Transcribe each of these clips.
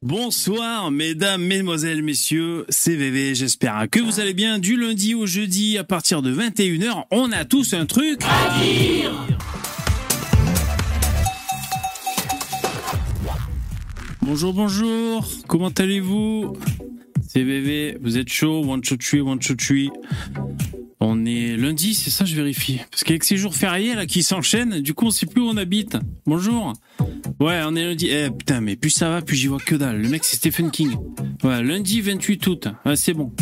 Bonsoir, mesdames, mesdemoiselles, messieurs, c'est VV, j'espère que vous allez bien. Du lundi au jeudi, à partir de 21h, on a tous un truc à dire Bonjour, bonjour, comment allez-vous? C'est VV, vous êtes chaud, one, two, three, one, two, three. On est lundi, c'est ça, je vérifie. Parce qu'avec ces jours fériés là qui s'enchaînent, du coup on sait plus où on habite. Bonjour. Ouais, on est lundi. Eh putain, mais plus ça va, plus j'y vois que dalle. Le mec c'est Stephen King. Ouais, lundi 28 août. Ouais, c'est bon.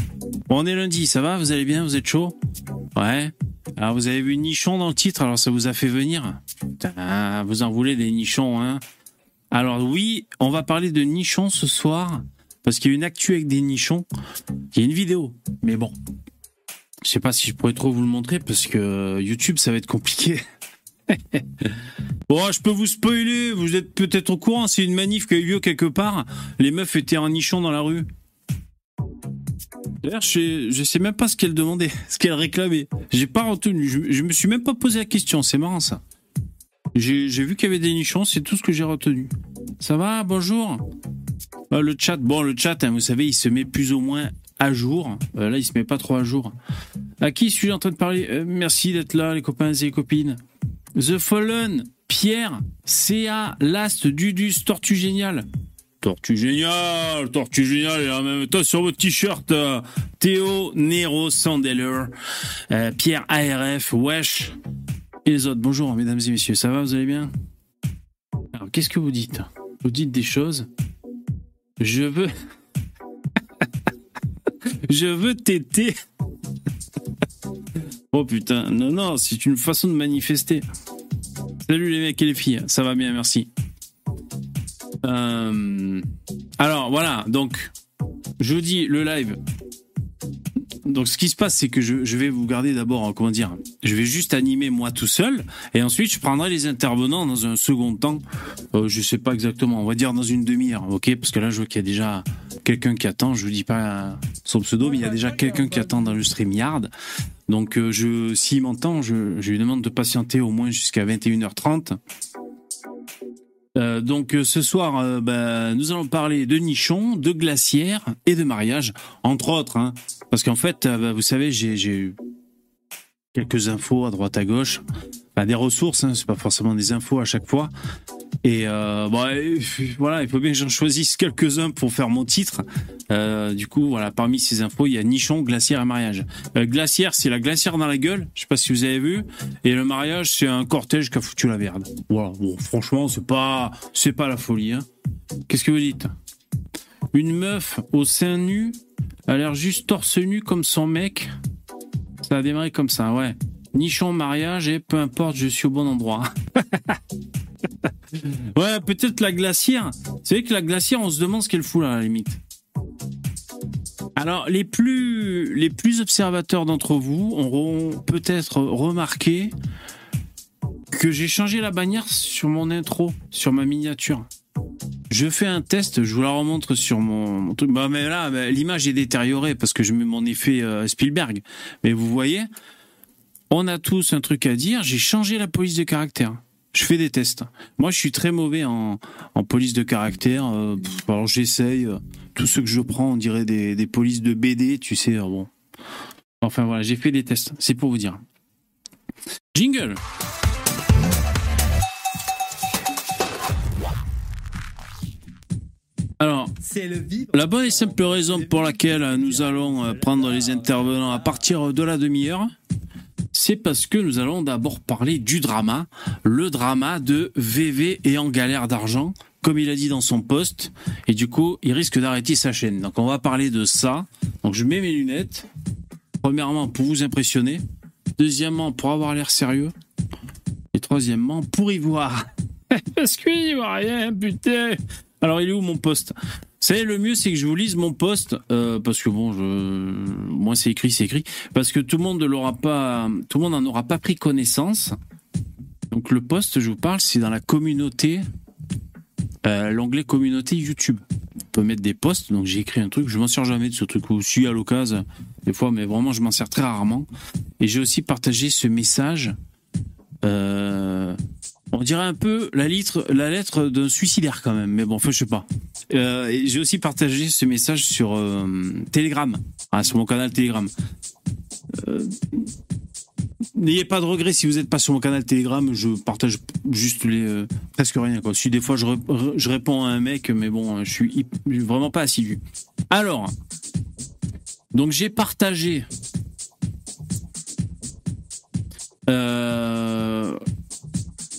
Bon, on est lundi, ça va? Vous allez bien? Vous êtes chaud? Ouais. Alors vous avez vu nichon dans le titre, alors ça vous a fait venir? Putain, vous en voulez des nichons, hein? Alors oui, on va parler de nichons ce soir parce qu'il y a une actu avec des nichons. Il y a une vidéo, mais bon, je sais pas si je pourrais trop vous le montrer parce que YouTube, ça va être compliqué. bon, je peux vous spoiler, vous êtes peut-être au courant, c'est une manif qui a eu lieu quelque part. Les meufs étaient en nichon dans la rue. D'ailleurs, je, je sais même pas ce qu'elles demandaient, ce qu'elles réclamaient. J'ai pas retenu, je, je me suis même pas posé la question, c'est marrant ça. J'ai vu qu'il y avait des nichons, c'est tout ce que j'ai retenu. Ça va, bonjour euh, Le chat, bon, le chat, hein, vous savez, il se met plus ou moins à jour. Euh, là, il se met pas trop à jour. À qui suis-je en train de parler Euh, Merci d'être là, les copains et les copines. The Fallen, Pierre, CA, Last, Dudus, Tortue Génial. Tortue Génial, Tortue Génial, et en même temps sur votre t-shirt, euh, Théo, Nero, Sandeller, Pierre ARF, Wesh, et les autres. Bonjour, mesdames et messieurs, ça va, vous allez bien? Alors, qu'est-ce que vous dites? Vous dites des choses? Je veux... Je veux téter. oh putain, non, non, c'est une façon de manifester. Salut les mecs et les filles, ça va bien, merci. Euh, alors voilà, donc jeudi le live. Donc ce qui se passe, c'est que je, vais vous garder d'abord, euh, comment dire, je vais juste animer moi tout seul, et ensuite je prendrai les intervenants dans un second temps. Euh, je sais pas exactement, on va dire dans une demi-heure, ok? Parce que là je vois qu'il y a déjà quelqu'un qui attend. Je vous dis pas son pseudo, mais il y a déjà quelqu'un qui attend dans le StreamYard. Donc euh, je, s'il m'entend, je, lui demande de patienter au moins jusqu'à 21h30. Euh, donc euh, ce soir, euh, bah, nous allons parler de nichons, de glacières et de mariage, entre autres. Hein, parce qu'en fait, euh, bah, vous savez, j'ai eu quelques infos à droite à gauche, Bah, des ressources, hein, c'est pas forcément des infos à chaque fois. Et euh, et, voilà, il faut bien que j'en choisisse quelques-uns pour faire mon titre. Euh, du coup, voilà, parmi ces infos, il y a nichon, glacière et mariage. Glacière, c'est la glacière dans la gueule. Je sais pas si vous avez vu. Et le mariage, c'est un cortège qui a foutu la merde. Voilà. Bon, franchement, c'est pas, pas la folie. Hein. Qu'est-ce que vous dites? Une meuf au sein nu a l'air juste torse nu comme son mec. Ça a démarré comme ça, ouais. Nichon mariage et peu importe, je suis au bon endroit. ouais, peut-être la glacière. C'est vrai que la glacière, on se demande ce qu'elle fout là, à la limite. Alors, les plus, les plus observateurs d'entre vous auront peut-être remarqué que j'ai changé la bannière sur mon intro, sur ma miniature. Je fais un test, je vous la remontre sur mon, truc. Bah, mais bah, l'image est détériorée parce que je mets mon effet euh, Spielberg. Mais vous voyez, on a tous un truc à dire. J'ai changé la police de caractère. Je fais des tests. Moi, je suis très mauvais en, police de caractère. Euh, alors, j'essaye. euh, Tout ce que je prends, on dirait des, polices de BD, tu sais. Enfin, voilà, j'ai fait des tests. C'est pour vous dire. Jingle Alors, la bonne et simple raison pour laquelle nous allons euh, prendre les intervenants à partir de la demi-heure, c'est parce que nous allons d'abord parler du drama, le drama de VV et en galère d'argent, comme il a dit dans son post, et du coup, il risque d'arrêter sa chaîne. Donc on va parler de ça. Donc je mets mes lunettes, premièrement pour vous impressionner, deuxièmement pour avoir l'air sérieux, et troisièmement pour y voir. parce qu'il n'y voit rien, putain Alors il est où mon poste? Savez, le mieux, c'est que je vous lise mon post, euh, parce que bon, moi, c'est écrit, c'est écrit, parce que tout le monde l'aura pas, tout le monde n'en aura pas pris connaissance. Donc, le post, je vous parle, c'est dans la communauté, euh, l'onglet communauté YouTube. On peut mettre des posts, donc j'ai écrit un truc, je m'en sers jamais de ce truc, ou si à l'occasion, des fois, mais vraiment, je m'en sers très rarement. Et j'ai aussi partagé ce message, euh, On dirait un peu la lettre, d'un suicidaire quand même, mais bon, enfin, je sais pas. Euh, j'ai aussi partagé ce message sur euh, Telegram, ah, sur mon canal Telegram. Euh, N'ayez pas de regrets si vous n'êtes pas sur mon canal Telegram, je partage juste les presque rien. Quoi. Si des fois je, réponds à un mec, mais bon, je suis vraiment pas assidu. Alors, donc j'ai partagé. Euh,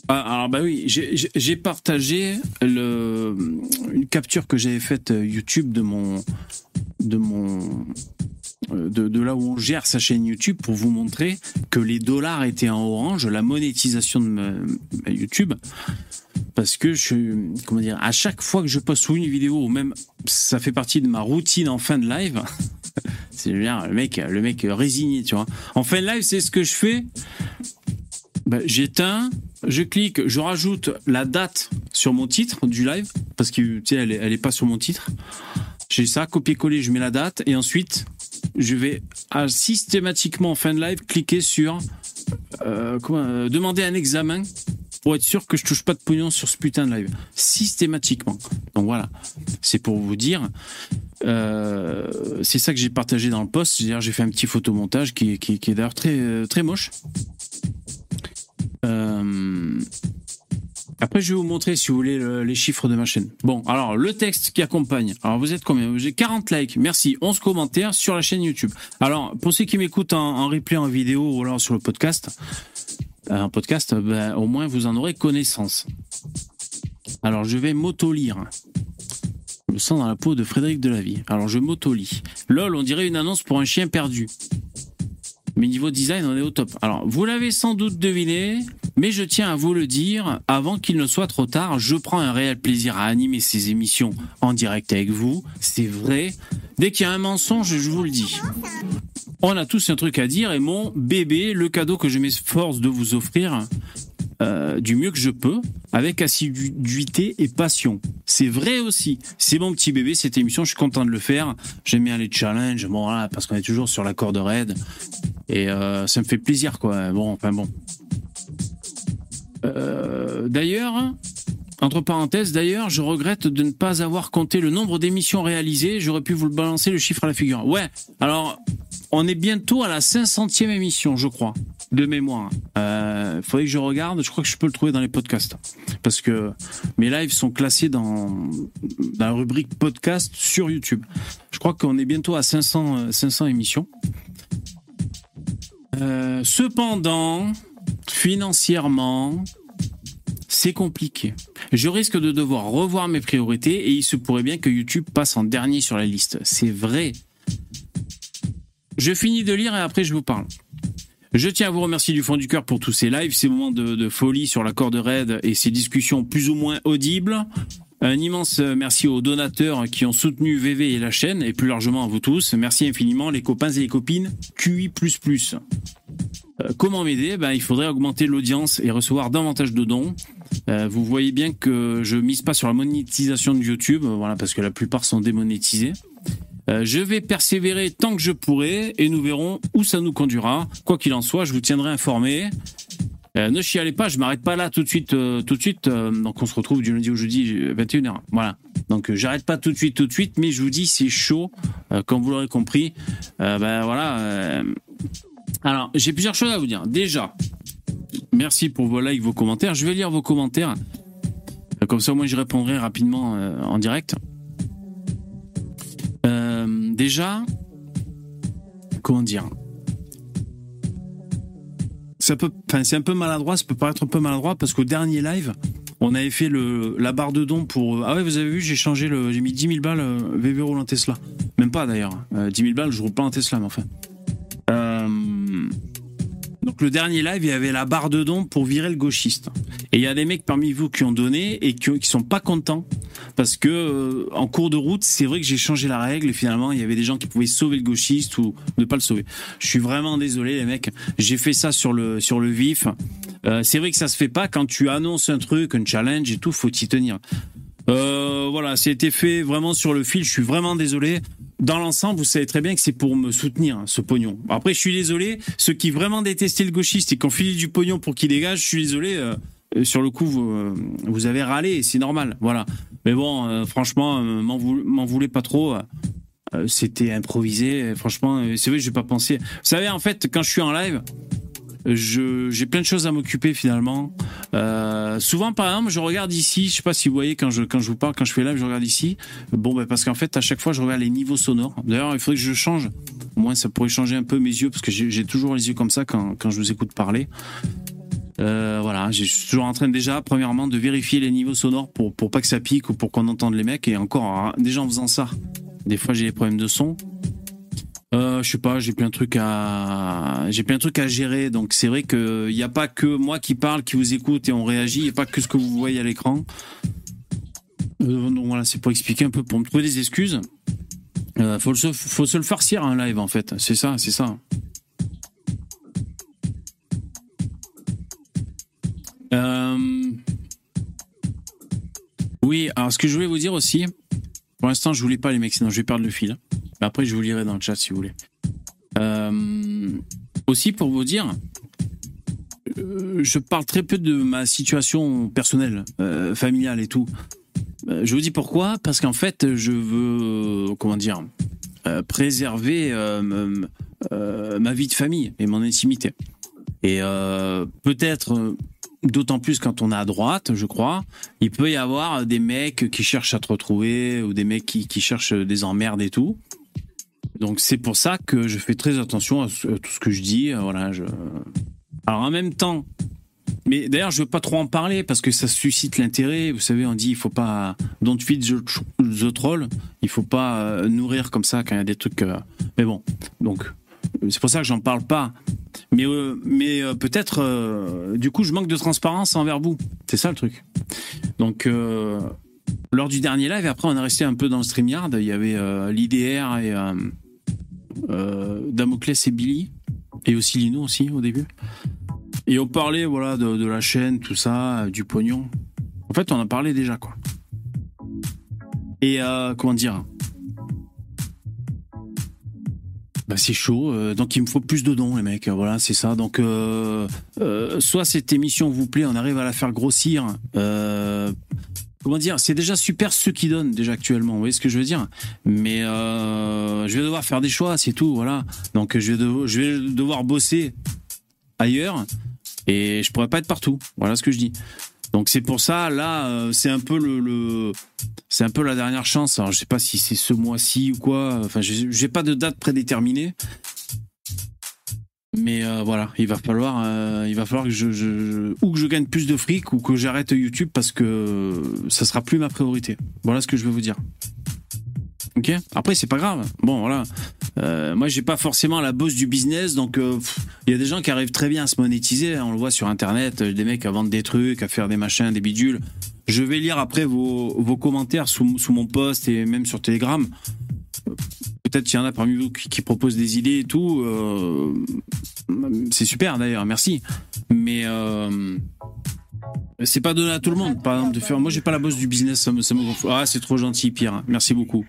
ah, alors bah oui, j'ai- partagé une capture que j'avais faite euh, YouTube de mon de mon euh, de, là où on gère sa chaîne YouTube pour vous montrer que les dollars étaient en orange, la monétisation de ma, YouTube. Parce que je, comment dire, à chaque fois que je poste une vidéo, ou même ça fait partie de ma routine en fin de live, c'est bien le mec, le mec résigné, tu vois. En fin de live, c'est ce que je fais. Ben, J'éteins, je clique, je rajoute la date sur mon titre du live, parce que tu pas sur mon titre. J'ai ça, copier-coller, je mets la date, et ensuite, je vais systématiquement en fin de live cliquer sur euh, euh, demander un examen pour être sûr que je touche pas de pognon sur ce putain de live. Systématiquement. Donc voilà, c'est pour vous dire. Euh, c'est ça que j'ai partagé dans le post. J'ai fait un petit photomontage qui, qui, est d'ailleurs très, très moche. Euh, après, je vais vous montrer, si vous voulez, le- les chiffres de ma chaîne. Bon, alors, le texte qui accompagne. Alors, vous êtes combien? J'ai 40 likes, merci. 11 commentaires sur la chaîne YouTube. Alors, pour ceux qui m'écoutent en, replay, en vidéo ou alors sur le podcast, euh, un podcast, ben, au moins vous en aurez connaissance. Alors, je vais m'auto-lire. Me sens dans la peau de Frédéric Delavie. Alors, je m'auto-lis. LOL, on dirait une annonce pour un chien perdu. Mais niveau design, on est au top. Alors, vous l'avez sans doute deviné, mais je tiens à vous le dire, avant qu'il ne soit trop tard, je prends un réel plaisir à animer ces émissions en direct avec vous. C'est vrai. Dès qu'il y a un mensonge, je vous le dis. On a tous un truc à dire et mon bébé, le cadeau que je m'efforce de vous offrir euh, du mieux que je peux, avec assiduité et passion. C'est vrai aussi. C'est mon petit bébé, cette émission, je suis content de le faire. J'aime bien les challenges, bon voilà, parce qu'on est toujours sur la corde raide. Et euh, ça me fait plaisir, quoi. Bon, enfin bon. Euh, d'ailleurs, entre parenthèses, d'ailleurs, je regrette de ne pas avoir compté le nombre d'émissions réalisées. J'aurais pu vous le balancer le chiffre à la figure. Ouais, alors, on est bientôt à la 500e émission, je crois, de mémoire. Euh, faudrait que je regarde, je crois que je peux le trouver dans les podcasts. Parce que mes lives sont classés dans, la rubrique podcast sur YouTube. Je crois qu'on est bientôt à 500, euh, 500 émissions. Euh, cependant, financièrement, c'est compliqué. Je risque de devoir revoir mes priorités et il se pourrait bien que YouTube passe en dernier sur la liste. C'est vrai. Je finis de lire et après je vous parle. Je tiens à vous remercier du fond du cœur pour tous ces lives, ces moments de, folie sur la corde raide et ces discussions plus ou moins audibles. Un immense merci aux donateurs qui ont soutenu VV et la chaîne et plus largement à vous tous. Merci infiniment les copains et les copines QI++. Euh, comment m'aider? Ben, Il faudrait augmenter l'audience et recevoir davantage de dons. Euh, vous voyez bien que je mise pas sur la monétisation de YouTube, euh, voilà, parce que la plupart sont démonétisés. Euh, je vais persévérer tant que je pourrai et nous verrons où ça nous conduira. Quoi qu'il en soit, je vous tiendrai informé. Euh, ne chialez pas, je m'arrête pas là tout de suite, euh, tout de suite. donc on se retrouve du lundi au jeudi 21h. Voilà. Donc j'arrête pas tout de suite, tout de suite, mais je vous dis c'est chaud, comme vous l'aurez compris. Ben voilà. alors j'ai plusieurs choses à vous dire. Déjà, merci pour vos likes, vos commentaires. Je vais lire vos commentaires. Comme ça, moins, je répondrai rapidement en direct. Euh, déjà, comment dire ça peut, enfin, c'est un peu maladroit, ça peut paraître un peu maladroit parce qu'au dernier live, on avait fait le, la barre de dons pour. Ah ouais, vous avez vu, j'ai changé le, j'ai mis 10 000 balles euh, VV roule en Tesla. Même pas d'ailleurs. Euh, 10 000 balles, je roule pas en Tesla, mais enfin. Donc le dernier live, il y avait la barre de dons pour virer le gauchiste. Et il y a des mecs parmi vous qui ont donné et qui, sont pas contents parce que euh, en cours de route, c'est vrai que j'ai changé la règle et finalement il y avait des gens qui pouvaient sauver le gauchiste ou ne pas le sauver. Je suis vraiment désolé les mecs. J'ai fait ça sur le sur le vif. Euh, c'est vrai que ça se fait pas quand tu annonces un truc, un challenge et tout, faut t'y tenir. Euh, voilà, c'était fait vraiment sur le fil. Je suis vraiment désolé. Dans l'ensemble, vous savez très bien que c'est pour me soutenir, hein, ce pognon. Après, je suis désolé. Ceux qui vraiment détestaient le gauchiste et qui ont filé du pognon pour qu'il dégage, je suis désolé. euh, sur le coup, vous, vous avez râlé, c'est normal. Voilà. Mais bon, franchement, m'en voulez pas trop. C'était improvisé. Franchement, c'est vrai, je vais pas penser. Vous savez, en fait, quand je suis en live, j'ai plein de choses à m'occuper finalement. Euh, souvent, par exemple, je regarde ici. Je sais pas si vous voyez quand je quand je vous parle, quand je fais live, je regarde ici. Bon, ben parce qu'en fait, à chaque fois, je regarde les niveaux sonores. D'ailleurs, il faudrait que je change. Au moins, ça pourrait changer un peu mes yeux parce que j'ai toujours les yeux comme ça quand quand je vous écoute parler. Euh, voilà, je suis toujours en train déjà, premièrement, de vérifier les niveaux sonores pour pour pas que ça pique ou pour qu'on entende les mecs. Et encore, hein, déjà en faisant ça, des fois j'ai des problèmes de son. Euh, je sais pas, j'ai plein de trucs à, gérer. Donc c'est vrai que il n'y a pas que moi qui parle, qui vous écoute et on réagit. Il n'y a pas que ce que vous voyez à l'écran. Euh, donc voilà, c'est pour expliquer un peu, pour me trouver des excuses. Euh, faut, se, faut se le farcir un live en fait. C'est ça, c'est ça. Euh, oui, alors ce que je voulais vous dire aussi, pour l'instant je voulais pas les mecs, sinon je vais perdre le fil. Après, je vous lirai dans le chat si vous voulez. Euh, aussi, pour vous dire, euh, je parle très peu de ma situation personnelle, euh, familiale et tout. je vous dis pourquoi? Parce qu'en fait, je veux, comment dire, préserver ma vie de famille et mon intimité. Et peut-être d'autant plus quand on est à droite, je crois, il peut y avoir des mecs qui cherchent à te retrouver ou des mecs qui, qui cherchent des emmerdes et tout. Donc c'est pour ça que je fais très attention à, tout ce que je dis. Euh, voilà, je... Alors en même temps, mais d'ailleurs je veux pas trop en parler parce que ça suscite l'intérêt. Vous savez, on dit il faut pas don't feed the, troll. Il faut pas euh, nourrir comme ça quand il y a des trucs. Euh, mais bon, donc c'est pour ça que j'en parle pas. Mais mais peut-être du coup je manque de transparence envers vous. C'est ça le truc. Donc lors du dernier live, après on est resté un peu dans le StreamYard, il y avait l'IDR et euh, Damoclès et Billy, et aussi Lino aussi au début. Et on parlait voilà de, la chaîne, tout ça, du pognon. En fait, on a parlé déjà quoi. Et euh, comment dire? Bah, c'est chaud, euh, donc il me faut plus de dons les mecs, voilà c'est ça. Donc soit cette émission vous plaît, on arrive à la faire grossir comment dire, c'est déjà super ceux qui donnent déjà actuellement. Vous voyez ce que je veux dire Mais euh, je vais devoir faire des choix, c'est tout, voilà. Donc je vais, devoir, je vais devoir bosser ailleurs et je pourrais pas être partout. Voilà ce que je dis. Donc c'est pour ça, là, euh, c'est un peu le, c'est un peu la dernière chance. Alors je sais pas si c'est ce mois-ci ou quoi. Enfin, j'ai pas de date prédéterminée. Mais euh, voilà, il va falloir, euh, il va falloir que je, ou que je gagne plus de fric ou que j'arrête YouTube parce que ça sera plus ma priorité. Voilà ce que je veux vous dire. Ok. Après, c'est pas grave. Bon, voilà. Euh, moi, j'ai pas forcément la bosse du business, donc il y a des gens qui arrivent très bien à se monétiser. On le voit sur Internet, des mecs à vendre des trucs, à faire des machins, des bidules. Je vais lire après vos, vos commentaires sous, sous mon post et même sur Telegram peut-être qu'il y en a parmi vous qui, proposent des idées et tout. Euh, c'est super d'ailleurs, merci. Mais euh, c'est pas donné à tout le monde, par exemple, de faire. Moi, j'ai pas la bosse du business, ça me, me Ah, c'est trop gentil, Pierre. Merci beaucoup.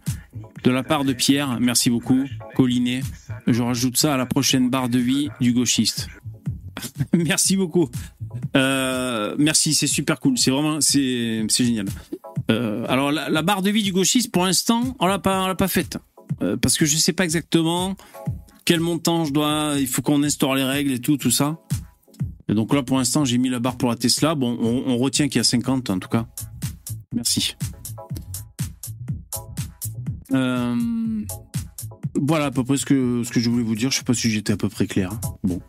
De la part de Pierre, merci beaucoup. Collinet, je rajoute ça à la prochaine barre de vie du gauchiste. merci beaucoup. Euh, merci, c'est super cool. C'est vraiment, c'est, génial. alors la, barre de vie du gauchiste, pour l'instant, on l'a pas, pas faite. Euh, parce que je sais pas exactement quel montant je dois. Il faut qu'on instaure les règles et tout, tout ça. Donc là, pour l'instant, j'ai mis la barre pour la Tesla. Bon, on, retient qu'il y a 50 en tout cas. Merci. Euh, voilà à peu près ce que, ce que je voulais vous dire. Je sais pas si j'étais à peu près clair. Bon.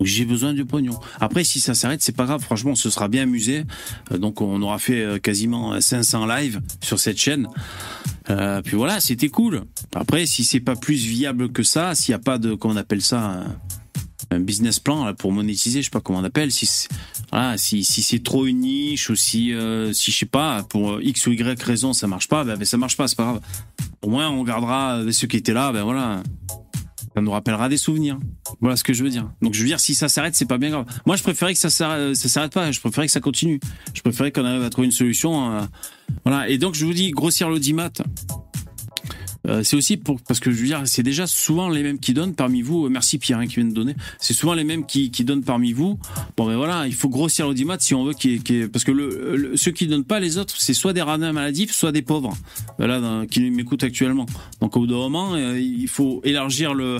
J'ai besoin de pognon. Après, si ça s'arrête, c'est pas grave. Franchement, on se sera bien amusé. Euh, donc, on aura fait quasiment 500 lives sur cette chaîne. Euh, puis voilà, c'était cool. Après, si c'est pas plus viable que ça, s'il n'y a pas de, comment on appelle ça, un, business plan pour monétiser, je sais pas comment on appelle, si voilà, si, si c'est trop une niche ou si, euh, si je sais pas, pour X ou Y raison ça marche pas, ben, ben ça marche pas, c'est pas grave. Au moins, on gardera ceux qui étaient là, ben voilà. Ça nous rappellera des souvenirs. Voilà ce que je veux dire. Donc je veux dire, si ça s'arrête, c'est pas bien grave. Moi, je préférais que ça s'arrête, ça s'arrête pas. Je préférais que ça continue. Je préférais qu'on arrive à trouver une solution. Euh, voilà. Et donc, je vous dis, grossir l'audimat. Euh, c'est aussi pour parce que je veux dire, c'est déjà souvent les mêmes qui donnent parmi vous. Euh, Merci Pierre hein, qui vient de donner. C'est souvent les mêmes qui, qui donnent parmi vous. Bon ben voilà, il faut grossir l'audimat si on veut parce que ceux qui donnent pas les autres, c'est soit des radins maladifs, soit des pauvres. Voilà, qui m'écoutent actuellement. Donc au bout d'un moment, euh, il faut élargir le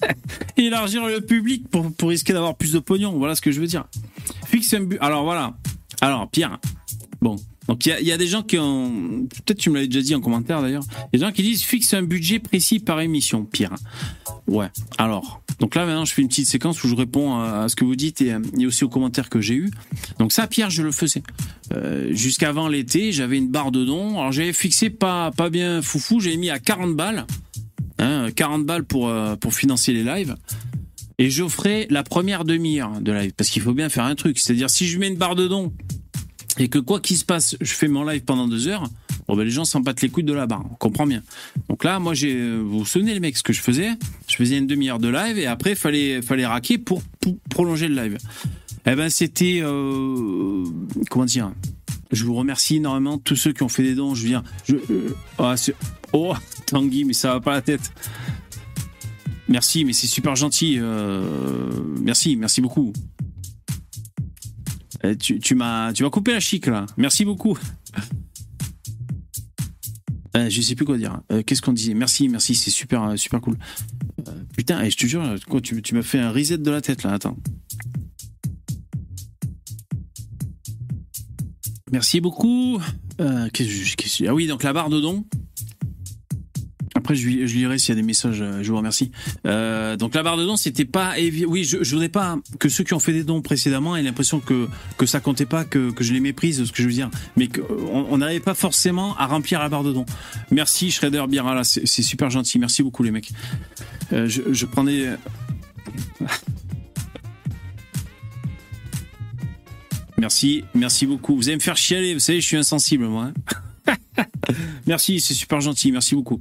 élargir le public pour pour risquer d'avoir plus de pognon. Voilà ce que je veux dire. Fixe un but. Alors voilà. Alors Pierre. Bon. Donc il y a, des gens qui ont, peut-être tu me l'avais déjà dit en commentaire d'ailleurs, des gens qui disent fixe un budget précis par émission, Pierre. Ouais. Alors, donc là maintenant je fais une petite séquence où je réponds à, ce que vous dites et, et aussi aux commentaires que j'ai eu. Donc ça, Pierre, je le faisais. Euh, Jusqu'avant l'été, j'avais une barre de dons. Alors j'avais fixé pas pas bien foufou, j'avais mis à 40 balles, hein, 40 balles pour euh, pour financer les lives. Et j'offrais la première demi-heure de live parce qu'il faut bien faire un truc. C'est-à-dire si je mets une barre de dons et que quoi qu'il se passe, je fais mon live pendant deux heures, bon ben les gens s'en battent les couilles de la barre, on comprend bien. Donc là, moi j'ai, euh, vous vous souvenez les mecs, ce que je faisais? Je faisais une demi-heure de live et après fallait fallait raquer pour, prolonger le live. Eh ben c'était euh, comment dire? Je vous remercie énormément tous ceux qui ont fait des dons. Je je, euh, ah, oh Tanguy, mais ça va pas la tête. Merci, mais c'est super gentil. merci, merci beaucoup. Euh, Tu, tu m'as coupé la chic là. Merci beaucoup. Euh, je sais plus quoi dire. Euh, Qu'est-ce qu'on disait? Merci, merci, c'est super, euh, super cool. Euh, putain, et je te jure, quoi, tu, tu m'as fait un reset de la tête là. Attends. Merci beaucoup. Ah oui, donc la barre de dons. Après, je, lirai s'il y a des messages. euh, Je vous remercie. Euh, donc la barre de dons, c'était pas Oui, je, je voudrais pas que ceux qui ont fait des dons précédemment aient l'impression que ça comptait pas, que, je les méprise, ce que je veux dire, mais qu'on on n'arrivait pas forcément à remplir la barre de dons. Merci Shredder Birala, c'est c'est super gentil. Merci beaucoup les mecs. Euh, je, je prenais. Merci, merci beaucoup. Vous allez me faire chialer, vous savez, je suis insensible moi. hein. merci, c'est super gentil, merci beaucoup.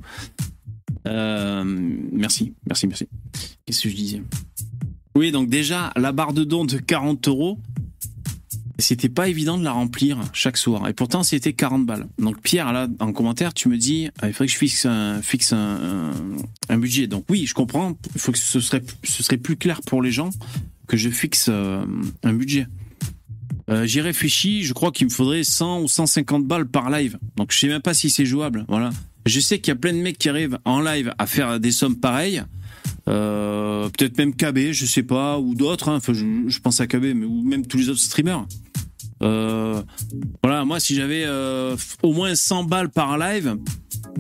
Euh, merci, merci, merci. Qu'est-ce que je disais Oui, donc déjà, la barre de dons de 40 euros, c'était pas évident de la remplir chaque soir. Et pourtant, c'était 40 balles. Donc Pierre, là, en commentaire, tu me dis, ah, il faudrait que je fixe un, fixe un, un- un budget. Donc oui, je comprends, il faut que ce serait, ce serait plus clair pour les gens que je fixe euh, un budget. Euh, J'y réfléchis, je crois qu'il me faudrait 100 ou 150 balles par live. Donc je sais même pas si c'est jouable. Voilà. Je sais qu'il y a plein de mecs qui arrivent en live à faire des sommes pareilles. Euh, Peut-être même KB, je sais pas, ou d'autres. hein. Enfin, je, pense à KB, mais ou même tous les autres streamers. Euh, voilà, moi si j'avais euh, au moins 100 balles par live,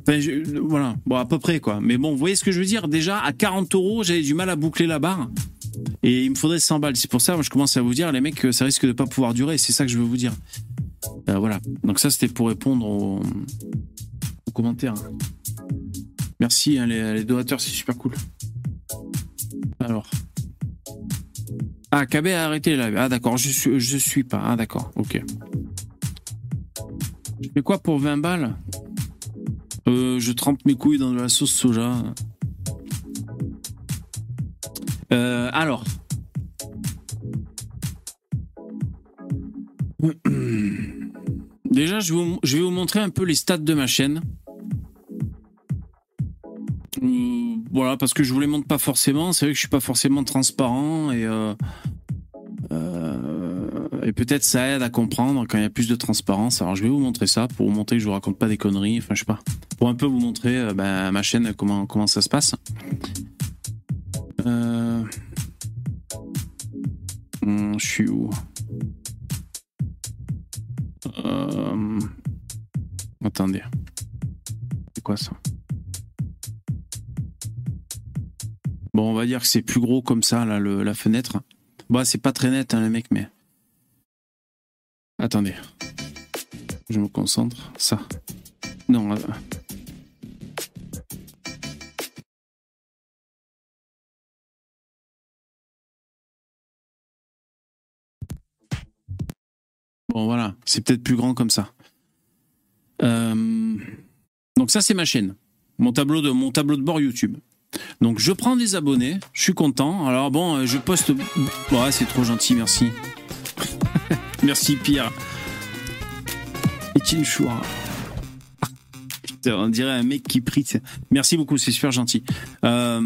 ben, voilà, bon à peu près quoi. Mais bon, vous voyez ce que je veux dire? Déjà à 40 euros, j'avais du mal à boucler la barre. Et il me faudrait 100 balles. C'est pour ça, moi, je commence à vous dire, les mecs, que ça risque de pas pouvoir durer. C'est ça que je veux vous dire. Voilà. Donc ça, c'était pour répondre aux, commentaires. Merci, hein, les, donateurs, c'est super cool. Alors. Ah, KB a arrêté les. Ah, d'accord, je suis, je suis pas. Ah, d'accord, ok. Je fais quoi pour 20 balles? Euh, Je trempe mes couilles dans de la sauce soja. Euh, alors. Déjà, je je vais vous montrer un peu les stats de ma chaîne. Euh, voilà, parce que je vous les montre pas forcément. C'est vrai que je suis pas forcément transparent et euh, euh, et peut-être ça aide à comprendre quand il y a plus de transparence. Alors je vais vous montrer ça pour vous montrer que je vous raconte pas des conneries. Enfin, je sais pas. Pour un peu vous montrer euh, ben, ma chaîne comment comment ça se passe. Hum, je suis où? Attendez. C'est quoi ça? Bon, on va dire que c'est plus gros comme ça, là, la fenêtre. Bon, c'est pas très net, hein, les mecs, mais. Attendez. Je me concentre. Ça. Non. Bon, voilà. C'est peut-être plus grand comme ça. Euh, Donc, ça, c'est ma chaîne. Mon tableau, de, mon tableau de bord YouTube. Donc, je prends des abonnés. Je suis content. Alors, bon, euh, je poste. Ouais, c'est trop gentil, merci. merci, Pierre. Et Choura. On dirait un mec qui prie. Merci beaucoup, c'est super gentil. Euh,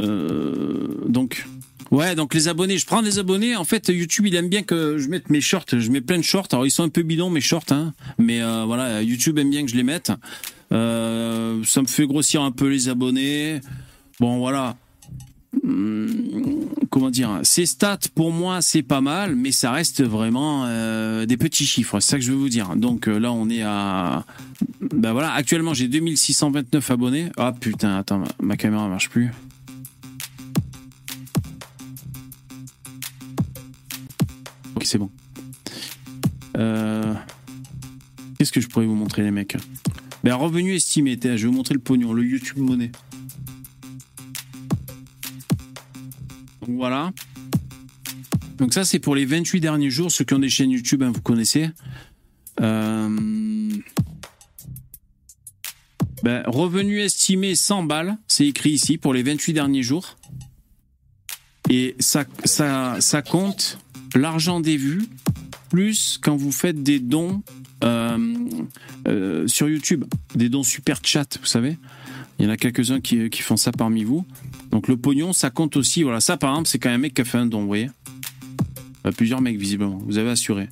euh, donc, ouais, donc les abonnés, je prends des abonnés. En fait, YouTube, il aime bien que je mette mes shorts. Je mets plein de shorts. Alors, ils sont un peu bidons, mes shorts, hein. mais voilà, YouTube aime bien que je les mette. Euh, ça me fait grossir un peu les abonnés. Bon, voilà. Hum, comment dire Ces stats, pour moi, c'est pas mal, mais ça reste vraiment euh, des petits chiffres. C'est ça que je veux vous dire. Donc euh, là, on est à. Ben voilà, actuellement, j'ai 2629 abonnés. Ah putain, attends, ma, caméra marche plus. Ok, c'est bon. Qu'est-ce que je pourrais vous montrer, les mecs? Revenu estimé, je vais vous montrer le pognon, le YouTube monnaie. Donc voilà. Donc ça, c'est pour les 28 derniers jours. Ceux qui ont des chaînes YouTube, hein, vous connaissez. Euh... Ben, revenu estimé 100 balles, c'est écrit ici, pour les 28 derniers jours. Et ça, ça compte l'argent des vues, plus quand vous faites des dons euh, sur YouTube, des dons super chat, vous savez. Il y en a quelques-uns qui, font ça parmi vous. Donc le pognon, ça compte aussi. Voilà, ça par exemple, c'est quand même un mec qui a fait un don, vous voyez. Euh, plusieurs mecs, visiblement, vous avez assuré.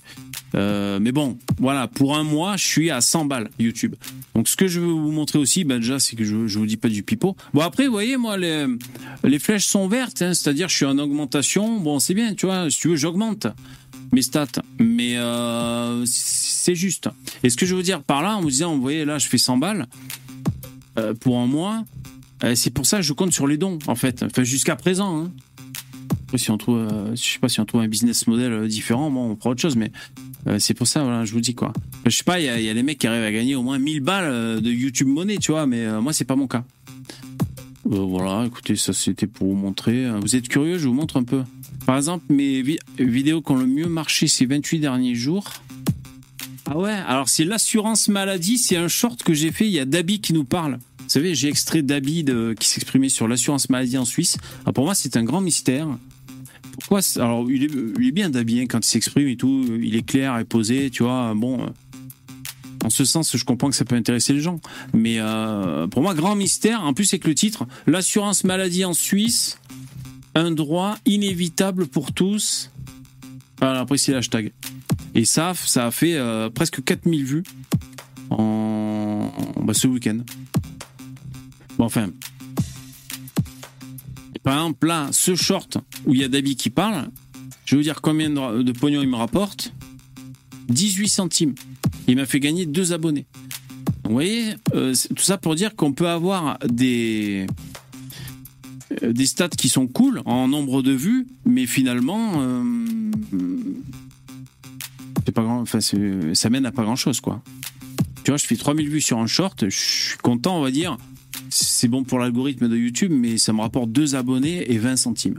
Euh, mais bon, voilà, pour un mois, je suis à 100 balles YouTube. Donc ce que je veux vous montrer aussi, ben déjà, c'est que je, je vous dis pas du pipeau. Bon après, vous voyez, moi, les, les flèches sont vertes, hein, c'est-à-dire je suis en augmentation. Bon, c'est bien, tu vois, si tu veux, j'augmente mes stats. Mais euh, c'est juste. Et ce que je veux dire par là, en vous disant, vous voyez, là, je fais 100 balles euh, pour un mois. Euh, c'est pour ça que je compte sur les dons, en fait. Enfin, jusqu'à présent. Hein. Après, si on trouve, je sais pas si on trouve un business model différent, bon, on prend autre chose, mais c'est pour ça, je vous dis quoi. Je sais pas, il y, a des mecs qui arrivent à gagner au moins 1000 balles de YouTube monnaie, tu vois, mais moi, c'est pas mon cas. Voilà, écoutez, ça c'était pour vous montrer. Vous êtes curieux, je vous montre un peu. Par exemple, mes vi vidéos qui ont le mieux marché ces 28 derniers jours. Ah ouais, alors c'est l'assurance maladie, c'est un short que j'ai fait, il y a Dabi qui nous parle. Vous savez, j'ai extrait Dabi qui s'exprimait sur l'assurance maladie en Suisse. Alors pour moi, c'est un grand mystère. Pourquoi Alors, il est, il est bien Dabi hein, quand il s'exprime et tout, il est clair et posé, tu vois. Bon, en ce sens, je comprends que ça peut intéresser les gens. Mais euh, pour moi, grand mystère, en plus, c'est que le titre, l'assurance maladie en Suisse, un droit inévitable pour tous. Voilà, après, c'est l'hashtag. Et ça, ça a fait euh, presque 4000 vues en, bah, ce week-end. Bon, enfin. Par exemple, là, ce short où il y a Dabi qui parle, je vais vous dire combien de pognon il me rapporte. 18 centimes. Il m'a fait gagner deux abonnés. Vous voyez, euh, tout ça pour dire qu'on peut avoir des des stats qui sont cool en nombre de vues, mais finalement, euh, c'est pas grand, enfin, ça mène à pas grand chose, quoi. Tu vois, je fais 3000 vues sur un short, je suis content, on va dire. C'est bon pour l'algorithme de YouTube, mais ça me rapporte deux abonnés et 20 centimes.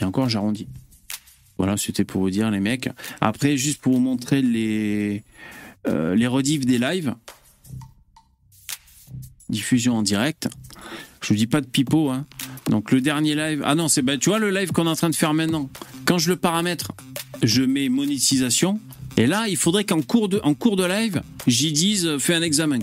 Et encore, j'arrondis. Voilà, c'était pour vous dire, les mecs. Après, juste pour vous montrer les, euh, des lives. Diffusion en direct. Je vous dis pas de pipeau, hein. Donc le dernier live. Ah non, c'est bah, tu vois le live qu'on est en train de faire maintenant. Quand je le paramètre, je mets monétisation. Et là, il faudrait qu'en cours de en cours de live, j'y dise fais un examen.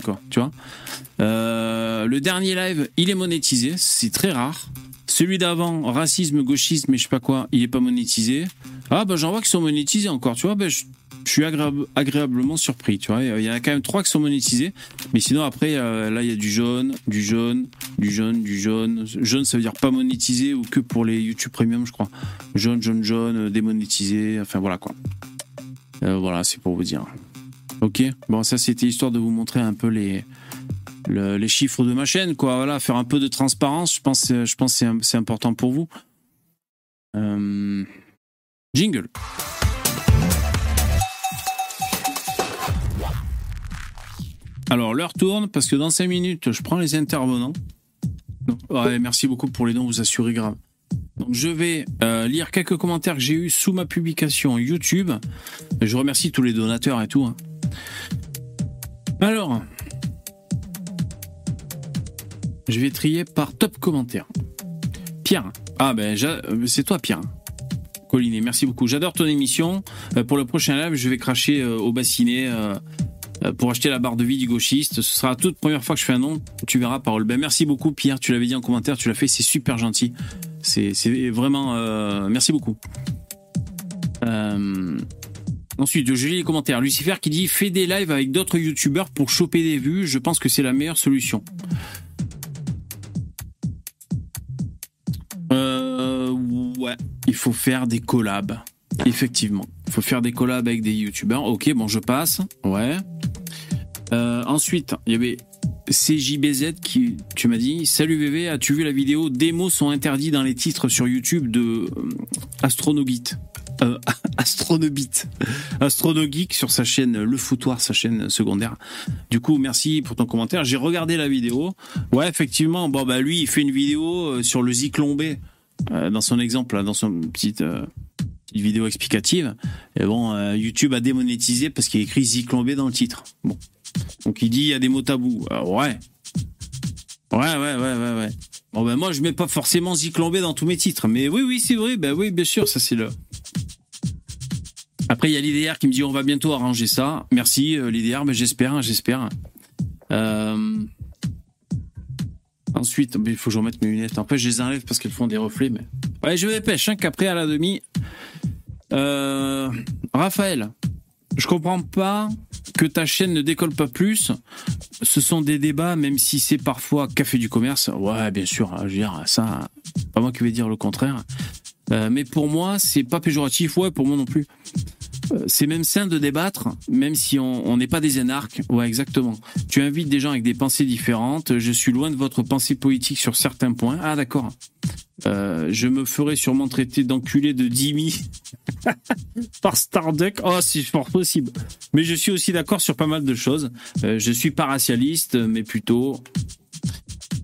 Euh, le dernier live, il est monétisé. C'est très rare. Celui d'avant, racisme, gauchisme, et je sais pas quoi, il est pas monétisé. Ah bah j'en vois qui sont monétisés encore. Tu vois, bah, je, suis agréable, agréablement surpris. Tu vois, il y en a quand même trois qui sont monétisés, mais sinon après euh, là il y a du jaune, du jaune, du jaune, du jaune. Jaune ça veut dire pas monétisé ou que pour les YouTube Premium, je crois. Jaune, jaune, jaune, démonétisé. Enfin voilà quoi. Euh, voilà, c'est pour vous dire. Ok. Bon, ça c'était histoire de vous montrer un peu les le, les chiffres de ma chaîne, quoi. Voilà, faire un peu de transparence. Je pense, je pense c'est c'est important pour vous. Euh... Jingle. Alors, l'heure tourne parce que dans 5 minutes, je prends les intervenants. Merci beaucoup pour les dons, vous assurez grave. Donc, je vais euh, lire quelques commentaires que j'ai eus sous ma publication YouTube. Je remercie tous les donateurs et tout. Hein. Alors, je vais trier par top commentaire. Pierre. Ah ben, c'est toi Pierre. Collinet, merci beaucoup. J'adore ton émission. Euh, pour le prochain live, je vais cracher euh, au bassinet euh, pour acheter la barre de vie du gauchiste. Ce sera la toute première fois que je fais un nom. Tu verras, Parole. Ben, merci beaucoup, Pierre. Tu l'avais dit en commentaire, tu l'as fait. C'est super gentil. C'est vraiment. euh, merci beaucoup. Euh, Ensuite, je lis les commentaires. Lucifer qui dit Fais des lives avec d'autres youtubeurs pour choper des vues. Je pense que c'est la meilleure solution. Faut faire des collabs. Effectivement. Il faut faire des collabs avec des youtubeurs. Ok, bon, je passe. Ouais. Euh, ensuite, il y avait CJBZ qui, tu m'as dit Salut VV, as-tu vu la vidéo? Des mots sont interdits dans les titres sur YouTube de euh, Astronogit euh, Astronobit, Astronogeek sur sa chaîne Le Foutoir, sa chaîne secondaire. Du coup, merci pour ton commentaire. J'ai regardé la vidéo. Ouais, effectivement. Bon, bah lui, il fait une vidéo euh, sur le zyklon-B euh, dans son exemple, dans son petite, euh, petite vidéo explicative. Et bon, euh, YouTube a démonétisé parce qu'il écrit zyklon-B dans le titre. Bon, donc il dit il y a des mots tabous. Euh, ouais. Ouais, ouais, ouais, ouais. Bon, ben moi, je mets pas forcément zyklon B dans tous mes titres. Mais oui, oui, c'est vrai. Ben oui, bien sûr, ça c'est le. Après, il y a l'IDR qui me dit on va bientôt arranger ça. Merci, l'IDR, mais j'espère, hein, j'espère. Euh... Ensuite, il faut que je remette mes lunettes. En fait, je les enlève parce qu'elles font des reflets. Mais... Je vais pêche, hein, qu'après, à la demi. Euh... Raphaël, je comprends pas que ta chaîne ne décolle pas plus. Ce sont des débats, même si c'est parfois café du commerce. Ouais, bien sûr, hein, je veux dire, ça, pas moi qui vais dire le contraire. Euh, mais pour moi, c'est pas péjoratif. Ouais, pour moi non plus. Euh, c'est même sain de débattre, même si on n'est pas des énarques. Ouais, exactement. Tu invites des gens avec des pensées différentes. Je suis loin de votre pensée politique sur certains points. Ah, d'accord. Euh, je me ferai sûrement traiter d'enculé de Dimi par Starduck. Oh, c'est fort possible. Mais je suis aussi d'accord sur pas mal de choses. Euh, je suis pas racialiste, mais plutôt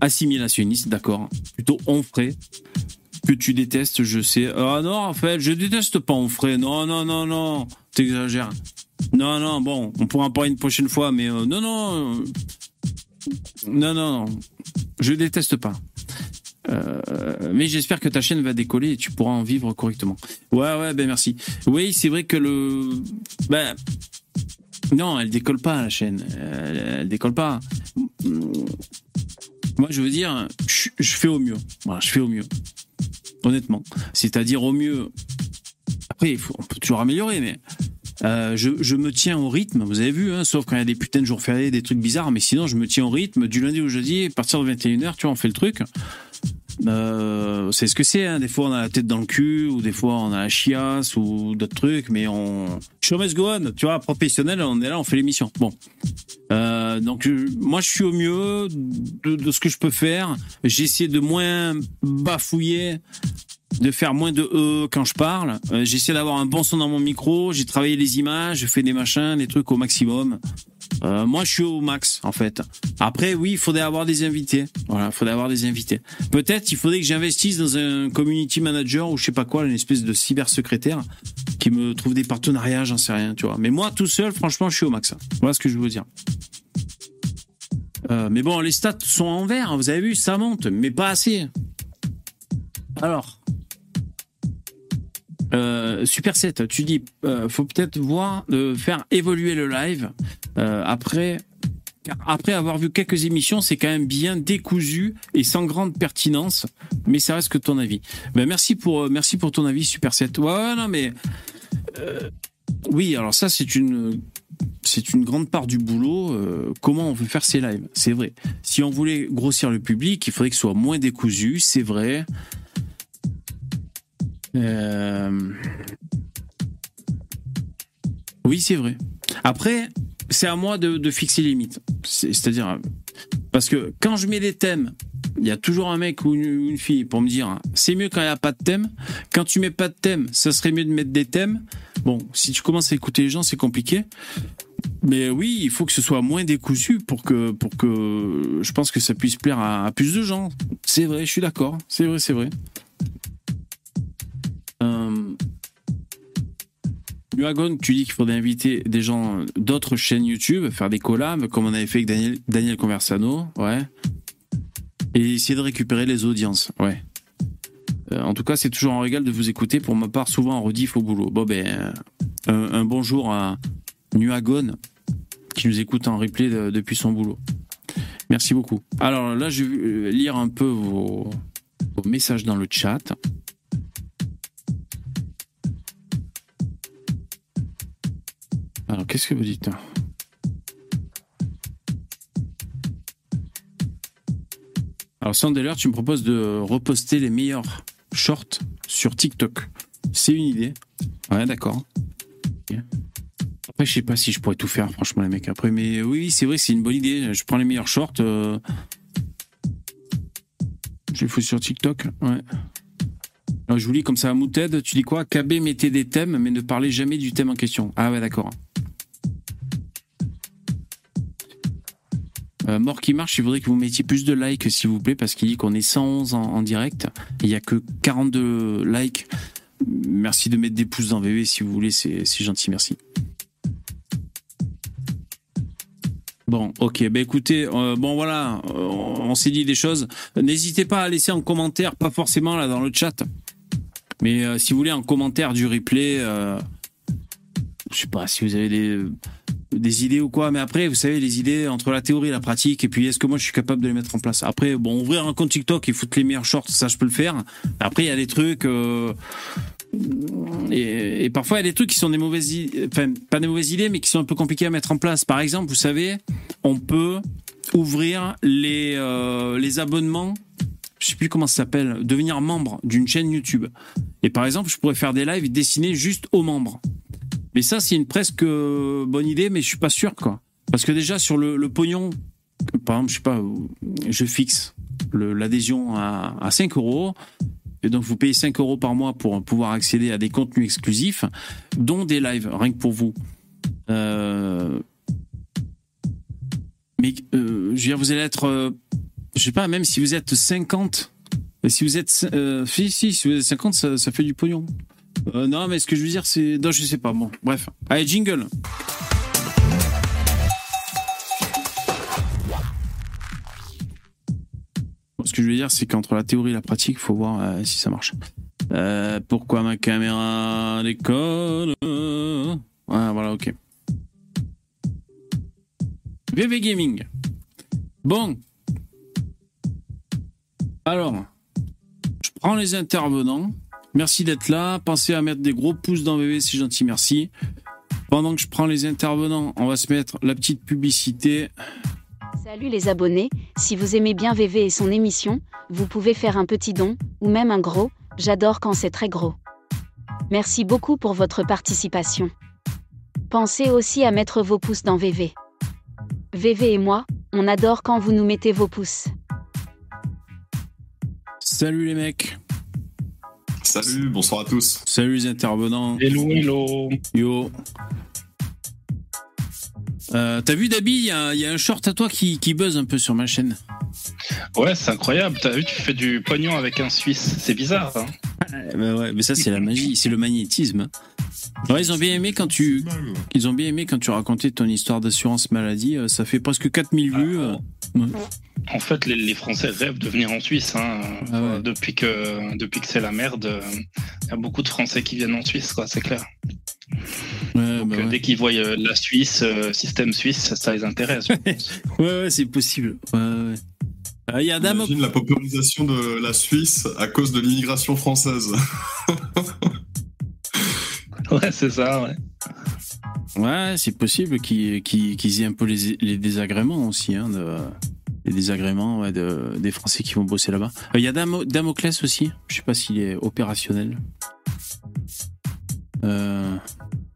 assimilationniste, d'accord. Plutôt onfré. Que tu détestes, je sais. Ah non, en fait, je déteste pas onfré. Non, non, non, non. T'exagères. Non, non, bon, on pourra en parler une prochaine fois, mais euh, non, non. euh, non, non, non. Je déteste pas. Euh, mais j'espère que ta chaîne va décoller et tu pourras en vivre correctement. Ouais, ouais, ben merci. Oui, c'est vrai que le. Ben. Non, elle décolle pas, la chaîne. Elle, elle décolle pas. Moi, je veux dire, je, fais au mieux. Voilà, je fais au mieux. Honnêtement. C'est-à-dire au mieux. Après, il faut, on peut toujours améliorer, mais. euh, je, je me tiens au rythme, vous avez vu, hein, sauf quand il y a des putains de jours fériés, des trucs bizarres, mais sinon je me tiens au rythme du lundi au jeudi, à partir de 21h, tu vois, on fait le truc. Euh, c'est ce que c'est, hein. des fois on a la tête dans le cul, ou des fois on a la chiasse, ou d'autres trucs, mais on... Show must go on, tu vois, professionnel, on est là, on fait l'émission. Bon. Euh, donc moi je suis au mieux de, ce que je peux faire. J'essaie de moins bafouiller, de faire moins de e quand je parle. J'essaie d'avoir un bon son dans mon micro. J'ai travaillé les images, je fais des machins, des trucs au maximum. Euh, moi, je suis au max, en fait. Après, oui, il faudrait avoir des invités. Voilà, il faudrait avoir des invités. Peut-être, il faudrait que j'investisse dans un community manager ou je sais pas quoi, une espèce de cyber secrétaire qui me trouve des partenariats, j'en sais rien, tu vois. Mais moi, tout seul, franchement, je suis au max. Voilà ce que je veux dire. Euh, mais bon, les stats sont en vert, hein, vous avez vu, ça monte, mais pas assez. Alors, euh, Super 7, tu dis, euh, faut peut-être voir de faire évoluer le live euh, après. car Après avoir vu quelques émissions, c'est quand même bien décousu et sans grande pertinence, mais ça reste que ton avis. Ben merci pour euh, merci pour ton avis, Super 7. Ouais, ouais, non mais euh, oui, alors ça c'est une c'est une grande part du boulot. euh, comment on veut faire ces lives C'est vrai. Si on voulait grossir le public, il faudrait que ce soit moins décousu, c'est vrai. Euh, Oui, c'est vrai. Après, c'est à moi de, fixer les limites. C'est- C'est-à-dire, parce que quand je mets des thèmes, il y a toujours un mec ou une, fille pour me dire c'est mieux quand il n'y a pas de thème. Quand tu mets pas de thème, ça serait mieux de mettre des thèmes. Bon, si tu commences à écouter les gens, c'est compliqué. Mais oui, il faut que ce soit moins décousu pour que, je pense que ça puisse plaire à plus de gens. C'est vrai, je suis d'accord. C'est vrai, c'est vrai. Euh, tu dis qu'il faudrait inviter des gens d'autres chaînes YouTube, faire des collabs, comme on avait fait avec Daniel, Conversano, ouais. Et essayer de récupérer les audiences, ouais. Euh, en tout cas, c'est toujours un régal de vous écouter. Pour ma part, souvent en rediff au boulot. Bon, ben, euh, un, bonjour à Nuagon. qui nous écoute en replay de- depuis son boulot. Merci beaucoup. Alors là, je vais euh, lire un peu vos messages dans le chat. Alors, qu'est-ce que vous dites Alors, Sandeller, tu me proposes de reposter les meilleurs shorts sur TikTok. C'est une idée. Ouais, d'accord. Après, je sais pas si je pourrais tout faire, franchement, les mecs. Après, mais oui, c'est vrai c'est une bonne idée. Je prends les meilleurs shorts. euh, Je les fous sur TikTok. Ouais. Alors, je vous lis comme ça à Mouted. Tu dis quoi? KB mettez des thèmes, mais ne parlez jamais du thème en question. Ah ouais, d'accord. Euh, mort qui marche, il faudrait que vous mettiez plus de likes, s'il vous plaît, parce qu'il dit qu'on est 111 en, direct. Il y a que 42 likes. Merci de mettre des pouces dans VV si vous voulez, c'est gentil, merci. Bon, ok, ben écoutez, euh, bon voilà, euh, on s'est dit des choses. N'hésitez pas à laisser en commentaire, pas forcément là dans le chat, mais si vous voulez en commentaire du replay, je sais pas si vous avez des, des idées ou quoi, mais après, vous savez, les idées entre la théorie et la pratique, et puis est-ce que moi je suis capable de les mettre en place? Après, bon, ouvrir un compte TikTok et foutre les meilleurs shorts, ça je peux le faire. Après, il y a des trucs. euh, et, et parfois, il y a des trucs qui sont des mauvaises idées, enfin, pas des mauvaises idées, mais qui sont un peu compliqués à mettre en place. Par exemple, vous savez, on peut ouvrir les, euh, les abonnements, je sais plus comment ça s'appelle, devenir membre d'une chaîne YouTube. Et par exemple, je pourrais faire des lives destinés juste aux membres. Mais ça, c'est une presque euh, bonne idée, mais je suis pas sûr, quoi. Parce que déjà, sur le, pognon, par exemple, je sais pas, je fixe l'adhésion à, à 5 euros. Et donc, vous payez 5 euros par mois pour pouvoir accéder à des contenus exclusifs, dont des lives, rien que pour vous. Euh, mais euh, je veux dire, vous allez être, euh, je sais pas, même si vous êtes 50, et si vous êtes, si, si, si vous êtes 50, ça, ça fait du pognon. Euh, non, mais ce que je veux dire, c'est, non, je sais pas. Bon, bref. Allez, jingle. Ce que je veux dire, c'est qu'entre la théorie et la pratique, il faut voir euh, si ça marche. Euh, pourquoi ma caméra décolle? Ah, voilà, ok. VV Gaming. Bon. Alors, je prends les intervenants. Merci d'être là. Pensez à mettre des gros pouces dans VV, c'est gentil, merci. Pendant que je prends les intervenants, on va se mettre la petite publicité. Salut les abonnés, si vous aimez bien VV et son émission, vous pouvez faire un petit don, ou même un gros, j'adore quand c'est très gros. Merci beaucoup pour votre participation. Pensez aussi à mettre vos pouces dans VV. VV et moi, on adore quand vous nous mettez vos pouces. Salut les mecs. Salut, bonsoir à tous. Salut les intervenants. Hello, hello. Yo. Euh, T'as vu Dabi, il y, a il y a un short à toi qui, qui buzz un peu sur ma chaîne. Ouais, c'est incroyable. T'as vu, tu fais du pognon avec un Suisse. C'est bizarre. Hein ben ouais, mais ça c'est la magie, c'est le magnétisme. Ouais, ils ont bien aimé quand tu, ils ont bien aimé quand tu racontais ton histoire d'assurance maladie. euh, Ça fait presque 4000 vues. Euh. en fait, les, les Français rêvent de venir en Suisse. Hein. Ah ouais. Depuis que, depuis que c'est la merde, euh, il y a beaucoup de Français qui viennent en Suisse, quoi. C'est clair. Ouais, Donc, bah euh, ouais. dès qu'ils voient euh, la Suisse, euh, système suisse, ça, ça les intéresse. ouais, ouais, c'est possible. Ouais, ouais. Ah, Il y a Dame. La popularisation de la Suisse à cause de l'immigration française. ouais, c'est ça. Ouais. Ouais, c'est possible qu'ils aient un peu les, désagréments aussi, hein, les désagréments des Français qui vont bosser là-bas. Euh, Il y a Damo- Damoclès aussi. Je sais pas s'il est opérationnel. Euh,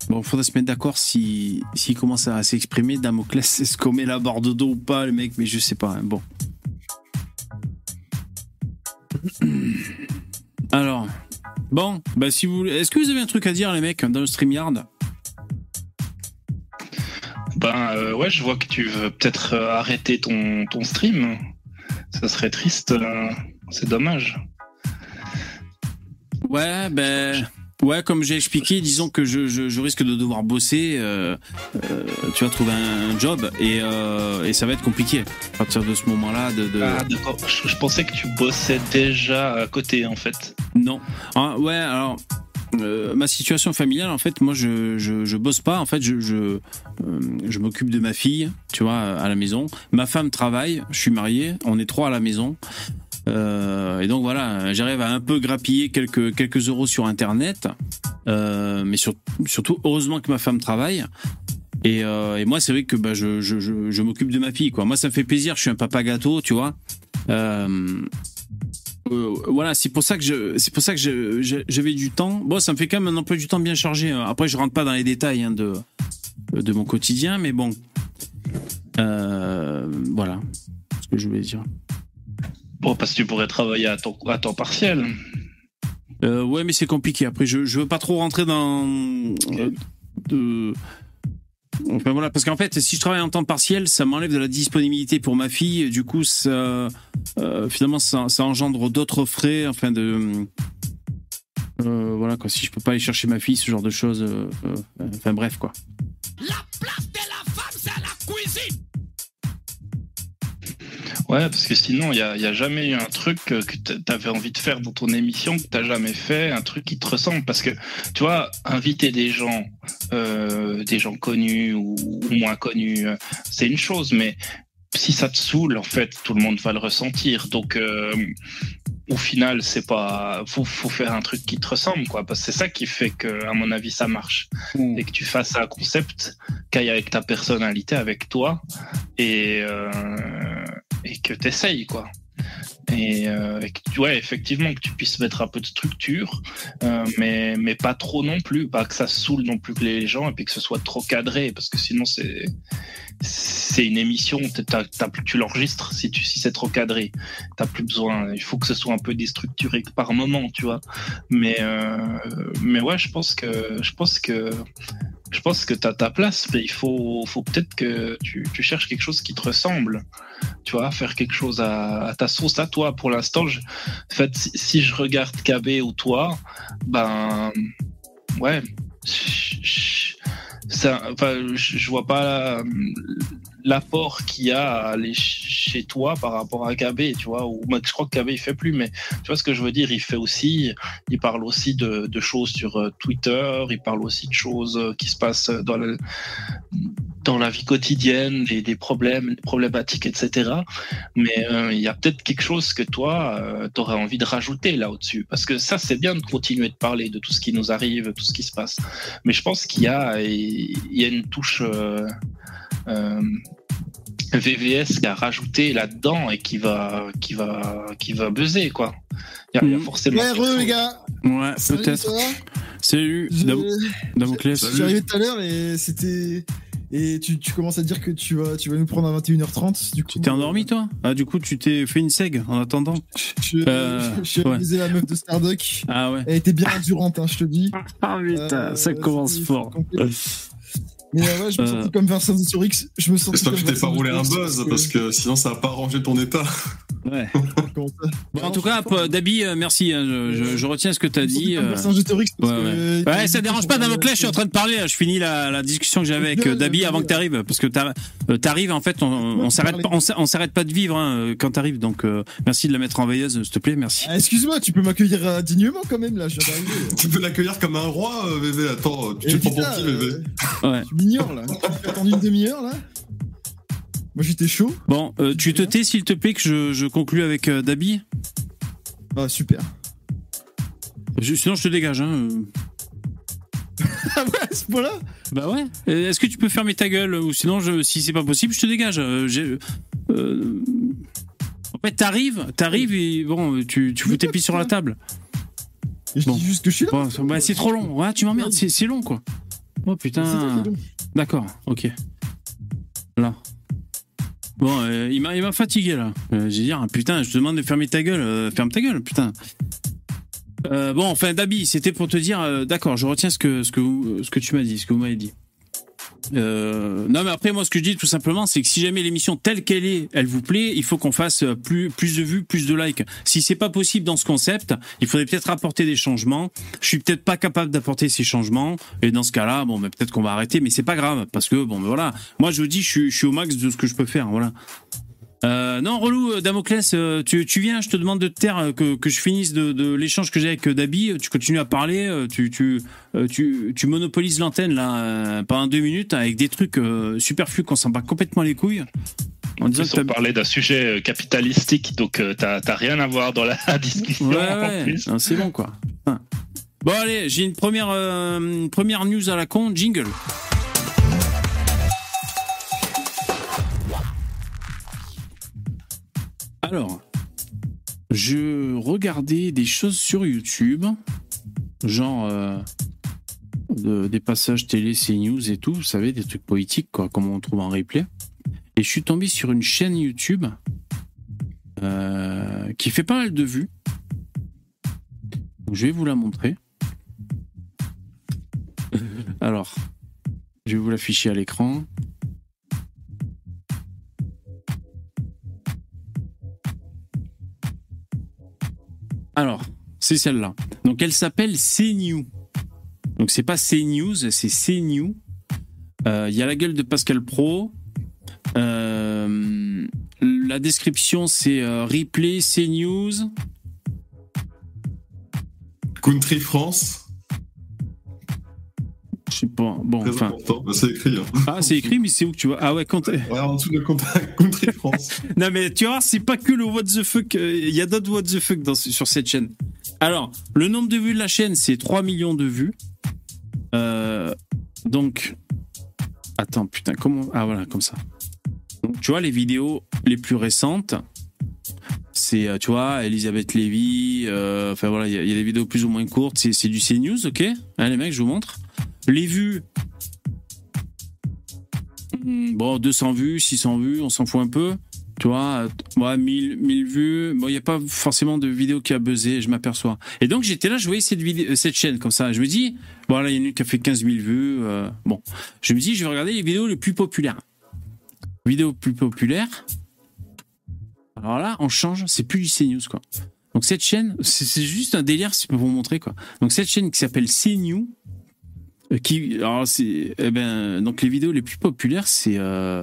bon, faudrait se mettre d'accord si s'il commence à s'exprimer. Damoclès, est-ce qu'on met la barre de dos ou pas, le mec? Mais je sais pas. hein. Bon. Alors, bon, bah si vous, est-ce que vous avez un truc à dire, les mecs, dans le StreamYard? Ben euh, ouais, je vois que tu veux peut-être euh, arrêter ton, ton stream. Ça serait triste. euh, c'est dommage. Ouais, ben. Ouais, comme j'ai expliqué, disons que je, je, je risque de devoir bosser, tu vas trouver un job et, et ça va être compliqué à partir de ce moment-là. De, de... Ah d'accord. Je, je pensais que tu bossais déjà à côté en fait. Non. Ah, ouais, alors, euh, ma situation familiale, en fait, moi, je, je, bosse pas. En fait, je, je, euh, je m'occupe de ma fille, tu vois, à la maison. Ma femme travaille. Je suis marié. On est trois à la maison. Euh, et donc voilà, j'arrive à un peu grappiller quelques quelques euros sur Internet. Mais sur- surtout, heureusement que ma femme travaille. Et, et moi, c'est vrai que bah, je, je, je, m'occupe de ma fille. Quoi. Moi, ça me fait plaisir. Je suis un papa gâteau, tu vois. Euh, voilà, c'est pour ça que je, c'est pour ça que je- je- j'avais du temps. Bon, ça me fait quand même un emploi du temps bien chargé. Après, je rentre pas dans les détails hein, de de mon quotidien, mais bon, Euh, voilà ce que je voulais dire. Bon, parce que tu pourrais travailler à temps, à temps partiel. Euh, ouais, mais c'est compliqué. Après, je, je veux pas trop rentrer dans euh, de. Enfin voilà, parce qu'en fait, si je travaille en temps partiel, ça m'enlève de la disponibilité pour ma fille. Du coup, ça, euh, finalement, ça, engendre d'autres frais. Enfin de. Euh, voilà quoi. Si je peux pas aller chercher ma fille, ce genre de choses. euh, enfin bref quoi. Ouais, parce que sinon, il n'y a, y a jamais eu un truc que tu avais envie de faire dans ton émission que tu jamais fait, un truc qui te ressemble. Parce que, tu vois, inviter des gens, euh, des gens connus ou, ou moins connus, euh, c'est une chose, mais si ça te saoule, en fait, tout le monde va le ressentir. Donc, euh, au final, c'est pas. Faut, faut faire un truc qui te ressemble, quoi. Parce que c'est ça qui fait que, à mon avis, ça marche. Et que tu fasses un concept qui aille avec ta personnalité, avec toi, et, euh, et que tu essayes, quoi. Et, euh, que, ouais, effectivement, que tu puisses mettre un peu de structure, euh, mais, mais pas trop non plus, pas que ça saoule non plus les gens, et puis que ce soit trop cadré, parce que sinon, c'est. Une émission, tu l'enregistres si, tu, si c'est trop cadré. T'as plus besoin. Il faut que ce soit un peu déstructuré par moment, tu vois. Mais, euh, mais ouais, je pense que je pense que je pense que t'as ta place, mais il faut, faut peut-être que tu, tu cherches quelque chose qui te ressemble. Tu vois, faire quelque chose à, ta sauce, à toi. Pour l'instant, en fait, si, je regarde KB ou toi, ben, ouais, je- ça, enfin, je, je vois pas l'apport qu'il y a aller ch- chez toi par rapport à KB, tu vois. Ou je crois que KB il fait plus, mais tu vois ce que je veux dire. Il fait aussi, il parle aussi de, choses sur euh, Twitter. Il parle aussi de choses euh, qui se passent dans la, dans la vie quotidienne, des, problèmes, des problématiques, etc. Mais euh, il y a peut-être quelque chose que toi, tu aurais envie de rajouter là au-dessus. Parce que ça, c'est bien de continuer de parler de tout ce qui nous arrive, tout ce qui se passe. Mais je pense qu'il y a, il y a une touche euh, euh, VVS qui a rajouté là-dedans et qui va, qui va, qui va buzzer quoi. Il y a, Mhm. forcément. Ouais, re, les gars. Ouais, Salut, peut-être. ça Salut, Damoclès. Je suis arrivé tout à l'heure et c'était. Et tu, tu commences à dire que tu vas, tu vas nous prendre à 21h30. Du coup, Tu t'es endormi toi? Ah du coup tu t'es fait une seg en attendant Je, Euh, je suis ouais. amusé la meuf de Stardock. Ah ouais. Elle était bien endurante, hein, je te dis. Ah Euh, c'était- fort. Mais euh, ouais, je me Euh. sentais comme Vincent sur X. Je me sentais J'espère que tu t'es pas roulé un buzz X, parce que sinon ça va pas arranger ton état. Ouais. Bon, en tout cas, p- Dabi, euh, merci. hein, je, je- je retiens ce que tu as dit. comme euh, Vincent Gétorix parce Ouais, que, ouais. euh, ça dérange pas, Damoclès, je suis en train de parler. Je finis la, la discussion que j'avais avec euh, Dabi avant que bien. t'arrives, parce que euh, t'arrives, en fait, on, on s'arrête pas, on s- on s'arrête pas de vivre hein, euh, quand t'arrives. Donc, euh, merci de la mettre en veilleuse, s'il te plaît, merci. Ah, Excuse-moi, tu peux m'accueillir euh, dignement quand même là, je viens d'arriver. Tu peux l'accueillir comme un roi, euh, VV. Attends, tu te prends pour qui, VV euh, Ouais. Tu m'ignores là. Tu as attendu une demi-heure là? Moi j'étais chaud. Bon, euh, tu te tais, s'il te plaît, que je, je conclue avec euh, Dabi? Ah super. Je- sinon, je te dégage. Hein. euh. Ah ouais, à ce point-là? Bah ouais. Euh, Est-ce que tu peux fermer ta gueule ou sinon, je, si c'est pas possible, je te dégage. Euh, j'ai- euh, En fait, t'arrives, t'arrives et bon, tu, tu fous tes pieds sur la table. Et Je Bon. dis juste que je suis là. Bon, bah, c'est trop long. Ouais, tu m'emmerdes, c'est c'est long quoi. Oh putain. D'accord, ok. Là. Bon, euh, il m'a il m'a fatigué là. Euh, J'ai dit, ah, putain, je te demande de fermer ta gueule. euh, ferme ta gueule, putain. Bon, enfin, Dabi, c'était pour te dire, d'accord, je retiens ce que, ce, que, vous- ce que tu m'as dit, ce que vous m'avez dit. Euh, non, mais après, moi, ce que je dis tout simplement, c'est que si jamais l'émission telle qu'elle est, elle vous plaît, il faut qu'on fasse euh, plus, plus de vues, plus de likes. Si c'est pas possible dans ce concept, il faudrait peut-être apporter des changements. Je suis peut-être pas capable d'apporter ces changements, et dans ce cas-là, bon, mais peut-être qu'on va arrêter, mais c'est pas grave, parce que bon, mais voilà. Moi, je vous dis, je suis, je suis au max de ce que je peux faire, voilà. Euh, non, relou, euh, Damoclès, euh, tu, tu viens, je te demande de te taire, que, que je finisse de, de l'échange que j'ai avec Dabi. Tu continues à parler, tu, tu, tu, tu monopolises l'antenne là pendant deux minutes avec des trucs superflus qu'on s'en bat complètement les couilles. En disant que parlé d'un sujet capitalistique, donc t'as rien à voir dans la discussion Ouais, en ouais, plus. c'est bon quoi. Enfin. Bon, allez, j'ai une première, euh, une première news à la con, jingle. Alors, je regardais des choses sur YouTube, genre euh, de- des passages télé, CNews et tout, vous savez, des trucs politiques, quoi, comme on trouve en replay. Et je suis tombé sur une chaîne YouTube euh, qui fait pas mal de vues. Donc, je vais vous la montrer. Alors, je vais vous l'afficher à l'écran. Alors, c'est celle-là. Donc, elle s'appelle CNew. Donc, c'est pas CNews, c'est CNew. Euh, Il y a la gueule de Pascal Pro. Euh, la description, c'est euh, replay CNews. Country France. Je sais pas. Bon, Très enfin. c'est écrit. Hein. Ah, c'est écrit, mais c'est où que tu vois Ah ouais, quand. Ouais, en dessous de Country France. Non, mais tu vois, c'est pas que le what the fuck. euh, Il y a d'autres what the fuck dans, sur cette chaîne. Alors, le nombre de vues de la chaîne, c'est 3 millions de vues. Euh, donc. Attends, putain, comment. Ah, voilà, comme ça. Donc, tu vois, les vidéos les plus récentes, c'est, euh, tu vois, Elisabeth Lévy. euh, Enfin, voilà, il y, a- il y a des vidéos plus ou moins courtes. C'est c'est du CNews, ok? Hein, Les mecs, je vous montre. Les vues. Hmm, Bon, 200 vues, 600 vues, on s'en fout un peu. Tu vois, ouais, 1000, 1000 vues. Bon, il n'y a pas forcément de vidéo qui a buzzé, je m'aperçois. Et donc, j'étais là, je voyais cette, vidéo, euh, cette chaîne comme ça. Je me dis, bon, là, il y en a une qui a fait 15 000 vues. euh, bon, je me dis, je vais regarder les vidéos les plus populaires. Vidéos plus populaires. Alors là, on change, c'est plus du CNews, quoi. Donc, cette chaîne, c'est juste un délire, si je peux vous montrer, quoi. Donc, cette chaîne qui s'appelle CNews, qui, alors, c'est, eh ben, donc, les vidéos les plus populaires, c'est, euh,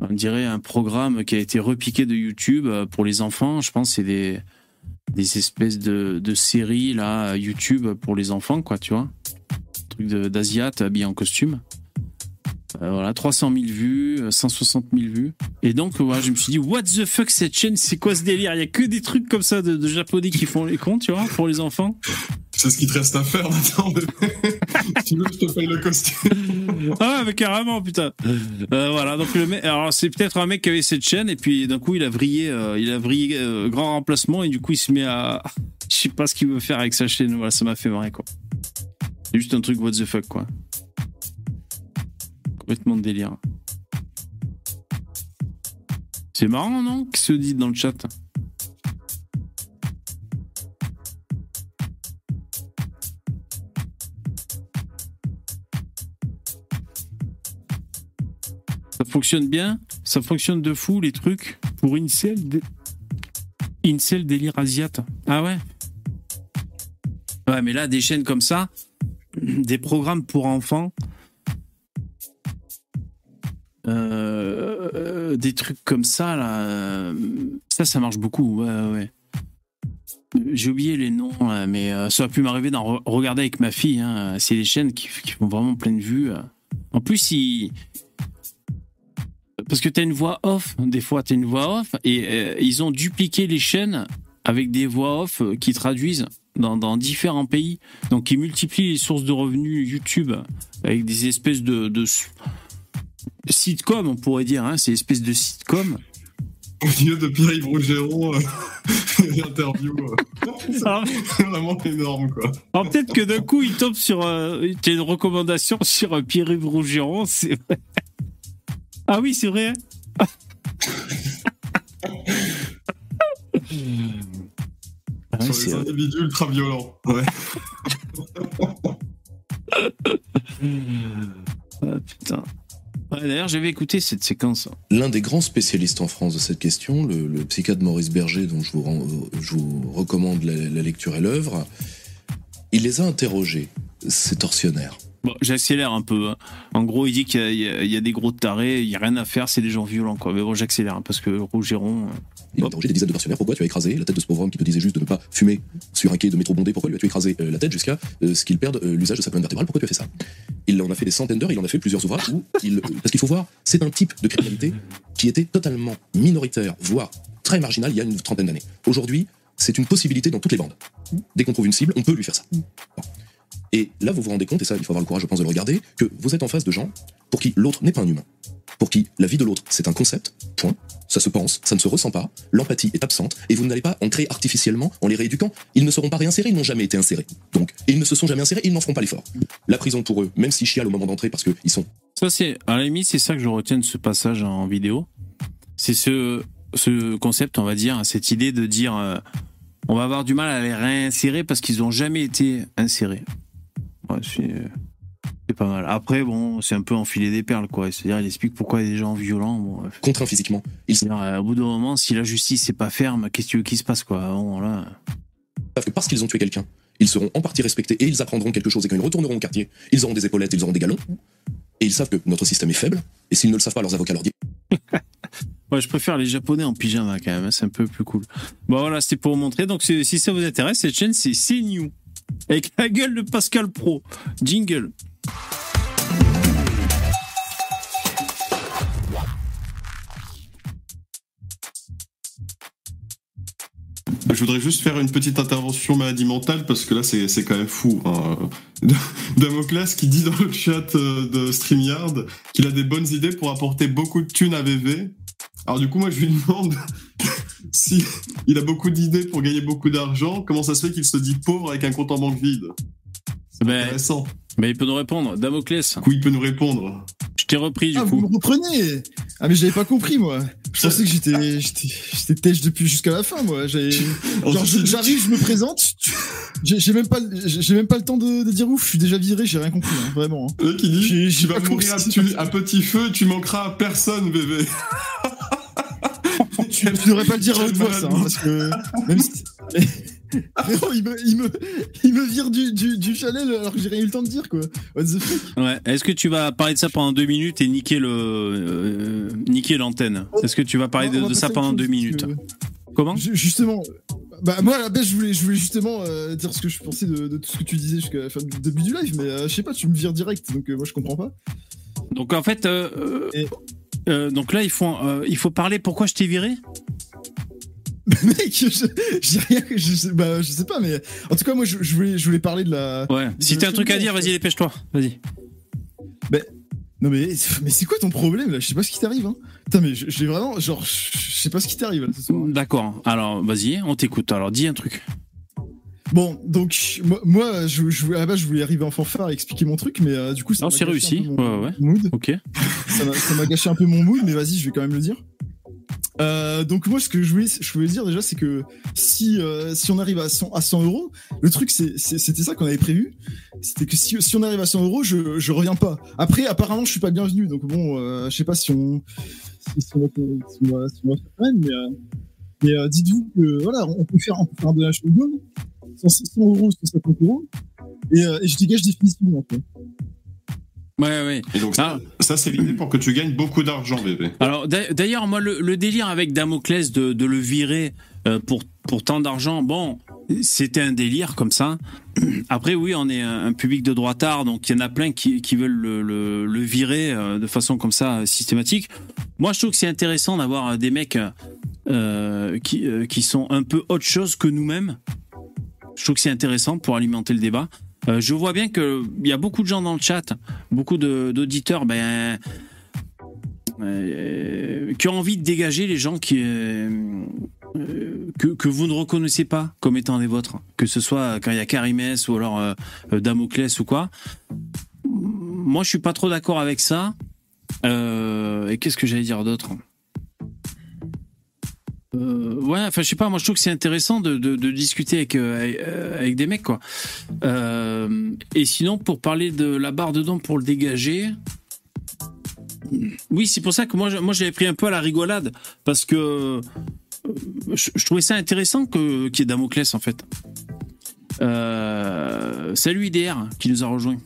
on dirait un programme qui a été repiqué de YouTube euh, pour les enfants. Je pense c'est des, des espèces de, de séries là YouTube pour les enfants, quoi, tu vois. Truc de- d'asiate habillé en costume. Euh, voilà, 300 000 vues, euh, 160 000 vues. Et donc, voilà, je me suis dit, what the fuck, cette chaîne, c'est quoi ce délire? Il y a que des trucs comme ça de, de japonais qui font les cons, tu vois, pour les enfants. C'est ce qu'il te reste à faire maintenant. si tu veux, je te paye le costume. Ah, mais carrément, putain. Euh, voilà, donc le mec, alors c'est peut-être un mec qui avait cette chaîne et puis d'un coup il a vrillé, euh, il a vrillé euh, grand remplacement et du coup il se met à, je sais pas ce qu'il veut faire avec sa chaîne. Voilà, ça m'a fait marrer quoi. C'est juste un truc what the fuck quoi. Délire. C'est marrant non Qu'est-ce que se dit dans le chat Ça fonctionne bien, ça fonctionne de fou les trucs pour Incel. dé- Incel délire asiate. Ah ouais? Ouais, mais là, des chaînes comme ça, des programmes pour enfants, euh, des trucs comme ça, là, euh, ça, ça marche beaucoup. Ouais, ouais. J'ai oublié les noms, mais euh, ça a pu m'arriver d'en re- regarder avec ma fille. hein. C'est des chaînes qui, qui font vraiment plein de vues. euh. En plus, ils, parce que tu as une voix off, des fois tu as une voix off, et ils ont dupliqué les chaînes avec des voix off qui traduisent dans, dans différents pays. Donc ils multiplient les sources de revenus YouTube avec des espèces de, de sitcom, on pourrait dire, hein, c'est espèces de sitcom. Au milieu de Pierre-Yves Rougeron, euh, l'interview. euh, Alors, c'est vraiment énorme, quoi. alors peut-être que d'un coup il tombe sur euh, t'as une recommandation sur euh, Pierre-Yves Rougeron, c'est vrai. Ah oui, c'est vrai. Ah ouais, Sur c'est les vrai. individus ultra violents. Ouais. Ah, putain. Ouais, D'ailleurs, j'avais écouté cette séquence. L'un des grands spécialistes en France de cette question, le, le psychiatre Maurice Berger, dont je vous, je vous recommande la, la lecture et l'œuvre, il les a interrogés, ces tortionnaires. Bon, j'accélère un peu. hein. En gros, il dit qu'il y, a- y des gros tarés, il y a rien à faire, c'est des gens violents, quoi. Mais bon, j'accélère hein, parce que Rouge et Rond, euh, Il a interrogé des dizaines de versionnaires. Pourquoi tu as écrasé la tête de ce pauvre homme qui te disait juste de ne pas fumer sur un quai de métro bondé Pourquoi lui as-tu écrasé euh, la tête jusqu'à euh, ce qu'il perde euh, l'usage de sa colonne vertébrale? Pourquoi tu as fait ça? Il en a fait des centaines d'heures, il en a fait plusieurs ouvrages. Parce qu'il faut voir, c'est un type de criminalité qui était totalement minoritaire, voire très marginal il y a une trentaine d'années. Aujourd'hui, c'est une possibilité dans toutes les bandes. Dès qu'on trouve une cible, on peut lui faire ça. Et là, vous vous rendez compte, et ça, il faut avoir le courage, je pense, de le regarder, que vous êtes en face de gens pour qui l'autre n'est pas un humain. Pour qui la vie de l'autre, c'est un concept, point. Ça se pense, ça ne se ressent pas, l'empathie est absente, et vous n'allez pas en créer artificiellement en les rééduquant. Ils ne seront pas réinsérés, ils n'ont jamais été insérés. Donc, ils ne se sont jamais insérés, ils n'en feront pas l'effort. La prison pour eux, même s'ils chialent au moment d'entrer parce qu'ils sont Ça, c'est, à la limite, c'est ça que je retiens de ce passage en vidéo. C'est ce, ce concept, on va dire, cette idée de dire, euh, on va avoir du mal à les réinsérer parce qu'ils ont jamais été insérés. Ouais, c'est, euh, c'est pas mal. Après, bon, c'est un peu enfiler des perles, quoi. C'est-à-dire, il explique pourquoi il y a des gens violents. Bon, contraints physiquement. Ils c'est-à-dire, euh, au bout d'un moment, si la justice c'est pas ferme, qu'est-ce que tu veux qu'il se passe, quoi Bon, là. savent que parce qu'ils ont tué quelqu'un, ils seront en partie respectés et ils apprendront quelque chose et quand ils retourneront au quartier, ils auront des épaulettes, ils auront des galons. Et ils savent que notre système est faible, et s'ils ne le savent pas, leurs avocats leur disent Ouais, je préfère les japonais en pyjama quand même, hein, c'est un peu plus cool. Bon voilà, c'était pour vous montrer. Donc c'est- si ça vous intéresse, cette chaîne c'est CNew. Avec la gueule de Pascal Pro. Jingle. Je voudrais juste faire une petite intervention maladie mentale parce que là c'est quand même fou. hein. Damoclès qui dit dans le chat euh, de StreamYard qu'il a des bonnes idées pour apporter beaucoup de thunes à VV. Alors du coup moi je lui demande si il a beaucoup d'idées pour gagner beaucoup d'argent, comment ça se fait qu'il se dit pauvre avec un compte en banque vide? Ben, intéressant. ben, il peut nous répondre. Damoclès, Du coup il peut nous répondre. je t'ai repris du Ah, vous coup. me reprenez? Ah, mais j'avais pas compris, moi. Je pensais que j'étais j'étais j'étais têche depuis jusqu'à la fin, moi. J'arrive, je me présente. J'ai même pas, j'ai même pas le temps de, de dire ouf. Je suis déjà viré. J'ai rien compris, hein, vraiment. hein. Le il dit J'ai- j'ai tu vas mourir à, tu- à petit feu, tu manqueras à personne VV. Tu, tu devrais pas le dire à haute voix, ça, hein, parce que même si- Frérot, il me, il me, il me vire du, du, du chalet alors que j'ai rien eu le temps de dire, quoi. What the fuck? Ouais. Est-ce que tu vas parler de ça pendant deux minutes et niquer le euh, niquer l'antenne? Est-ce que tu vas parler de, ça pendant deux minutes? que- Comment? Ju- Justement, bah moi à la base je voulais, je voulais justement euh, dire ce que je pensais de, de tout ce que tu disais jusqu'à la fin du début du live, mais euh, je sais pas, tu me vires direct, donc moi je comprends pas. Donc en fait, Et- donc là il faut il faut parler. Pourquoi je t'ai viré? Mec, je- j'ai rien, je sais, bah, je sais pas, mais en tout cas moi je, je voulais, je voulais parler de la. Ouais. Si t'as un truc à dire, vas-y dépêche-toi. Vas-y. Non mais, mais c'est quoi ton problème là? Je sais pas ce qui t'arrive. Hein. Putain mais je- j'ai vraiment, genre, je sais pas ce qui t'arrive là ce soir. D'accord. Alors vas-y, on t'écoute. Alors dis un truc. Bon, donc moi, moi, je, je, à la base je voulais arriver en fanfare et expliquer mon truc, mais euh, du coup ça Non, c'est réussi. mon Ouais, ouais. mood. Ok. ça m'a gâché un peu mon mood, mais vas-y, je vais quand même le dire. Euh, donc moi, ce que je voulais, dire déjà, c'est que si euh, si on arrive à 100 à 100 euros, le truc, c'était ça qu'on avait prévu. C'était que si, on arrive à 100 euros, je je reviens pas. Après, apparemment, je suis pas bienvenu, donc bon, euh, je sais pas si on va faire mais euh, mais dites-vous que voilà, on peut faire on peut faire un donation de 100, 100 euros, 150 euros, et, et je dégage définitivement. Quoi. Ouais, ouais. Et donc ça, ça, c'est l'idée pour que tu gagnes beaucoup d'argent VV. Alors d'a- d'ailleurs, moi, le, le délire avec Damoclès de, de le virer euh, pour, pour tant d'argent, bon, c'était un délire comme ça. Après, oui, on est un, un public de droitard, donc il y en a plein qui, qui veulent le, le, le virer euh, de façon comme ça systématique. Moi, je trouve que c'est intéressant d'avoir euh, des mecs euh, qui, qui sont un peu autre chose que nous-mêmes. Je trouve que c'est intéressant pour alimenter le débat. Euh, je vois bien qu'il y a beaucoup de gens dans le chat, beaucoup d'auditeurs, ben, euh, qui ont envie de dégager les gens qui, euh, que, que vous ne reconnaissez pas comme étant des vôtres. Que ce soit quand il y a Karimès ou alors Damoclès ou quoi. Moi, je suis pas trop d'accord avec ça. Et qu'est-ce que j'allais dire d'autre? Euh, ouais, enfin, je sais pas, moi je trouve que c'est intéressant de, de, de discuter avec, euh, avec, euh, avec des mecs, quoi. Euh, et sinon, pour parler de la barre de dents pour le dégager, oui, c'est pour ça que moi, moi j'avais pris un peu à la rigolade, parce que je, je trouvais ça intéressant que- qu'il y ait Damoclès, en fait. Salut IDR qui nous a rejoint.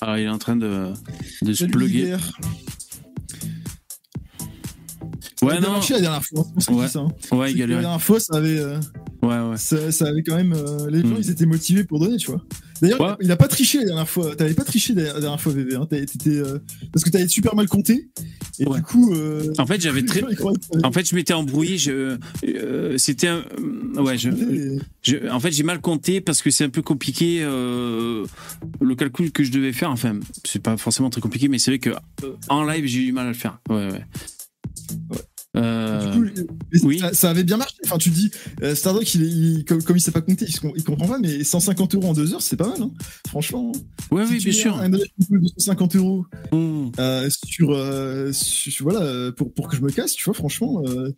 Alors, il est en train de, de se Salut, plugger. Ouais, non. marché la dernière fois. Ouais. ça, hein. Ouais, il La dernière fois, ça avait, euh, Ouais, ouais. ça, ça avait quand même. euh, les gens, Mm. ils étaient motivés pour donner, tu vois. D'ailleurs, Ouais. il il a pas triché la dernière fois. T'avais pas triché la dernière fois, VV. Hein. Euh, Parce que t'avais super mal compté. Et Ouais. du coup. En fait, j'avais très. En fait, je m'étais embrouillé. Je, c'était un. Ouais, je, en fait, j'ai mal compté parce que c'est un peu compliqué le calcul que je devais faire. Enfin, c'est pas forcément très compliqué, mais c'est vrai que en live, j'ai eu du mal à le faire. Ouais, ouais. Euh, Du coup, oui. ça, ça avait bien marché. Enfin, tu dis, euh, Stardock, il, il- comme, comme il sait pas compter, il, il comprend pas, mais 150 euros en deux heures, c'est pas mal, hein. Franchement. ouais, si oui, bien sûr. Un donation de 150 euros Mmh. euh, sur, euh, sur- voilà, pour, pour que je me casse, tu vois, franchement, euh,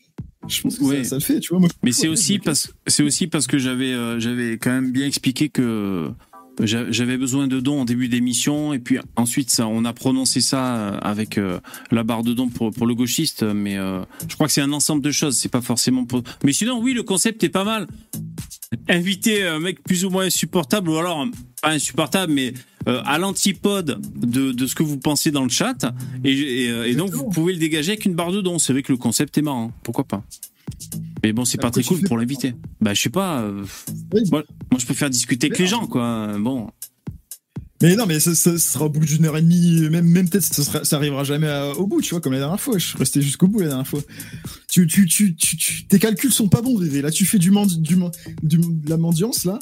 je pense que Ouais. ça, ça le fait, tu vois. Moi, Mais c'est aussi parce c'est aussi parce que j'avais j'avais quand même bien expliqué que j'avais besoin de dons en début d'émission et puis ensuite ça on a prononcé ça euh, avec euh, la barre de dons pour pour le gauchiste mais euh, je crois que c'est un ensemble de choses c'est pas forcément pour mais sinon oui le concept est pas mal. Inviter un mec plus ou moins insupportable ou alors pas insupportable mais euh, à l'antipode de, de ce que vous pensez dans le chat et, et, et donc vous pouvez le dégager avec une barre de dons. C'est vrai que le concept est marrant. Pourquoi pas? Mais bon c'est pas très cool pour l'inviter bah je sais pas euh, Oui. moi, moi, je préfère discuter avec les gens quoi bon Mais non, mais ça, ça sera au bout d'une heure et demie, même, même peut-être ça, sera- ça arrivera jamais à- au bout, tu vois, comme la dernière fois. Je suis resté jusqu'au bout la dernière fois. Tu, tu, tu, tu, tu- tes calculs sont pas bons, VV. Là, tu fais du, mendi- du, du- de la mendiance, là.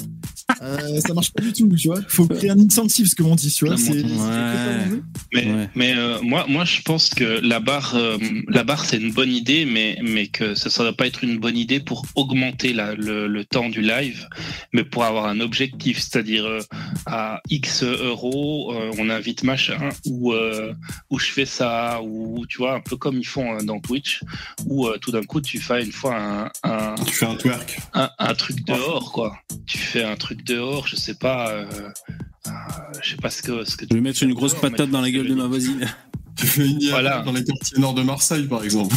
Euh, ça marche pas du tout, tu vois. Faut créer un incentive, ce que on dit, tu vois. Ouais. Mais, Ouais. mais euh, moi, moi, je pense que la barre, euh, la barre, c'est une bonne idée, mais, mais que ça ne doit pas être une bonne idée pour augmenter la, le, le temps du live, mais pour avoir un objectif, c'est-à-dire euh, à X euros, euh, on invite machin, ou euh, ou je fais ça, ou tu vois, un peu comme ils font euh, dans Twitch, où euh, tout d'un coup tu fais une fois un, un, Tu fais un twerk. un, un truc dehors, quoi. Tu fais un truc dehors, je sais pas. Euh, euh, je sais pas ce que ce que je vais mettre une grosse dehors, patate dans la gueule de ma voisine Tu fais une IRL Voilà. dans les quartiers nord de Marseille, par exemple.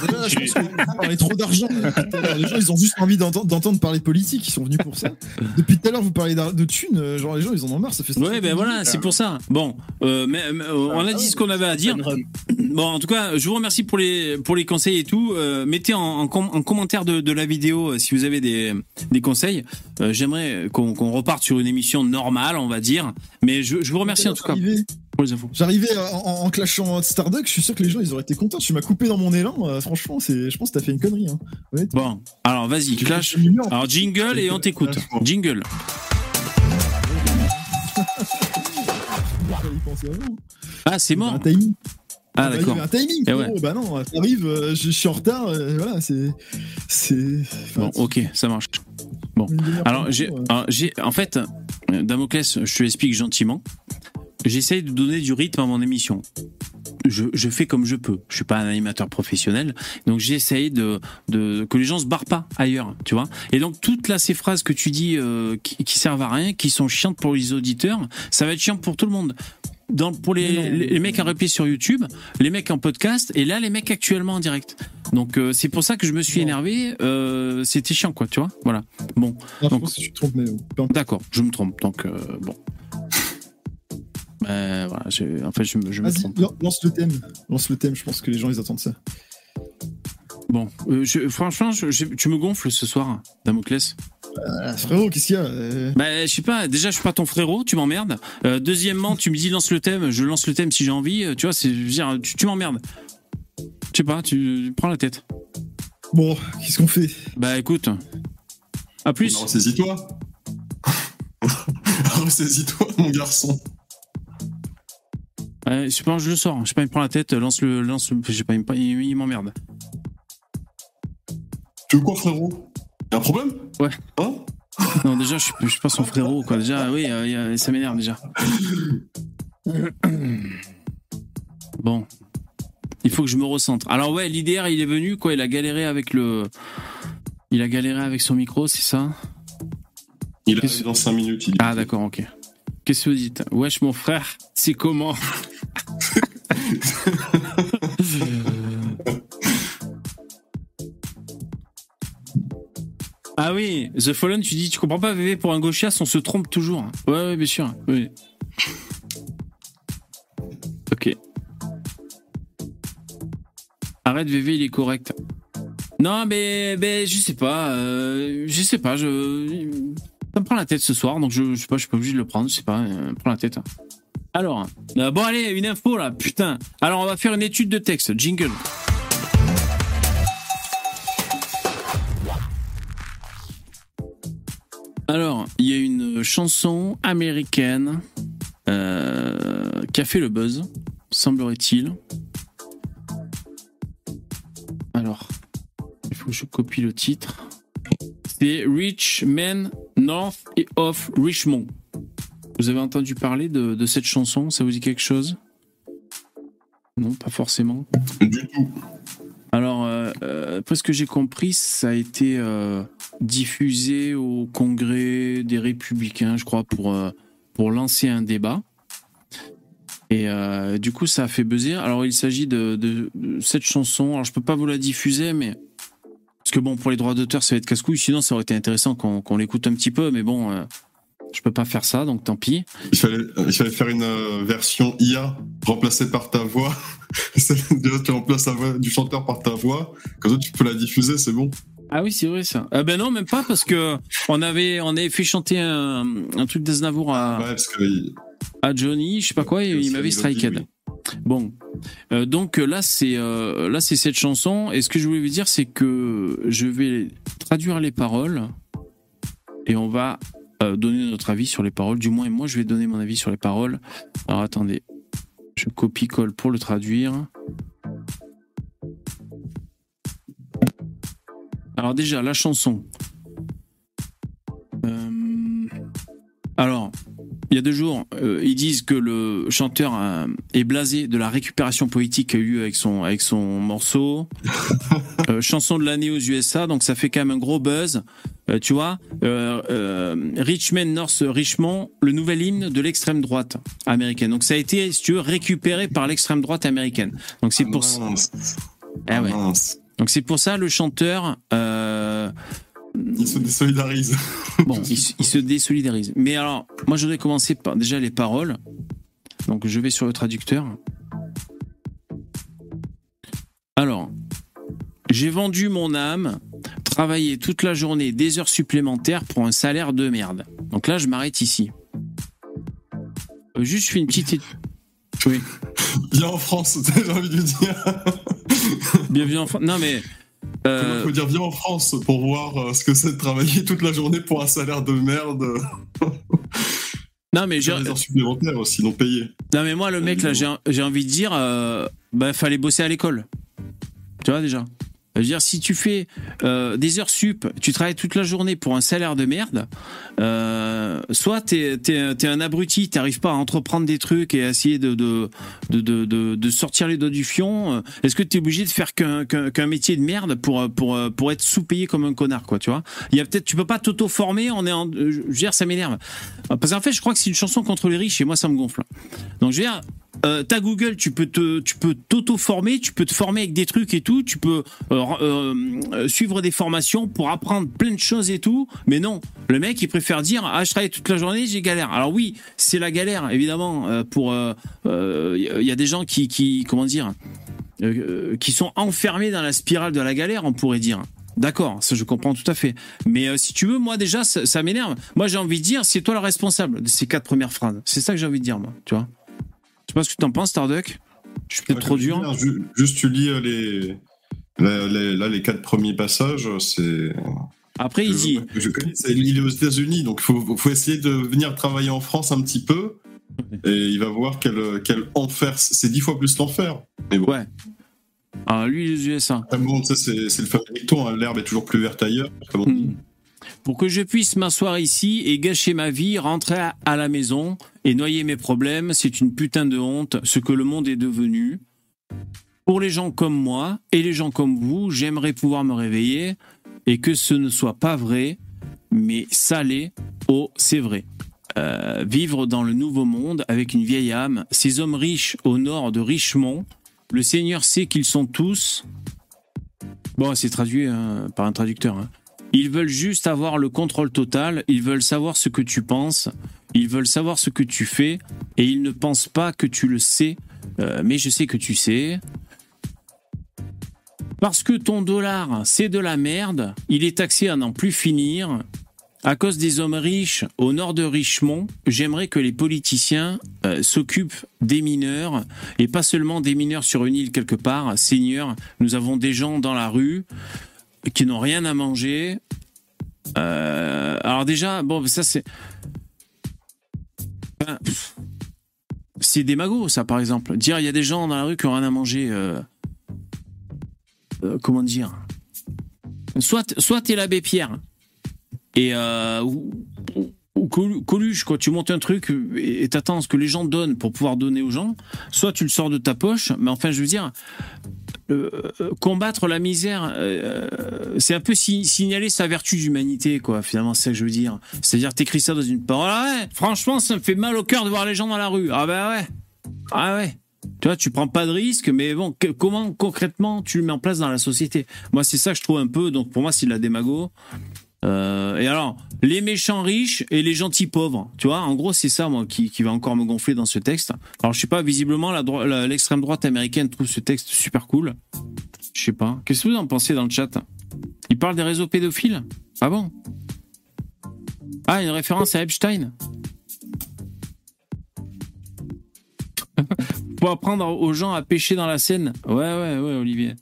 Voilà, je pense qu'on parlait trop d'argent. l'heure. Les gens, ils ont juste envie d'entendre, d'entendre parler politique. Ils sont venus pour ça. Depuis tout à l'heure, vous parlez de thunes. euh, Genre, les gens, ils en ont marre. Ça fait ouais ben voilà c'est pour ça bon euh, mais, mais, euh, on a dit ce qu'on avait à dire Bon, en tout cas, je vous remercie pour les pour les conseils et tout. Euh, mettez en, en, com- en commentaire de, de la vidéo euh, si vous avez des, des conseils. Euh, J'aimerais qu'on qu'on reparte sur une émission normale, on va dire. Mais je, je vous remercie en tout cas pour les infos. J'arrivais en, en, clashant Starduck. Je suis sûr que les gens, ils auraient été contents. Tu m'as coupé dans mon élan. euh, franchement, c'est, je pense que t'as fait une connerie. Hein. Bon, alors vas-y, clash. Alors jingle et on t'écoute. Jingle. pensait avant. Ah, c'est mort. Ah d'accord. un timing. Eh ouais. frérot. Bah non, ça arrive. euh, je, je suis en retard. euh, voilà, c'est, c'est. Bon, ok, ça marche. Alors j'ai, euh. alors, j'ai, en fait, euh, Damoclès, je te l'explique gentiment. J'essaye de donner du rythme à mon émission. Je, je fais comme je peux. Je suis pas un animateur professionnel, donc j'essaye de, de que les gens se barrent pas ailleurs, tu vois. Et donc toutes là ces phrases que tu dis euh, qui, qui servent à rien, qui sont chiantes pour les auditeurs, ça va être chiant pour tout le monde. Dans, pour les, non. les, les mecs à replay sur YouTube, les mecs en podcast, et là les mecs actuellement en direct. Donc euh, c'est pour ça que je me suis Non. énervé. Euh, C'était chiant quoi, tu vois. Voilà. Bon. D'accord, je me trompe. Donc, bon. Euh, voilà, je- en fait, je, me- je me Vas-y, trompe. lan- lance le thème. Lance le thème. Je pense que les gens, ils attendent ça. Bon, euh, je- franchement, je- je- tu me gonfles ce soir, Damoclès. Ah, frérot, qu'est-ce qu'il y a euh, Bah, je sais pas, déjà, je suis pas ton frérot, tu m'emmerdes. Euh, deuxièmement, tu me dis lance le thème, je lance le thème si j'ai envie. Tu vois, c'est, dire, tu, tu m'emmerdes. Je sais pas, tu, tu prends la tête. Bon, qu'est-ce qu'on fait? Bah, écoute. À plus. Ressaisis-toi. Ressaisis-toi, mon garçon. Ouais, je sais pas, je le sors. Je sais pas, il me prend la tête, lance le, lance le, je sais pas, il, il- m'emmerde. Tu veux quoi, frérot? Y'a un problème? Ouais. Hein? Non, déjà, je suis, je suis pas son frérot, quoi. Déjà, oui, euh, ça m'énerve déjà. Bon. Il faut que je me recentre. Alors, ouais, l'IDR, il est venu, quoi. Il a galéré avec le. Il a galéré avec son micro, c'est ça? Il arrive dans 5 minutes. Il... Ah, d'accord, ok. Qu'est-ce que vous dites? Wesh, mon frère, c'est comment? Euh. ah oui, The Fallen, tu dis, tu comprends pas, VV, pour un gauchias, on se trompe toujours. Ouais, ouais, bien sûr. Oui. Ok. Arrête, VV, il est correct. Non, mais, mais je sais pas. Euh, je sais pas. Je, ça me prend la tête ce soir, donc je, je sais pas, je suis pas obligé de le prendre. Je sais pas, euh, prends la tête. Alors, euh, bon allez, une info là, putain. Alors on va faire une étude de texte. Jingle. Alors, il y a une chanson américaine euh, qui a fait le buzz, semblerait-il. Alors, il faut que je copie le titre. C'est Rich Men North of Richmond. Vous avez entendu parler de, de cette chanson? Ça vous dit quelque chose? Non, pas forcément. Du tout. Alors, euh, euh, après ce que j'ai compris, ça a été euh, diffusé au Congrès des Républicains, je crois, pour, euh, pour lancer un débat. Et du coup, ça a fait buzzer. Alors, il s'agit de, de cette chanson. Alors, je peux pas vous la diffuser, mais parce que bon, pour les droits d'auteur, ça va être casse-couille. Sinon, ça aurait été intéressant qu'on l'écoute un petit peu, mais bon, je peux pas faire ça, donc tant pis. Il fallait, il fallait faire une euh, version IA remplacée par ta voix. Tu remplaces la voix du chanteur par ta voix. Comme ça, tu peux la diffuser, c'est bon. Ah oui, c'est vrai ça. Ah ben non, même pas parce que on avait on avait fait chanter un, un truc d'Aznavour à, Ouais, parce que il- à Johnny, je sais pas quoi, et il m'avait striked. oui. Bon, Euh, donc là c'est euh, là c'est cette chanson. Et ce que je voulais vous dire, c'est que je vais traduire les paroles et on va euh, donner notre avis sur les paroles. Du moins, moi je vais donner mon avis sur les paroles. Alors attendez, je copie-colle pour le traduire. Alors déjà la chanson. Euh, alors, il y a deux jours, euh, ils disent que le chanteur euh, est blasé de la récupération politique qu'il y a eu avec son, avec son morceau. Euh, chanson de l'année aux USA, donc ça fait quand même un gros buzz. Tu vois, Richmond, North Richmond, le nouvel hymne de l'extrême droite américaine. Donc ça a été, si tu veux, récupéré par l'extrême droite américaine. Donc c'est pour ça. Mince. Ah ouais. Mince. Donc c'est pour ça le chanteur. Il se désolidarise. Bon, il, se- il se désolidarise. Mais alors, moi, je voudrais commencer par déjà les paroles. Donc, je vais sur le traducteur. Alors, j'ai vendu mon âme, travaillé toute la journée, des heures supplémentaires pour un salaire de merde. Donc là, je m'arrête ici. Euh, Juste, je fais une petite. Oui. Viens en France, j'ai envie de dire. Bienvenue en France. Non, mais. Il euh, faut dire viens en France pour voir euh, ce que c'est de travailler toute la journée pour un salaire de merde. non, mais j'ai- des heures supplémentaires aussi, non payées. Non mais moi le mec là j'ai j'ai envie de dire euh, bah fallait bosser à l'école. Tu vois déjà. Je veux dire si tu fais euh, des heures sup, tu travailles toute la journée pour un salaire de merde, euh, soit t'es es, un abruti, t'arrives pas à entreprendre des trucs et à essayer de de de de, de, sortir les doigts du fion. euh, Est-ce que t'es obligé de faire qu'un métier de merde pour pour pour être sous-payé comme un connard quoi, tu vois? Il y a peut-être tu peux pas t'auto-former, on est en je veux dire ça m'énerve. Parce qu'en fait, je crois que c'est une chanson contre les riches et moi ça me gonfle. Donc je veux dire euh, t'as Google, tu peux te, t'auto-former, tu peux te former avec des trucs et tout, tu peux euh, euh, euh, suivre des formations pour apprendre plein de choses et tout. Mais non, le mec il préfère dire ah je travaille toute la journée, j'ai galère. Alors oui, c'est la galère évidemment pour il y a des gens qui, qui comment dire qui sont enfermés dans la spirale de la galère, on pourrait dire. D'accord, ça je comprends tout à fait. Mais si tu veux, moi déjà, ça, ça m'énerve. Moi j'ai envie de dire, c'est toi le responsable de ces quatre premières phrases. C'est ça que j'ai envie de dire, moi. Tu vois sais pas ce que tu en penses, Starduck. Je suis peut-être trop je dur. ju- Juste, tu lis euh, les. Là, les, là, les quatre premiers passages, c'est. Après, il dit. Je, je connais, c'est- il est aux États-Unis, donc il faut, faut essayer de venir travailler en France un petit peu. Et il va voir quel, quel enfer. C'est dix fois plus l'enfer. Mais bon, Ouais. Ah, lui, les USA. Ah bon, ça, c'est le fameux dicton, hein, l'herbe est toujours plus verte ailleurs. comme on dit. Pour que je puisse m'asseoir ici et gâcher ma vie, rentrer à- la maison et noyer mes problèmes, c'est une putain de honte, ce que le monde est devenu. Pour les gens comme moi et les gens comme vous, j'aimerais pouvoir me réveiller et que ce ne soit pas vrai, mais ça l'est. Oh, c'est vrai. Euh, vivre dans le nouveau monde avec une vieille âme, ces hommes riches au nord de Richmond, le Seigneur sait qu'ils sont tous. Bon, c'est traduit euh, par un traducteur. hein. Ils veulent juste avoir le contrôle total, ils veulent savoir ce que tu penses, ils veulent savoir ce que tu fais, et ils ne pensent pas que tu le sais, Euh, mais je sais que tu sais. Parce que ton dollar, c'est de la merde, il est taxé à n'en plus finir. À cause des hommes riches au nord de Richemont, j'aimerais que les politiciens euh, s'occupent des mineurs et pas seulement des mineurs sur une île quelque part. Seigneur, nous avons des gens dans la rue qui n'ont rien à manger. Euh, alors déjà, bon, ça c'est... Ben, c'est des magots, ça, par exemple. Dire il y a des gens dans la rue qui n'ont rien à manger. euh, euh, comment dire? Soit, soit t'es l'abbé Pierre et ou, ou Colu- Coluche, quoi. Tu montes un truc et t'attends ce que les gens donnent pour pouvoir donner aux gens. Soit tu le sors de ta poche, mais enfin, je veux dire, euh, euh, combattre la misère, euh, c'est un peu si- signaler sa vertu d'humanité, quoi. Finalement, c'est ça que je veux dire. C'est-à-dire, t'écris ça dans une parole. Ah franchement, ça me fait mal au cœur de voir les gens dans la rue. Ah ben ouais. Ah ouais. Tu vois, tu prends pas de risque, mais bon, comment concrètement tu le mets en place dans la société? Moi, c'est ça que je trouve un peu. Donc, pour moi, c'est de la démago. Euh, et alors, les méchants riches et les gentils pauvres. Tu vois, en gros, c'est ça, moi, qui, qui va encore me gonfler dans ce texte. Alors, je sais pas, visiblement, l'extrême droite américaine trouve ce texte super cool. Je sais pas. Qu'est-ce que vous en pensez dans le chat? Il parle des réseaux pédophiles? Ah bon? Ah, une référence à Epstein? Pour apprendre aux gens à pêcher dans la Seine. Ouais, ouais, ouais, Olivier.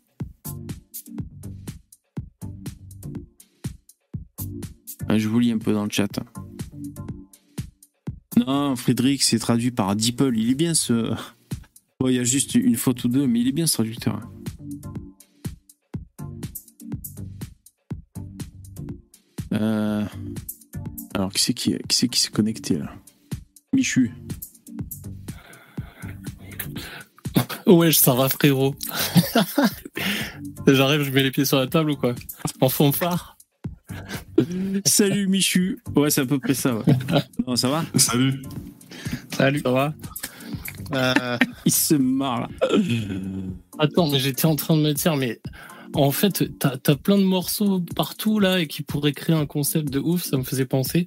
Je vous lis un peu dans le chat. Non, Frédéric, c'est traduit par Deeple. Il est bien ce. Bon, il y a juste une faute ou deux, mais il est bien ce traducteur. Euh... Alors, qui c'est qui, qui, c'est qui s'est connecté là? Michu. Ouais, ça va frérot? J'arrive, je mets les pieds sur la table ou quoi? En fanfare Salut Michu. Ouais, c'est à peu près ça. Ouais. Non, ça va Salut. Salut. Ça va Euh, Il se marre là. Attends, mais j'étais en train de me dire, mais en fait, t'as as plein de morceaux partout là et qui pourraient créer un concept de ouf. Ça me faisait penser.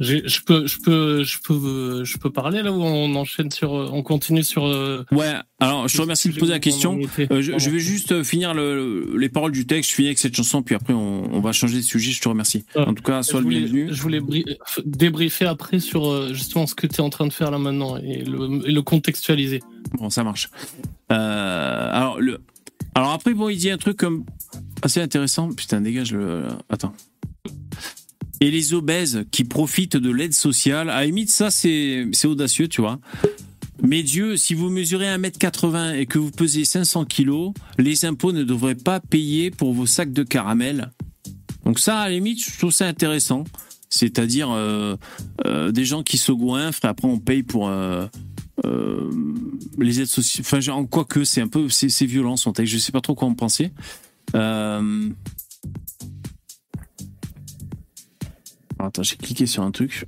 Je peux, je peux, je peux, je peux parler là où on enchaîne sur, on continue sur. euh, Ouais, alors je te remercie de poser la question. Euh, je, je vais juste euh, finir le- les paroles du texte, je finis avec cette chanson, puis après on, on va changer de sujet, je te remercie. Ah. En tout cas, Je sois le voulais, bienvenu. je voulais bri- débriefer après sur justement ce que tu es en train de faire là maintenant et le, et le contextualiser. Bon, ça marche. Euh, alors, le... alors après, bon, il dit un truc comme assez intéressant. Putain, dégage le... Attends. Et les obèses qui profitent de l'aide sociale, à limite, ça, c'est audacieux, tu vois. Mais Dieu, si vous mesurez 1m80 et que vous pesez 500 kilos, les impôts ne devraient pas payer pour vos sacs de caramel. Donc ça, à la limite, je trouve ça intéressant. C'est-à-dire euh, euh, des gens qui se goinfrent, après on paye pour... euh, euh, les aides sociales. Enfin, genre, quoi que c'est un peu, c'est c'est violent son texte. Je sais pas trop quoi en penser. Euh... alors, Attends, j'ai cliqué sur un truc.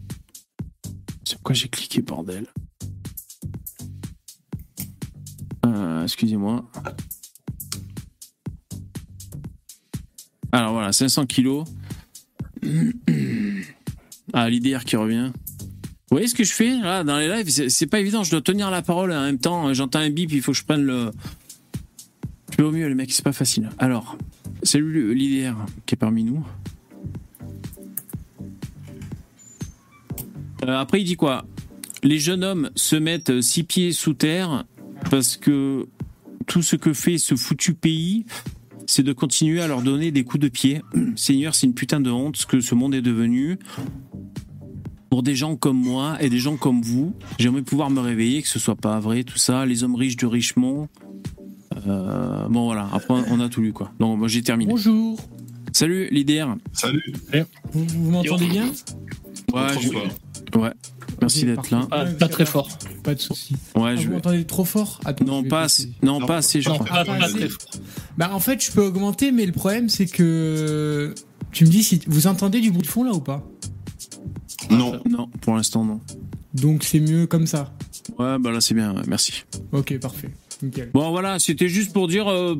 Sur quoi j'ai cliqué, bordel? Euh, Excusez-moi. Alors voilà, 500 kilos. Ah, l'IDR qui revient. Vous voyez ce que je fais là dans les lives? C'est pas évident, je dois tenir la parole en même temps. J'entends un bip, il faut que je prenne le. Je au mieux, les mecs, c'est pas facile. Alors, salut l'IDR qui est parmi nous. Euh, après, il dit quoi? Les jeunes hommes se mettent six pieds sous terre parce que tout ce que fait ce foutu pays, c'est de continuer à leur donner des coups de pied. Seigneur, c'est une putain de honte ce que ce monde est devenu pour des gens comme moi et des gens comme vous, j'aimerais pouvoir me réveiller, que ce soit pas vrai, tout ça. Les hommes riches de Richemont. Euh, bon, voilà. Après, on a tout lu, quoi. Donc, moi, j'ai terminé. Bonjour. Salut, l'IDR. Salut. Vous, vous m'entendez bien? Ouais, je- ouais. Merci d'être là. Ah, pas très fort. Pas de souci. Ouais, Ah, je vous vais. m'entendez trop fort? Attends, Non, pas assez. Non, Non, pas assez, je Non, crois. pas, pas Vas-y. très fort. Bah en fait, je peux augmenter, mais le problème c'est que tu me dis si vous entendez du bruit de fond là ou pas? Non. Non, pour l'instant, non. Donc c'est mieux comme ça. Ouais, bah là, c'est bien. Merci. Ok, parfait. Nickel. Bon, voilà, c'était juste pour dire. euh,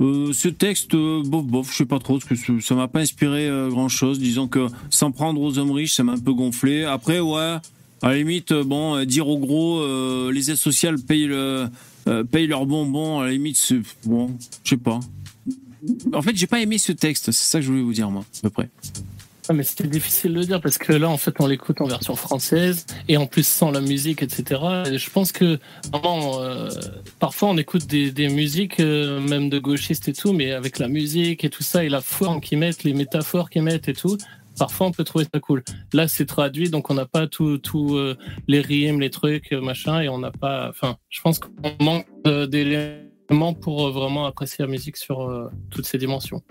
euh, ce texte, euh, bof, bof, je sais pas trop, parce que ça m'a pas inspiré grand chose. Disons que s'en prendre aux hommes riches, ça m'a un peu gonflé. Après, ouais, à la limite, bon, euh, dire aux gros, euh, les aides sociales payent, le, euh, payent leurs bonbons, à la limite, c'est bon, je sais pas. en fait, j'ai pas aimé ce texte. C'est ça que je voulais vous dire, moi, à peu près. Mais c'était difficile de le dire parce que là, en fait, on l'écoute en version française et en plus sans la musique, etc. Et je pense que euh, parfois on écoute des, musiques, euh, même de gauchistes et tout, mais avec la musique et tout ça et la forme qu'ils mettent, les métaphores qu'ils mettent et tout, parfois on peut trouver ça cool. Là, c'est traduit, donc on n'a pas tout, tout euh, les rimes, les trucs, machin, et on n'a pas. Enfin, je pense qu'on manque d'éléments pour euh, vraiment apprécier la musique sur euh, toutes ces dimensions.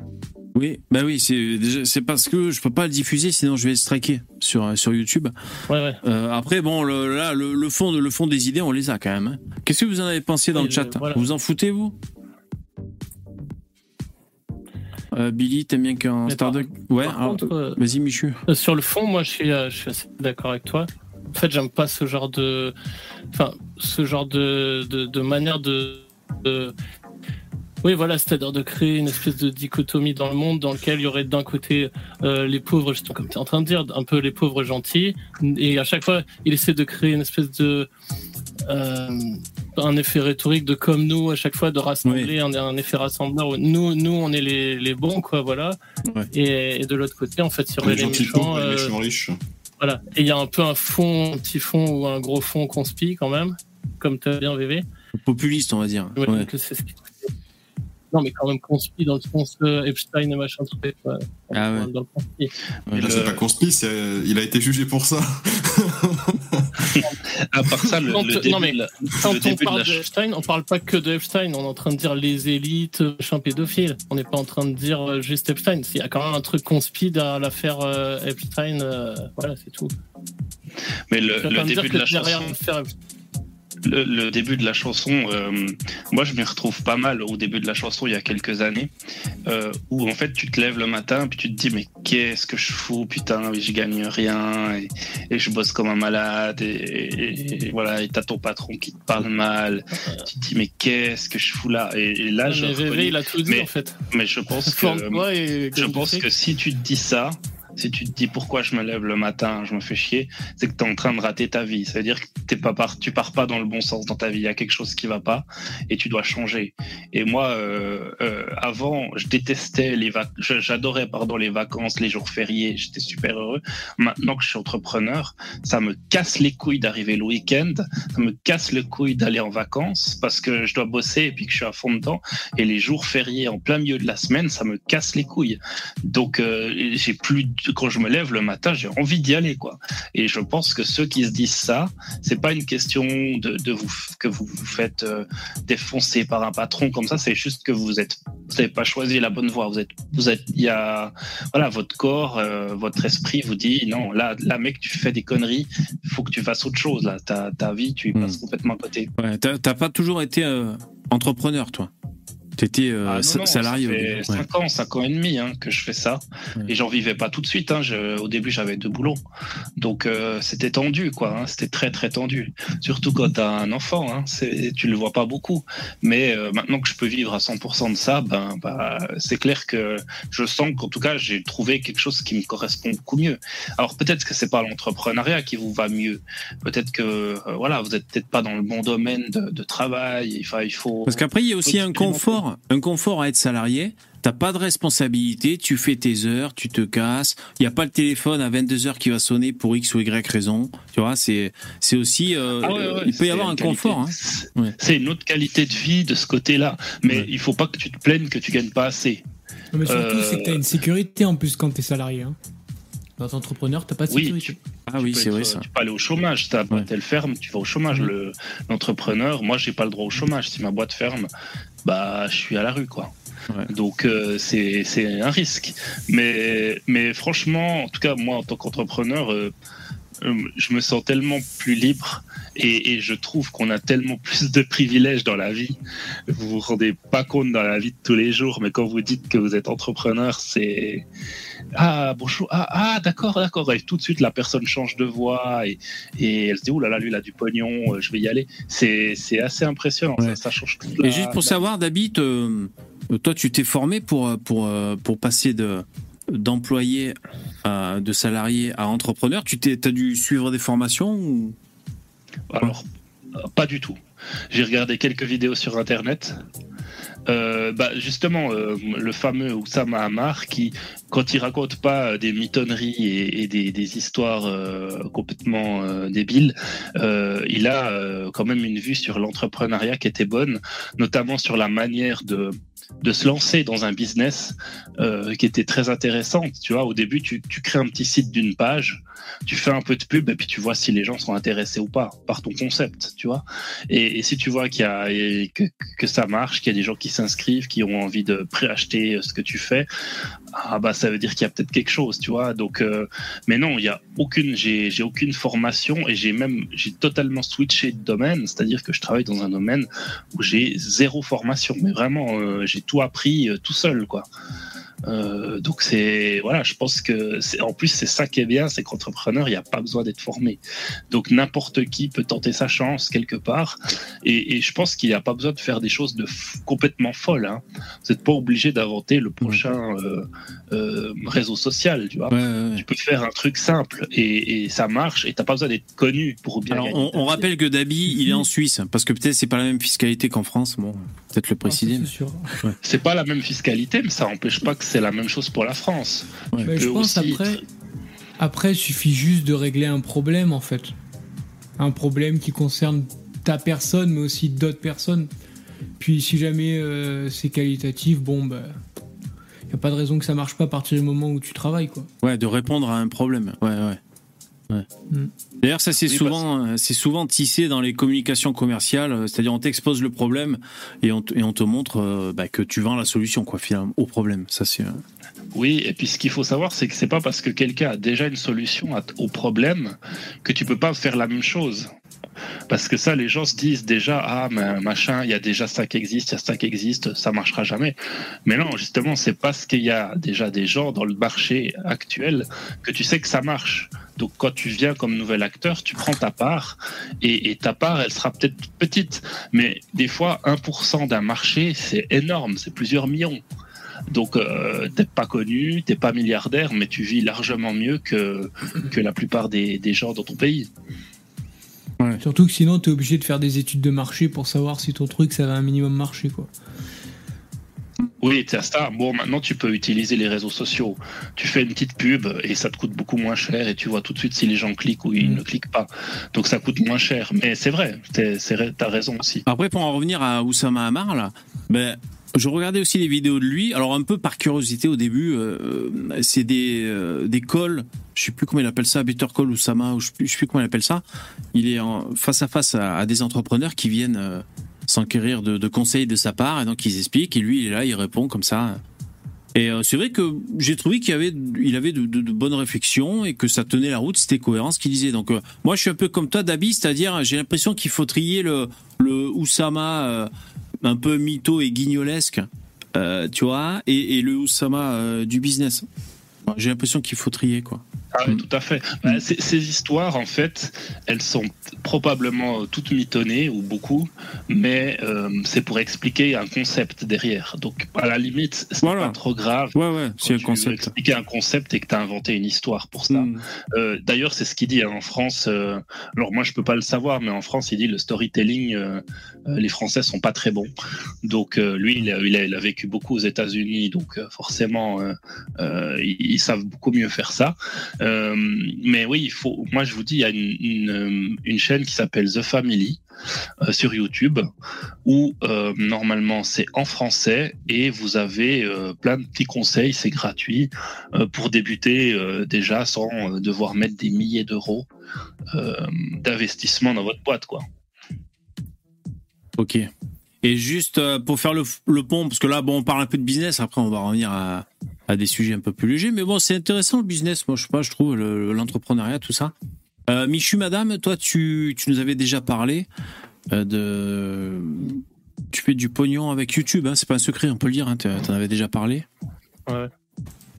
Oui, bah oui, c'est parce que je peux pas le diffuser, sinon je vais striker sur euh, sur YouTube. Ouais, ouais. Euh, après, bon, le, là, le, le fond, le fond des idées, on les a quand même. hein. Qu'est-ce que vous en avez pensé dans le chat? voilà. Vous en foutez vous? Euh, Billy, t'aimes bien qu'un Starduck? Ouais. Euh, Vas-y, Michu. Sur le fond, moi, je suis, je suis assez d'accord avec toi. En fait, j'aime pas ce genre de, enfin, ce genre de, de, de manière de, de- oui, voilà, c'est-à-dire de créer une espèce de dichotomie dans le monde dans lequel il y aurait d'un côté euh, les pauvres, justement, comme tu es en train de dire, un peu les pauvres gentils, et à chaque fois, il essaie de créer une espèce de euh, un effet rhétorique de comme nous à chaque fois de rassembler un, un effet rassembleur où nous nous on est les, les bons quoi voilà Ouais. et, et de l'autre côté en fait il y Les aurait les gentils méchants les euh, méchants riches. voilà. Et il y a un peu un fond, un petit fond ou un gros fond conspi quand même, comme tu as bien VV. Populiste, on va dire. Ouais. que c'est ce qui- Non, mais quand même conspi dans le sens euh, Epstein et machin truc. ouais. Ah ouais. Dans le. Ouais. Là, c'est pas conspi, c'est- il a été jugé pour ça. À part ça, le, Quand- le non, mais la- Quand le on parle la de ch- Epstein, on parle pas que de Epstein, on est en train de dire les élites, euh, machin pédophiles. On n'est pas en train de dire euh, juste Epstein. Il y a quand même un truc conspi derrière l'affaire euh, Epstein. euh, voilà, c'est tout. mais le, le début que de la chanson, le, le début de la chanson, euh, moi je m'y retrouve pas mal au début de la chanson il y a quelques années, euh, où en fait tu te lèves le matin puis tu te dis mais qu'est-ce que je fous putain, je gagne rien et, et je bosse comme un malade et, et- et voilà et t'as ton patron qui te parle mal, tu te dis mais qu'est-ce que je fous là et, là je Mais VV, il a tout dit mais- en fait. mais je pense que je pense que si tu te dis ça, si tu te dis pourquoi je me lève le matin, je me fais chier, c'est que tu es en train de rater ta vie. Ça veut dire que t'es pas par, tu pars pas dans le bon sens dans ta vie. Il y a quelque chose qui va pas et tu dois changer. Et moi, euh, euh, avant, je détestais les vacances, j'adorais pardon les vacances, les jours fériés. J'étais super heureux. Maintenant que je suis entrepreneur, ça me casse les couilles d'arriver le week-end. Ça me casse le couille d'aller en vacances parce que je dois bosser et puis que je suis à fond dedans. Et les jours fériés en plein milieu de la semaine, ça me casse les couilles. Donc euh, j'ai plus quand je me lève le matin, j'ai envie d'y aller quoi. Et je pense que ceux qui se disent ça, c'est pas une question de, de vous que vous vous faites euh, défoncer par un patron comme ça, c'est juste que vous êtes vous n'avez pas choisi la bonne voie. Vous êtes vous êtes il y a voilà votre corps, euh, votre esprit vous dit non là là mec tu fais des conneries, il faut que tu fasses autre chose là. Ta ta vie tu y passes complètement à côté. Ouais, t'as t'as pas toujours été euh, entrepreneur, toi? T'étais euh, Ah, salarié. Ça fait début. Ouais. 5 ans, 5 ans et demi hein, que je fais ça. Ouais. Et j'en vivais pas tout de suite. Hein. Je- au début, j'avais deux boulots. Donc, euh, c'était tendu, quoi. Hein. C'était très, très tendu. Surtout quand tu as un enfant. Tu le vois pas beaucoup. Mais euh, maintenant que je peux vivre à 100% de ça, ben, bah, c'est clair que je sens qu'en tout cas, j'ai trouvé quelque chose qui me correspond beaucoup mieux. Alors, peut-être que c'est pas l'entrepreneuriat qui vous va mieux. Peut-être que, euh, voilà, vous êtes peut-être pas dans le bon domaine de, de travail. Enfin, il faut. Parce qu'après, il y a aussi un expérimenter. Confort, un confort à être salarié. T'as pas de responsabilité, tu fais tes heures, tu te casses. Il n'y a pas le téléphone à 22 heures qui va sonner pour X ou Y raison. Tu vois, c'est c'est aussi. euh, Ah ouais, ouais, il peut y avoir un qualité- confort. Hein. c'est- Ouais. C'est une autre qualité de vie de ce côté-là. Mais Ouais. il faut pas que tu te plaignes que tu gagnes pas assez. Non, mais surtout, Euh, c'est que t'as une sécurité en plus quand t'es salarié. Hein. T'es entrepreneur, t'as pas de Oui, sécurité. tu, Ah oui, c'est vrai ça. Tu peux aller au chômage. Ta boîte, elle ferme, tu vas au chômage. Le- L'entrepreneur, moi, j'ai pas le droit au chômage. Si ma boîte ferme, bah, je suis à la rue, quoi. Ouais. Donc euh, c'est c'est un risque. Mais mais franchement, en tout cas moi en tant qu'entrepreneur, euh, je me sens tellement plus libre et, et je trouve qu'on a tellement plus de privilèges dans la vie. Vous vous rendez pas compte dans la vie de tous les jours, mais quand vous dites que vous êtes entrepreneur, c'est ah bonjour ah, ah d'accord d'accord et tout de suite la personne change de voix et, et elle se dit oh là là lui il a du pognon, euh, je vais y aller. C'est c'est assez impressionnant. Ouais. Ça, ça change tout. Et juste pour savoir, David, euh, toi, tu t'es formé pour pour euh, pour passer de d'employé à- de salarié à entrepreneur. Tu t'es as dû suivre des formations ou Alors, euh, pas du tout. J'ai regardé quelques vidéos sur Internet. Euh, bah justement, euh, le fameux Oussama Hamar, qui, quand il raconte pas euh, des mitonneries et, des, histoires complètement débiles, il a quand même une vue sur l'entrepreneuriat qui était bonne, notamment sur la manière de de se lancer dans un business qui était très intéressante. Tu vois, au début, tu, crées un petit site d'une page, tu fais un peu de pub et puis tu vois si les gens sont intéressés ou pas par ton concept, tu vois. Et, si tu vois qu'il y a que, que ça marche, qu'il y a des gens qui s'inscrivent, qui ont envie de préacheter ce que tu fais, ah bah ça veut dire qu'il y a peut-être quelque chose, tu vois. Donc, euh, mais non, il y a aucune, j'ai aucune formation et j'ai même j'ai totalement switché de domaine, c'est-à-dire que je travaille dans un domaine où j'ai zéro formation, mais vraiment euh, j'ai tout appris euh, tout seul, quoi. Euh, donc c'est voilà, je pense que c'est en plus c'est ça qui est bien, c'est qu'entrepreneur il n'y a pas besoin d'être formé. Donc n'importe qui peut tenter sa chance quelque part, et, et je pense qu'il n'y a pas besoin de faire des choses de complètement folles. Hein. Vous n'êtes pas obligé d'inventer le prochain euh, euh, réseau social, tu vois. Ouais, ouais, ouais. Tu peux faire un truc simple et, et ça marche, et t'as pas besoin d'être connu pour bien. Alors, on, rappelle que Dabi, il est en Suisse, parce que peut-être c'est pas la même fiscalité qu'en France. Bon, peut-être le préciser. Ah, c'est sûr. C'est pas la même fiscalité, mais ça n'empêche pas que c'est la même chose pour la France. Ouais. Mais je pense aussi- après, après, il suffit juste de régler un problème en fait. Un problème qui concerne ta personne, mais aussi d'autres personnes. Puis si jamais euh, c'est qualitatif, bon, bah. Y a pas de raison que ça marche pas à partir du moment où tu travailles, quoi. Ouais, de répondre à un problème. Ouais, ouais. Ouais. Mm. D'ailleurs, ça c'est Oui, souvent, c'est souvent tissé dans les communications commerciales. C'est-à-dire, on t'expose le problème et on, te- et on te montre euh, bah, que tu vends la solution, quoi, finalement, au problème. Ça c'est. euh, Oui, et puis ce qu'il faut savoir, c'est que c'est pas parce que quelqu'un a déjà une solution au problème que tu peux pas faire la même chose. Parce que ça, les gens se disent déjà, ah, machin, il y a déjà ça qui existe, il y a ça qui existe, ça marchera jamais. Mais non, justement, c'est parce qu'il y a déjà des gens dans le marché actuel que tu sais que ça marche. Donc, quand tu viens comme nouvel acteur, tu prends ta part et, ta part, elle sera peut-être petite. Mais des fois, 1% d'un marché, c'est énorme, c'est plusieurs millions. Donc, euh, t'es pas connu, t'es pas milliardaire, mais tu vis largement mieux que, la plupart des gens dans ton pays. Surtout que sinon, t'es obligé de faire des études de marché pour savoir si ton truc, ça va un minimum marcher, quoi. Oui, c'est ça. Bon, maintenant, tu peux utiliser les réseaux sociaux. Tu fais une petite pub et ça te coûte beaucoup moins cher et tu vois tout de suite si les gens cliquent ou ils Mm. ne cliquent pas. Donc, ça coûte moins cher. Mais c'est vrai, t'es- c'est vrai, t'as raison aussi. Après, pour en revenir à Oussama Hamar, là, ben, je regardais aussi les vidéos de lui. Alors, un peu par curiosité au début, euh, c'est des, euh, des calls. Je sais plus comment il appelle ça, Better Call Oussama, ou je sais plus, sais plus comment il appelle ça. Il est face à face à, des entrepreneurs qui viennent euh, s'enquérir de, conseils de sa part. Et donc, ils expliquent. Et lui, il est là, il répond comme ça. Et c'est vrai que j'ai trouvé qu'il avait, il avait de, bonnes réflexions et que ça tenait la route, c'était cohérent ce qu'il disait. Donc moi, je suis un peu comme toi, Dabi, c'est-à-dire j'ai l'impression qu'il faut trier le, le Oussama un peu mytho et guignolesque, euh, tu vois, et, le Oussama euh, du business. J'ai l'impression qu'il faut trier quoi. Ah, oui, Mm. tout à fait. Bah, ces, ces histoires, en fait, elles sont probablement toutes mitonnées ou beaucoup, mais euh, c'est pour expliquer un concept derrière. Donc, à la limite, c'est Voilà. pas trop grave. Ouais ouais, un concept. expliquer un concept et que tu as inventé une histoire pour ça. Mm. Euh, D'ailleurs, c'est ce qu'il dit hein, en France. euh, alors moi, je peux pas le savoir, mais en France, il dit le storytelling, euh, euh, les Français sont pas très bons. Donc euh, lui, il a, il, a, il a vécu beaucoup aux États-Unis, donc euh, forcément, ils, ils savent beaucoup mieux faire ça. Euh, mais oui, il faut. Moi, je vous dis, il y a une, une chaîne qui s'appelle The Family. euh, sur YouTube où euh, normalement c'est en français et vous avez euh, plein de petits conseils, c'est gratuit euh, pour débuter euh, déjà sans euh, devoir mettre des milliers d'euros euh, d'investissement dans votre boîte quoi. Ok. Et juste euh, pour faire le, le pont, parce que là, bon, on parle un peu de business, après on va revenir à, à des sujets un peu plus légers, mais bon, c'est intéressant le business, moi je pas, je trouve, le- l'entrepreneuriat, tout ça. Euh, Michu, madame, toi, tu, tu nous avais déjà parlé euh, de... Tu fais du pognon avec YouTube, hein, c'est pas un secret, on peut le dire, hein, t'en avais déjà parlé. Ouais.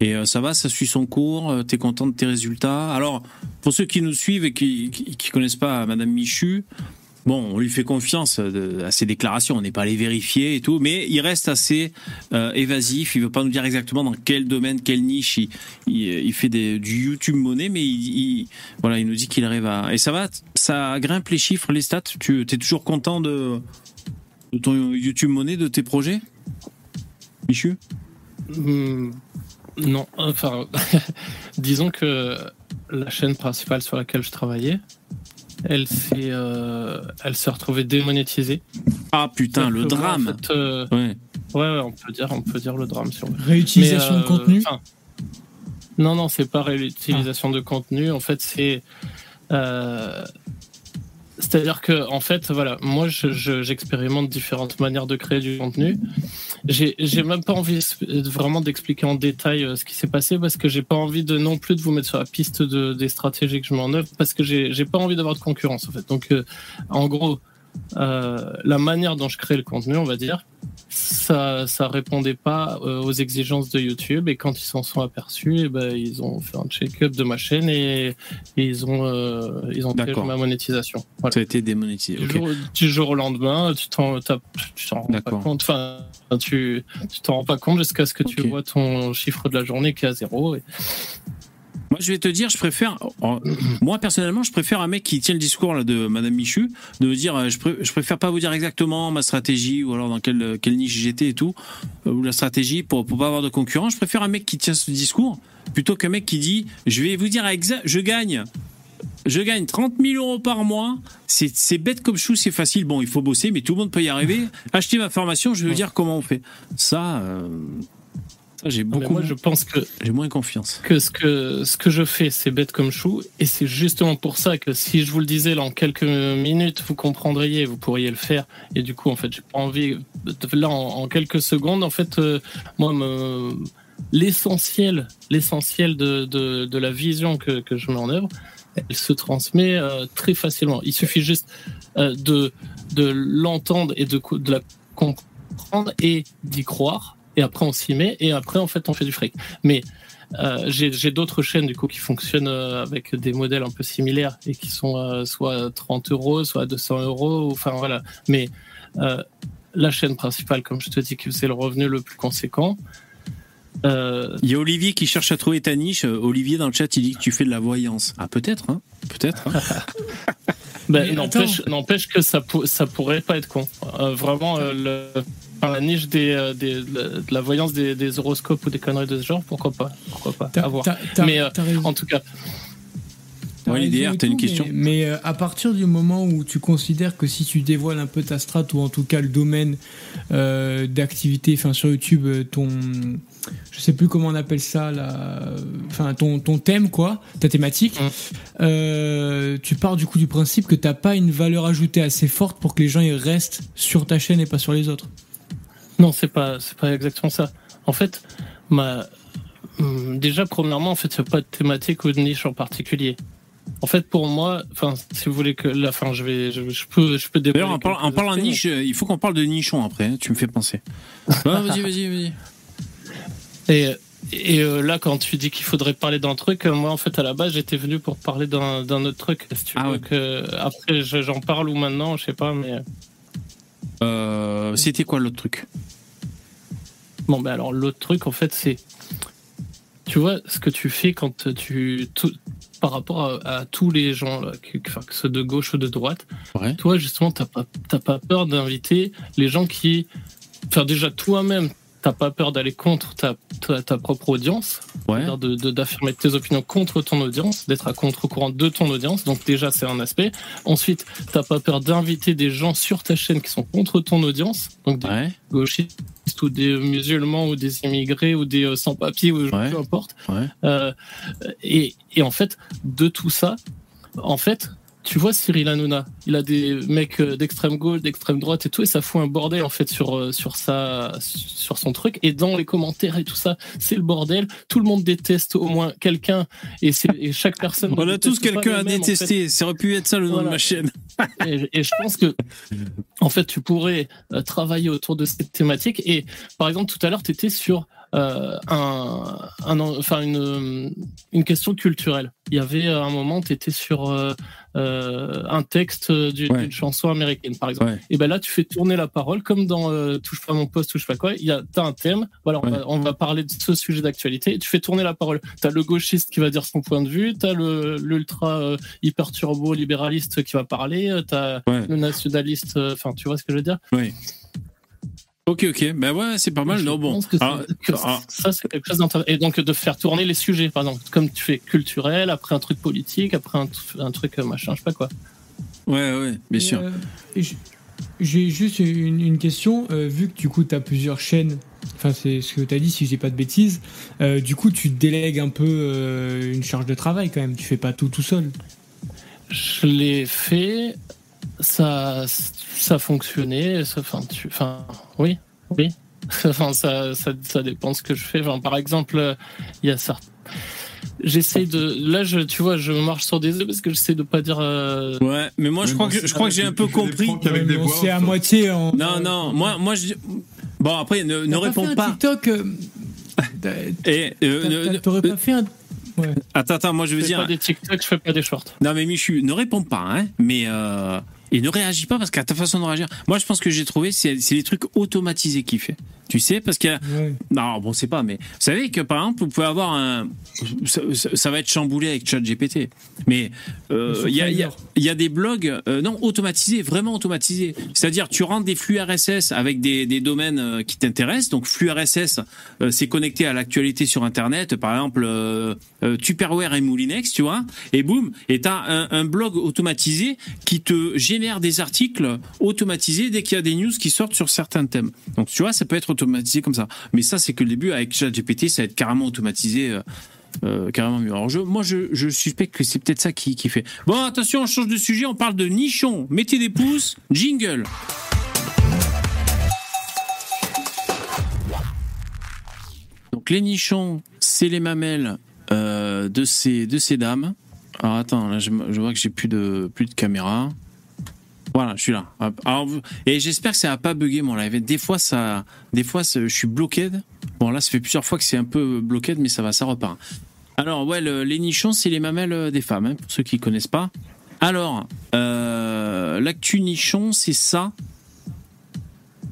Et euh, ça va, ça suit son cours, t'es content de tes résultats. Alors, pour ceux qui nous suivent et qui, qui, qui connaissent pas Madame Michu, Bon, on lui fait confiance euh, à ses déclarations, on n'est pas allé vérifier et tout, mais il reste assez euh, évasif. Il veut pas nous dire exactement dans quel domaine, quelle niche il, fait des, du YouTube monnaie, mais il, il- voilà, il nous dit qu'il arrive à et ça va, ça grimpe les chiffres, les stats. Tu es toujours content de, de ton YouTube monnaie, de tes projets? Michu? Hmm, non, enfin, disons que la chaîne principale sur laquelle je travaillais, elle s'est, euh, elle s'est retrouvée démonétisée. Ah putain, le en drame. fait, euh, Ouais. ouais, ouais, on peut dire, on peut dire le drame si on veut. Réutilisation Mais, de euh, contenu enfin, Non, non, c'est pas réutilisation de contenu. En fait, c'est. C'est-à-dire que, en fait, voilà, moi, je- je- j'expérimente différentes manières de créer du contenu. J'ai même pas envie vraiment d'expliquer en détail euh, ce qui s'est passé parce que j'ai pas envie de non plus de vous mettre sur la piste de, des stratégies que je mets en œuvre parce que j'ai j'ai pas envie d'avoir de concurrence en fait. Donc, euh, en gros, euh, la manière dont je crée le contenu, on va dire, ça, ça répondait pas euh, aux exigences de YouTube et quand ils s'en sont aperçus, eh ben, ils ont fait un check-up de ma chaîne et, et ils ont, euh, ils ont ma monétisation. Voilà. Ça a été démonétisé. Du, jour, du jour au lendemain, tu t'en rends pas compte. Enfin, tu tu t'en rends pas compte jusqu'à ce que tu vois ton chiffre de la journée qui est à zéro. Et... Moi, je vais te dire, je préfère. moi, personnellement, je préfère un mec qui tient le discours là, de Madame Michu, de me dire, euh, je, je préfère pas vous dire exactement ma stratégie ou alors dans quelle, quelle niche j'étais et tout, euh, ou la stratégie pour, pour pas avoir de concurrence. Je préfère un mec qui tient ce discours plutôt qu'un mec qui dit, je vais vous dire je gagne. Je gagne 30 000 euros par mois. C'est bête comme chou, c'est facile. Bon, il faut bosser, mais tout le monde peut y arriver. Achetez ma formation, je vais vous dire comment on fait. Ça, euh, ça j'ai Mais beaucoup, moi, je pense que j'ai moins confiance. que ce que ce que je fais, c'est bête comme chou, et c'est justement pour ça que si je vous le disais là en quelques minutes, vous comprendriez, vous pourriez le faire. Et du coup, en fait, j'ai pas envie. Là, en, en quelques secondes, en fait, euh, moi, me- l'essentiel, l'essentiel de, de, de la vision que, que je mets en œuvre, elle se transmet euh, très facilement. Il suffit juste euh, de de l'entendre et de, de la comprendre et d'y croire. Et après, on s'y met. Et après, en fait, on fait du fric. Mais euh, j'ai d'autres chaînes du coup qui fonctionnent euh, avec des modèles un peu similaires et qui sont euh, soit à 30 euros, soit à 200 euros. Enfin voilà. Mais euh, la chaîne principale, comme je te dis, qui c'est le revenu le plus conséquent. Euh, Il y a Olivier qui cherche à trouver ta niche. Olivier dans le chat, il dit que tu fais de la voyance. Ah peut-être, hein peut-être. hein. ben, Mais n'empêche, n'empêche que ça, pour- ça pourrait pas être con. Euh, vraiment, euh, le, enfin, la niche des, euh, des, de la voyance des, des horoscopes ou des conneries de ce genre, pourquoi pas Pourquoi pas T'as- À voir. t'as- t'as- Mais, euh. En tout cas, l'IDR, et t'as une question Mais, mais, euh, à partir du moment où tu considères que si tu dévoiles un peu ta strat ou en tout cas le domaine euh, d'activité, enfin sur YouTube, ton, je sais plus comment on appelle ça, là, enfin ton, ton thème quoi, ta thématique, Mm. euh, tu pars du coup du principe que t'as pas une valeur ajoutée assez forte pour que les gens ils restent sur ta chaîne et pas sur les autres. Non, c'est pas, c'est pas exactement ça. En fait, ma, hum, déjà, premièrement, en fait, il n'y a pas de thématique ou de niche en particulier. En fait, pour moi, enfin, si vous voulez que la fin, je vais, je, je peux, je peux D'ailleurs, de aspects, niche, euh, il faut qu'on parle de nichon après. hein, tu me fais penser. Ah, vas-y, vas-y, vas-y. Et, et euh, là, quand tu dis qu'il faudrait parler d'un truc, euh, moi, en fait, à la base, j'étais venu pour parler d'un d'un autre truc. Si tu Ah veux ouais. que après, je- j'en parle ou maintenant, je sais pas, mais Euh, C'était quoi l'autre truc? Bon, ben alors l'autre truc, en fait, c'est. Tu vois, ce que tu fais quand tu. tout- par rapport à, à tous les gens, là, que, que- de gauche ou de droite, Ouais. toi, justement, t'as pas, t'as pas peur d'inviter les gens qui. Enfin, déjà, toi-même, t'as pas peur d'aller contre ta, ta, ta propre audience, Ouais. d'affirmer tes opinions contre ton audience, d'être à contre-courant de ton audience. Donc, déjà, c'est un aspect. Ensuite, t'as pas peur d'inviter des gens sur ta chaîne qui sont contre ton audience, donc des Ouais. gauchistes ou des musulmans ou des immigrés ou des euh, sans-papiers ou Ouais. peu importe. Euh, et, et en fait, de tout ça, en fait, tu vois Cyril Hanouna, il a des mecs euh, d'extrême gauche, d'extrême droite et tout, et ça fout un bordel en fait sur euh, sur sa sur son truc. Et dans les commentaires et tout ça, c'est le bordel. Tout le monde déteste au moins quelqu'un, et chaque personne. On a tous quelqu'un à même, en fait. détester. Ça aurait pu être ça le nom de ma chaîne. Et, et je pense que, en fait, tu pourrais euh, travailler autour de cette thématique. Et par exemple, tout à l'heure, tu étais sur euh, un, un, enfin une, une question culturelle. Il y avait un moment, tu étais sur euh, euh, un texte d'une Ouais. chanson américaine, par exemple. Ouais. Et ben là, tu fais tourner la parole, comme dans euh, Touche pas mon poste, touche pas quoi. Il y a, t'as un thème. Voilà, on, Ouais. va, on va parler de ce sujet d'actualité. Et tu fais tourner la parole. T'as le gauchiste qui va dire son point de vue. T'as le l'ultra euh, hyper turbo libéraliste qui va parler. euh, T'as le nationaliste. euh, Enfin, tu vois ce que je veux dire? Ouais. Ok, ok. Ben ouais, c'est pas mal. Je non, bon. pense que ça- Ah, que ah, ça, c'est quelque chose d'intéressant. Et donc, de faire tourner les sujets, par exemple, comme tu fais culturel, après un truc politique, après un, tr- un truc euh, machin, je sais pas quoi. ouais, ouais, bien Et, sûr. euh, J'ai juste une, une question. euh, vu que du coup, tu as plusieurs chaînes, enfin, c'est ce que tu as dit, si j'ai pas de bêtises, euh, du coup, tu délègues un peu euh, une charge de travail quand même. Tu fais pas tout tout seul. Je l'ai fait, ça, ça fonctionnait. Enfin, tu, enfin, oui, oui. Enfin, ça, ça, ça dépend ce que je fais. Enfin, par exemple, euh, il y a ça. J'essaie de. Là, je, tu vois, je marche sur des œufs parce que j'essaie de pas dire. euh, Ouais, mais moi, je crois que je crois que j'ai un peu compris. sait à moitié en. Non, non. Moi, moi, je. Bon, après, ne, ne réponds pas. TikTok. euh, Et euh, T'aurais pas fait un. Ouais. attends, attends. Moi, je je veux fais dire. pas des TikTok, je fais pas des shorts. Non, mais Michu, ne réponds pas, hein. Mais euh, et ne réagis pas parce qu'à ta façon de réagir. Moi, je pense que j'ai trouvé c'est les trucs automatisés qu'il fait. Tu sais, parce qu'il y a Ouais. Non, bon, c'est pas, mais vous savez que par exemple, vous pouvez avoir un. Ça, ça- ça va être chamboulé avec ChatGPT. Mais il y, a, il y, a, y des blogs, euh, non, automatisés, vraiment automatisés. C'est-à-dire, tu rentres des flux RSS avec des, des domaines euh, qui t'intéressent. Donc, flux RSS, euh, c'est connecté à l'actualité sur Internet. Par exemple, euh, euh, Tupperware et Moulinex, tu vois. Et boum, et t'as un, un blog automatisé qui te génère des articles automatisés dès qu'il y a des news qui sortent sur certains thèmes. Donc, tu vois, ça peut être automatisé comme ça. Mais ça, c'est que le début. Avec ChatGPT, ça va être carrément automatisé. Euh, carrément mieux. Alors moi, je, suspecte que c'est peut-être ça qui, fait. Bon, attention, on change de sujet. On parle de nichons. Mettez des pouces. Jingle. Donc les nichons, c'est les mamelles euh, de ces dames. Alors attends, là je, vois que j'ai plus de caméra. Voilà, je suis là. Et j'espère que ça va pas bugger mon live. Des fois ça, des fois je suis bloqué. Bon là, ça fait plusieurs fois que c'est un peu bloqué, mais ça va, ça repart. Alors ouais, le- les nichons, c'est les mamelles euh, des femmes, hein, pour ceux qui connaissent pas. Alors, euh, l'actu nichon, c'est ça.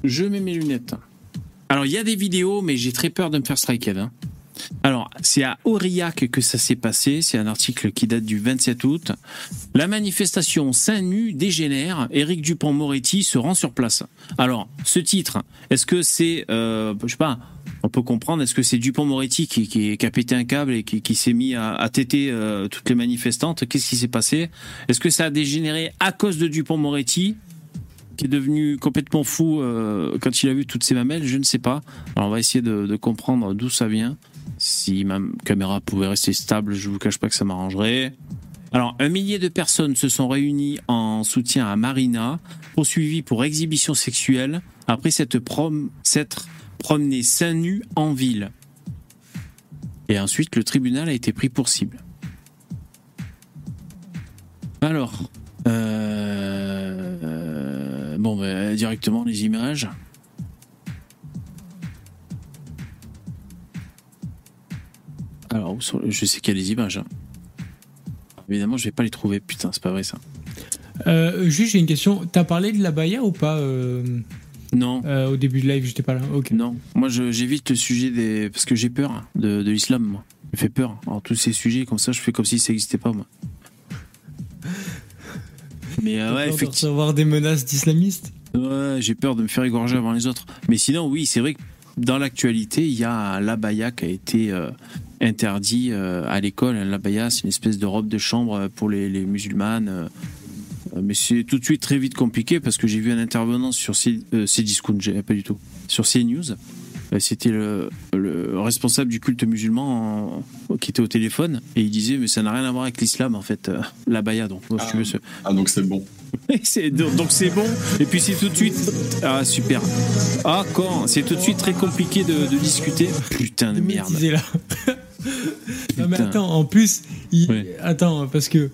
Je mets mes lunettes. Alors, il y a des vidéos, mais j'ai très peur de me faire striker. hein. Alors, c'est à Aurillac que ça s'est passé. C'est un article qui date du 27 août. La manifestation seins nus dégénère. Éric Dupont-Moretti se rend sur place. Alors, ce titre, est-ce que c'est, euh, je sais pas, on peut comprendre, est-ce que c'est Dupont-Moretti qui, a pété un câble et qui, s'est mis à, à téter euh, toutes les manifestantes? Qu'est-ce qui s'est passé? Est-ce que ça a dégénéré à cause de Dupont-Moretti qui est devenu complètement fou euh, quand il a vu toutes ces mamelles, je ne sais pas. Alors on va essayer de comprendre d'où ça vient. Si ma caméra pouvait rester stable, je vous cache pas que ça m'arrangerait. Alors, un millier de personnes se sont réunies en soutien à Marina, poursuivie pour exhibition sexuelle, après cette prom s'être promenée seins nus en ville. Et ensuite, le tribunal a été pris pour cible. Alors, euh, bon, ben, directement les images. Alors, où sont- je sais qu'il y a les images. hein. Évidemment, je vais pas les trouver. Putain, c'est pas vrai ça. Euh, juste, j'ai une question. T'as parlé de la Baya ou pas euh, Non, euh, au début de live J'étais pas là. Ok. non. Moi, je- j'évite le sujet des. Parce que j'ai peur de, de l'islam, moi. Ça me fait peur. Alors, tous ces sujets, comme ça, je fais comme si ça n'existait pas, moi. Mais euh, ouais, effectivement. recevoir des menaces d'islamistes? Ouais, j'ai peur de me faire égorger avant les autres. Mais sinon, oui, c'est vrai que dans l'actualité, il y a l'abaya qui a été euh, interdit euh, à l'école. L'abaya, c'est une espèce de robe de chambre pour les, les musulmanes. euh, mais c'est tout de suite très vite compliqué parce que j'ai vu un intervenant sur C, euh, pas du tout, sur CNews. Euh, C'était le, le responsable du culte musulman en- qui était au téléphone et il disait mais ça n'a rien à voir avec l'islam en fait, euh, l'abaya. Donc, si tu veux, ce- Ah, donc c'est bon. c'est- donc donc c'est bon. Et puis c'est tout de suite. Ah super. Ah quand? C'est tout de suite très compliqué de, de discuter. Putain de merde. Non mais attends, en plus, il- attends, parce que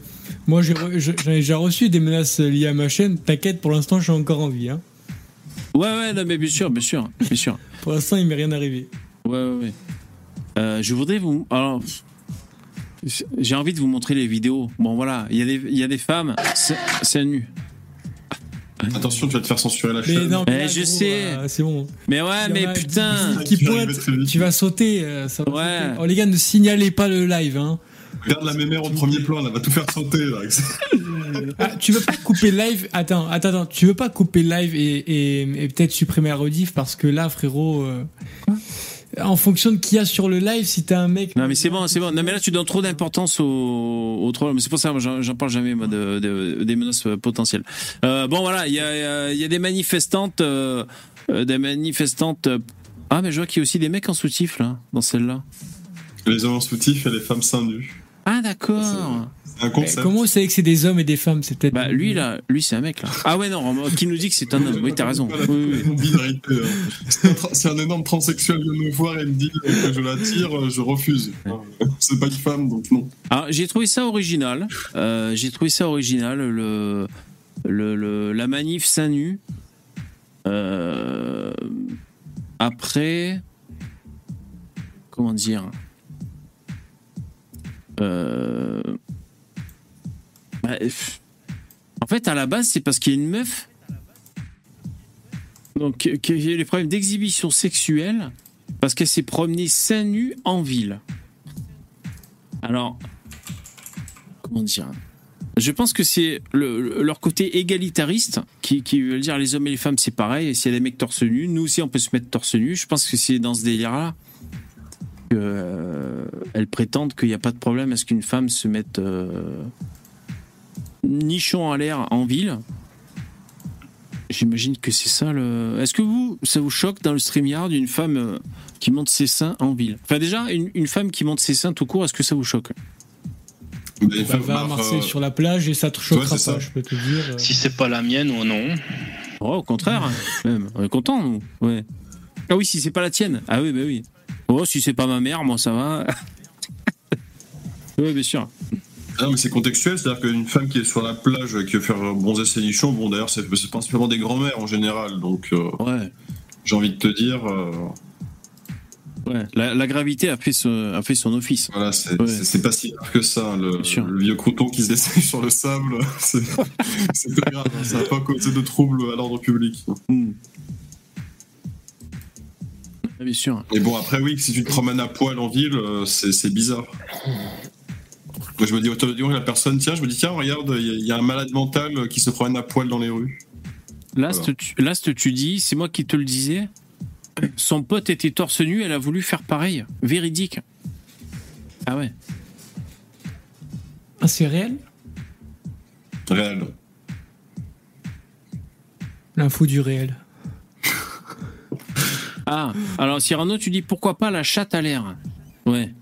moi j'ai j'en ai déjà reçu des menaces liées à ma chaîne. T'inquiète, pour l'instant, je suis encore en vie. Hein. Ouais ouais non mais bien sûr bien sûr bien sûr. Pour l'instant, il m'est rien arrivé. Ouais ouais. ouais. Euh, je voudrais vous. Alors. J'ai envie de vous montrer les vidéos. Bon voilà, il y a des il y a des femmes, c'est nu. Attention, tu vas te faire censurer la Mais chaîne. non, Eh, mais là, je gros, sais. euh, c'est bon. Mais ouais mais a putain. Qui Tu vas pointe, tu sauter. euh, ça va Ouais. sauter. Oh les gars, ne signalez pas le live. Hein. Regarde la mémère au premier plan, elle va tout faire sauter. Là. Ah, tu veux pas couper live? Attends, attends, attends. Tu veux pas couper live et, et, et peut-être supprimer la rediff parce que là, frérot. euh, en fonction de qui y a sur le live, si t'as un mec. Non mais c'est bon, c'est bon. Non mais là tu donnes trop d'importance au, au troll. Mais c'est pour ça que j'en j'en parle jamais moi de, de- des menaces euh, potentielles. Euh, bon voilà, il y a, il y a- il y a des manifestantes, euh, des manifestantes. Ah mais je vois qu'il y a aussi des mecs en soutif là, dans celle-là. Les hommes soutifs et les femmes seins nues. Ah d'accord. C'est un Mais concept. comment vous savez que c'est des hommes et des femmes? C'est peut-être. Bah lui là, lui c'est un mec là. Ah ouais non, qui nous dit que c'est un homme. Oui t'as raison. Oui, oui. Si un énorme transsexuel vient me voir et me dit que je l'attire, je refuse. C'est pas une femme, donc non. Alors, j'ai trouvé ça original. Euh, j'ai trouvé ça original, le, le, le- la manif seins nus. Euh, après, comment dire? Euh, bah. En fait, à la base, c'est parce qu'il y a une meuf. Donc, qui a eu des problèmes d'exhibition sexuelle parce qu'elle s'est promenée seins nus en ville. Alors, comment dire? Je pense que c'est le- le- leur côté égalitariste qui, veut dire les hommes et les femmes c'est pareil. Et s'il y a des mecs torse nu, nous aussi on peut se mettre torse nu. Je pense que c'est dans ce délire-là que euh, prétendent qu'il n'y a pas de problème à ce qu'une femme se mette euh, nichon à l'air en ville. J'imagine que c'est ça le. Est-ce que vous, ça vous choque dans le StreamYard une femme euh, qui monte ses seins en ville? Enfin, déjà, une, une femme qui monte ses seins tout court, est-ce que ça vous choque? Mais Bah, enfin, va à Marseille euh, sur la plage et ça te choquera Ouais, c'est ça. pas, je peux te dire. euh. Si c'est pas la mienne ou non. Oh, au contraire, même. On est content, nous. Ouais. Ah oui, si c'est pas la tienne. Ah oui, bah oui. Oh, si c'est pas ma mère, moi, ça va. oui, bien sûr. Non, mais c'est contextuel, c'est-à-dire qu'une femme qui est sur la plage et qui veut faire bronzer ses nichons, bon, d'ailleurs, c'est principalement des grands-mères en général, donc euh, Ouais. j'ai envie de te dire, euh, Ouais. La, la gravité a fait, son, a fait son office. voilà, c'est Ouais. pas si grave que ça. Le, vieux crouton qui se dessèche sur le sable, c'est pas grave, hein, ça n'a pas causé de troubles à l'ordre public. Hmm. Ah, Bien sûr. Mais bon, après, oui, si tu te promènes à poil en ville, euh, c'est bizarre. Je me dis automatiquement, la personne, tiens, je me dis, tiens, regarde, il y a- il y, a un malade mental qui se promène à poil dans les rues. Last, tu, Last, tu dis, c'est moi qui te le disais. Son pote était torse nu, elle a voulu faire pareil. Véridique. Ah ouais. Ah, c'est réel? Réel. L'info du réel. Ah, alors Cyrano, tu dis pourquoi pas la chatte à l'air? Ouais.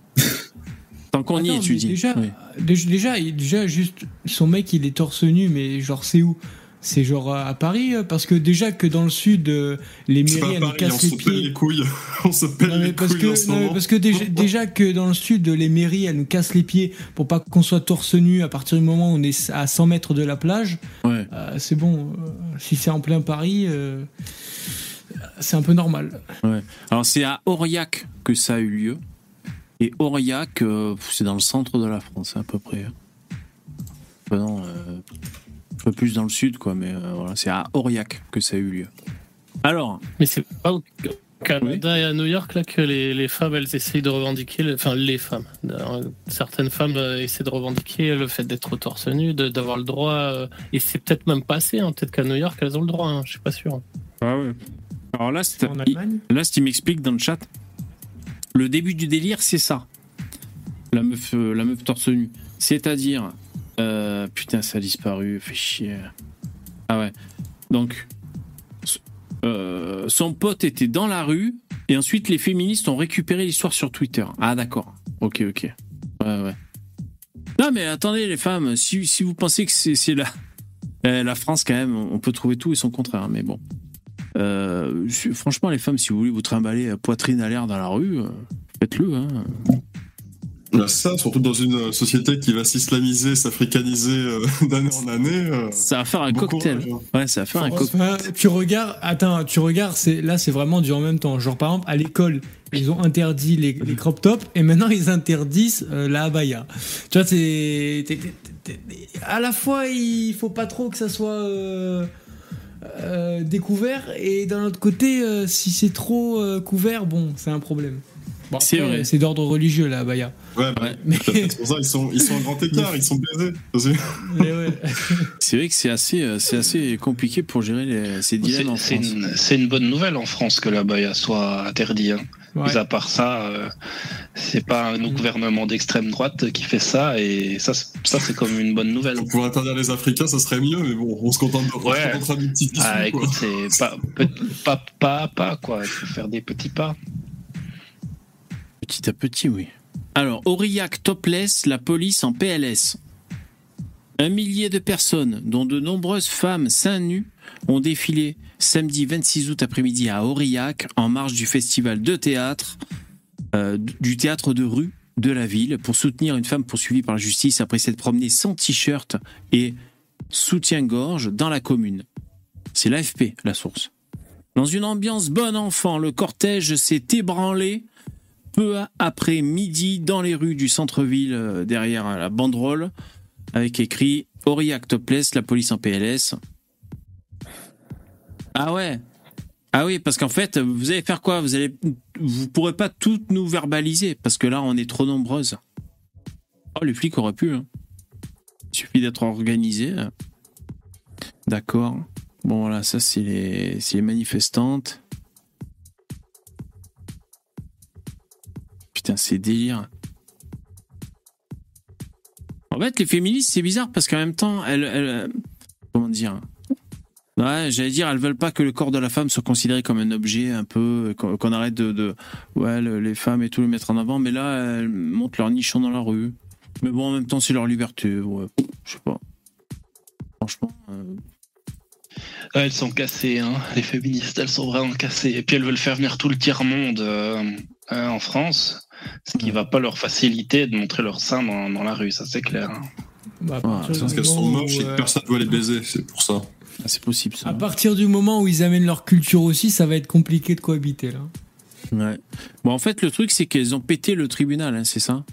Tant qu'on y est, tu dis. Déjà, Oui. Déjà, déjà, juste, son mec, il est torse nu, mais genre, c'est où? C'est genre à Paris euh, Parce que déjà que dans le sud, euh, les mairies, elles nous Paris, on cassent se les pèle pieds. les couilles. on se pèle Non, mais les parce couilles en que, ce non, mais moment. parce que déjà, déjà que dans le sud, les mairies, elles nous cassent les pieds pour pas qu'on soit torse nu à partir du moment où on est à 100 mètres de la plage. Ouais. Euh, c'est bon. euh, si c'est en plein Paris, euh, c'est un peu normal. Ouais. Alors c'est à Aurillac que ça a eu lieu. Et Aurillac, euh, c'est dans le centre de la France à peu près. Enfin, non, euh, un peu plus dans le sud, quoi, mais euh, voilà, c'est à Aurillac que ça a eu lieu. Alors, Mais c'est pas au Canada et à New York là que les, les femmes elles essayent de revendiquer, le- enfin les femmes, euh, certaines femmes euh, essaient de revendiquer le fait d'être torse nu, de- d'avoir le droit, euh, et c'est peut-être même passé, hein, peut-être qu'à New York elles ont le droit, hein, je suis pas sûr. alors là, c'est- En il- Allemagne Là, qu'il m'explique dans le chat, le début du délire, c'est ça. La meuf, euh, la meuf torse nu. C'est-à-dire, euh, putain, ça a disparu, fait chier. Ah ouais. Donc, euh, son pote était dans la rue, et ensuite les féministes ont récupéré l'histoire sur Twitter. Ah d'accord. Ok, ok. Ouais, ouais. Non mais attendez les femmes, si, vous pensez que c'est la, eh, la France quand même, on peut trouver tout et son contraire, mais bon. Euh, franchement, les femmes, si vous voulez vous trimballer poitrine à l'air dans la rue, euh, faites-le. Hein. Là, ça, surtout dans une société qui va s'islamiser, s'africaniser euh, d'année en année. euh, Ça va faire un cocktail. courage, hein. Ouais, ça va faire un cocktail. Tu regardes, attends, tu regardes, c'est là c'est vraiment du en même temps. Genre par exemple à l'école, ils ont interdit les, les crop tops et maintenant ils interdisent euh, la abaya. Tu vois, c'est à la fois il faut pas trop que ça soit euh, découvert et d'un autre côté euh, si c'est trop euh, couvert, bon, c'est un problème. Bon, C'est vrai. C'est d'ordre religieux, là, Baya. Ouais, bah, Ouais. Mais, c'est pour ça ils sont, ils sont en grand écart, ils sont baisés. ouais. C'est vrai que c'est assez, c'est assez compliqué pour gérer les- ces C'est dilemmes en c'est France. une, c'est une bonne nouvelle en France que la baya soit interdit. Hein. Ouais. Mais à part ça, euh, c'est pas un Mm. gouvernement d'extrême droite qui fait ça, et ça, c'est- ça c'est comme une bonne nouvelle. Pour interdire les Africains, ça serait mieux, mais bon, on se contente de Ouais. on se contente d'une petite Ah, écoute, c'est pas, pas, pas à pas, quoi. Il faut faire des petits pas. Petit à petit, oui. Alors, Aurillac topless, la police en PLS. Un millier de personnes, dont de nombreuses femmes seins nus, ont défilé samedi 26 août après-midi à Aurillac en marge du festival de théâtre, euh, du théâtre de rue de la ville, pour soutenir une femme poursuivie par la justice après s'être promenée sans t-shirt et soutien-gorge dans la commune. C'est l'AFP, la source. Dans une ambiance bon enfant, le cortège s'est ébranlé peu après midi dans les rues du centre-ville euh, derrière la banderole avec écrit Aurillac topless, la police en PLS. Ah ouais. Ah oui, parce qu'en fait, vous allez faire quoi? Vous allez, vous pourrez pas toutes nous verbaliser parce que là, on est trop nombreuses. Oh, les flics auraient pu. hein. Il suffit d'être organisé. là. D'accord. Bon, voilà, ça c'est les, les manifestantes. Putain, c'est délire. En fait, les féministes, c'est bizarre parce qu'en même temps, elles, elles- euh, comment dire? Ouais, j'allais dire, elles veulent pas que le corps de la femme soit considéré comme un objet un peu, qu'on arrête de, de ouais, le- les femmes et tout le mettre en avant, mais là, elles montent leur nichon dans la rue. Mais bon, en même temps, c'est leur liberté, ouais, je sais pas. Franchement, euh, elles sont cassées, hein. les féministes, elles sont vraiment cassées. Et puis elles veulent faire venir tout le tiers-monde euh, hein, en France, ce qui va pas leur faciliter de montrer leur sein dans, dans la rue, ça c'est clair. hein. Bah, Ouais, Parce qu'elles sont moches et que euh, personne ne veut les baiser, c'est pour ça. Ah, c'est possible ça. À partir du moment où ils amènent leur culture aussi, ça va être compliqué de cohabiter là. Ouais. Bon, en fait, le truc, c'est qu'elles ont pété le tribunal, hein, c'est ça?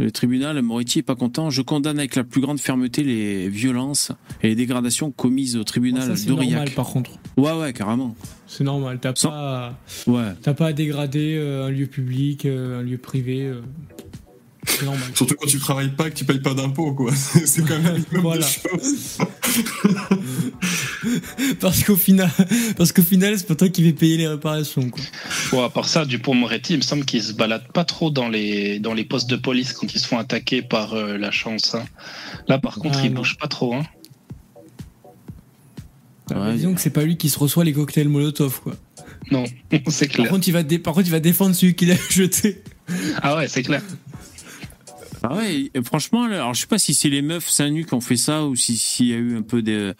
Le tribunal, Moretti est pas content. Je condamne avec la plus grande fermeté les violences et les dégradations commises au tribunal c'est normal d'Aurillac. par contre. Ouais, ouais, carrément. C'est normal. T'as Sans- pas, Ouais. pas à dégrader euh, un lieu public, euh, un lieu privé. Normal. Surtout quand tu travailles pas, que tu payes pas d'impôts, quoi. C'est quand même minimum Voilà. des choses. parce qu'au final, parce qu'au final, c'est pas toi qui vais payer les réparations. Quoi. Bon, à part ça, Dupont-Moretti, il me semble qu'ils se baladent pas trop dans les, dans les postes de police quand ils se font attaquer par euh, la chance. hein. Là, par contre, Ah, ils non. bougent pas trop. Hein. Ouais. Disons que c'est pas lui qui se reçoit les cocktails Molotov. Quoi. Non, c'est Par clair. contre, il va, dé- par contre, il va défendre celui qui l'a jeté. Ah ouais, c'est clair. Ah ouais, franchement, alors je sais pas si c'est les meufs seins nus qui ont fait ça ou si- s'il y a eu un peu des,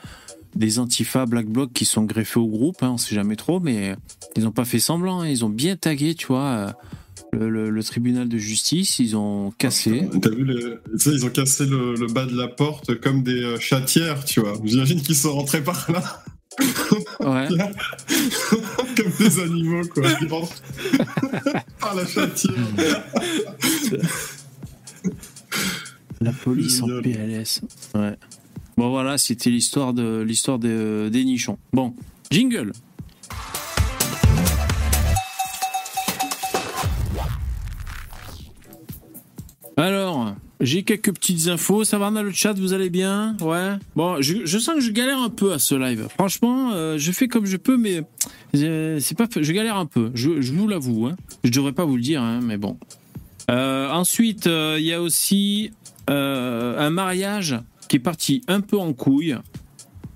des antifa black bloc qui sont greffés au groupe, hein, on sait jamais trop, mais ils ont pas fait semblant, hein, ils ont bien tagué, tu vois, euh, le, le- le tribunal de justice, ils ont cassé. T'as vu, les... ils ont cassé le, le bas de la porte comme des euh, chatières, tu vois. J'imagine qu'ils sont rentrés par là, Ouais. comme des animaux, quoi. Ils rentrent par la chatière. La police en. PLS. Ouais. Bon voilà, c'était l'histoire de l'histoire de- des nichons. Bon, jingle. Alors, j'ai quelques petites infos. Ça va dans le chat, vous allez bien? Ouais. Bon, je, je sens que je galère un peu à ce live. Franchement, euh, je fais comme je peux, mais euh, c'est pas, je galère un peu. Je, je vous l'avoue. Hein. Je devrais pas vous le dire, hein, mais bon. Euh, ensuite, euh, il y a aussi euh, un mariage qui est parti un peu en couille.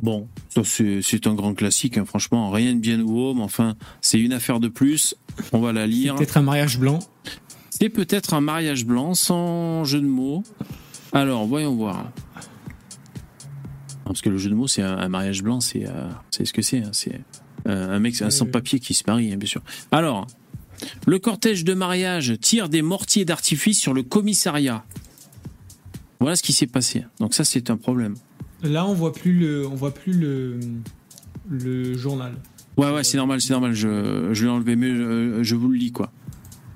Bon, ça c'est c'est un grand classique, hein, franchement, rien de bien nouveau, mais enfin, c'est une affaire de plus. On va la lire. Peut-être un mariage blanc. C'est peut-être un mariage blanc sans jeu de mots. Alors, voyons voir. Parce que le jeu de mots, c'est un, un mariage blanc, c'est c'est ce que c'est. hein, c'est un mec un sans papier qui se marie, hein, bien sûr. Alors, le cortège de mariage tire des mortiers d'artifice sur le commissariat. Voilà ce qui s'est passé. Donc ça, c'est un problème. Là, on voit plus le, on voit plus le, le journal. Ouais, ouais, c'est normal, c'est normal. Je, je l'ai enlevé, mais je, je vous le lis, quoi.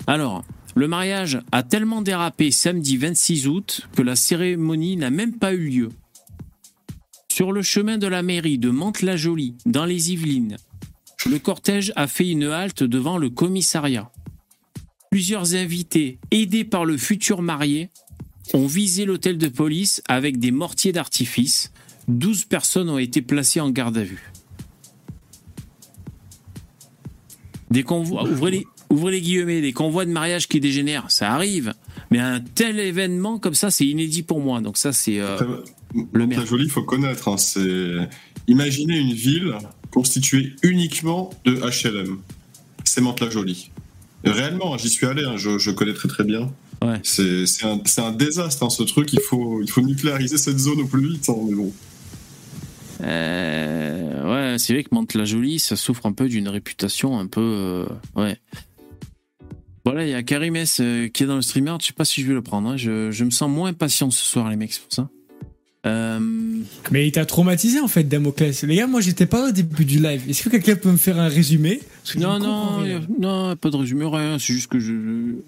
Alors, le mariage a tellement dérapé samedi 26 août que la cérémonie n'a même pas eu lieu. Sur le chemin de la mairie de Mantes-la-Jolie, dans les Yvelines, le cortège a fait une halte devant le commissariat. Plusieurs invités, aidés par le futur marié, ont visé l'hôtel de police avec des mortiers d'artifice. 12 personnes ont été placées en garde à vue. Des convois, ouvrez les, ouvrez les guillemets, des convois de mariage qui dégénèrent, ça arrive. Mais un tel événement comme ça, c'est inédit pour moi. Donc ça, c'est euh, le maire. il faut connaître. hein, c'est imaginez une ville constituée uniquement de HLM. C'est Mantes-la-Jolie. Réellement, hein, j'y suis allé. hein, je, je connais très très bien. Ouais. C'est un, désastre hein, ce truc. Il faut il faut nucléariser cette zone au plus vite. hein, mais bon. Euh, ouais, c'est vrai que Mantes-la-Jolie, ça souffre un peu d'une réputation un peu. euh, ouais. Voilà, il y a Karim S euh, qui est dans le streamer. Je sais pas si je vais le prendre. Je, je me sens moins patient ce soir, les mecs, c'est pour ça. Euh, Mais il t'a traumatisé en fait, Damoclès. Les gars, moi j'étais pas au début du live. Est-ce que quelqu'un peut me faire un résumé? Non, non, non, pas de résumé, rien. C'est juste que je,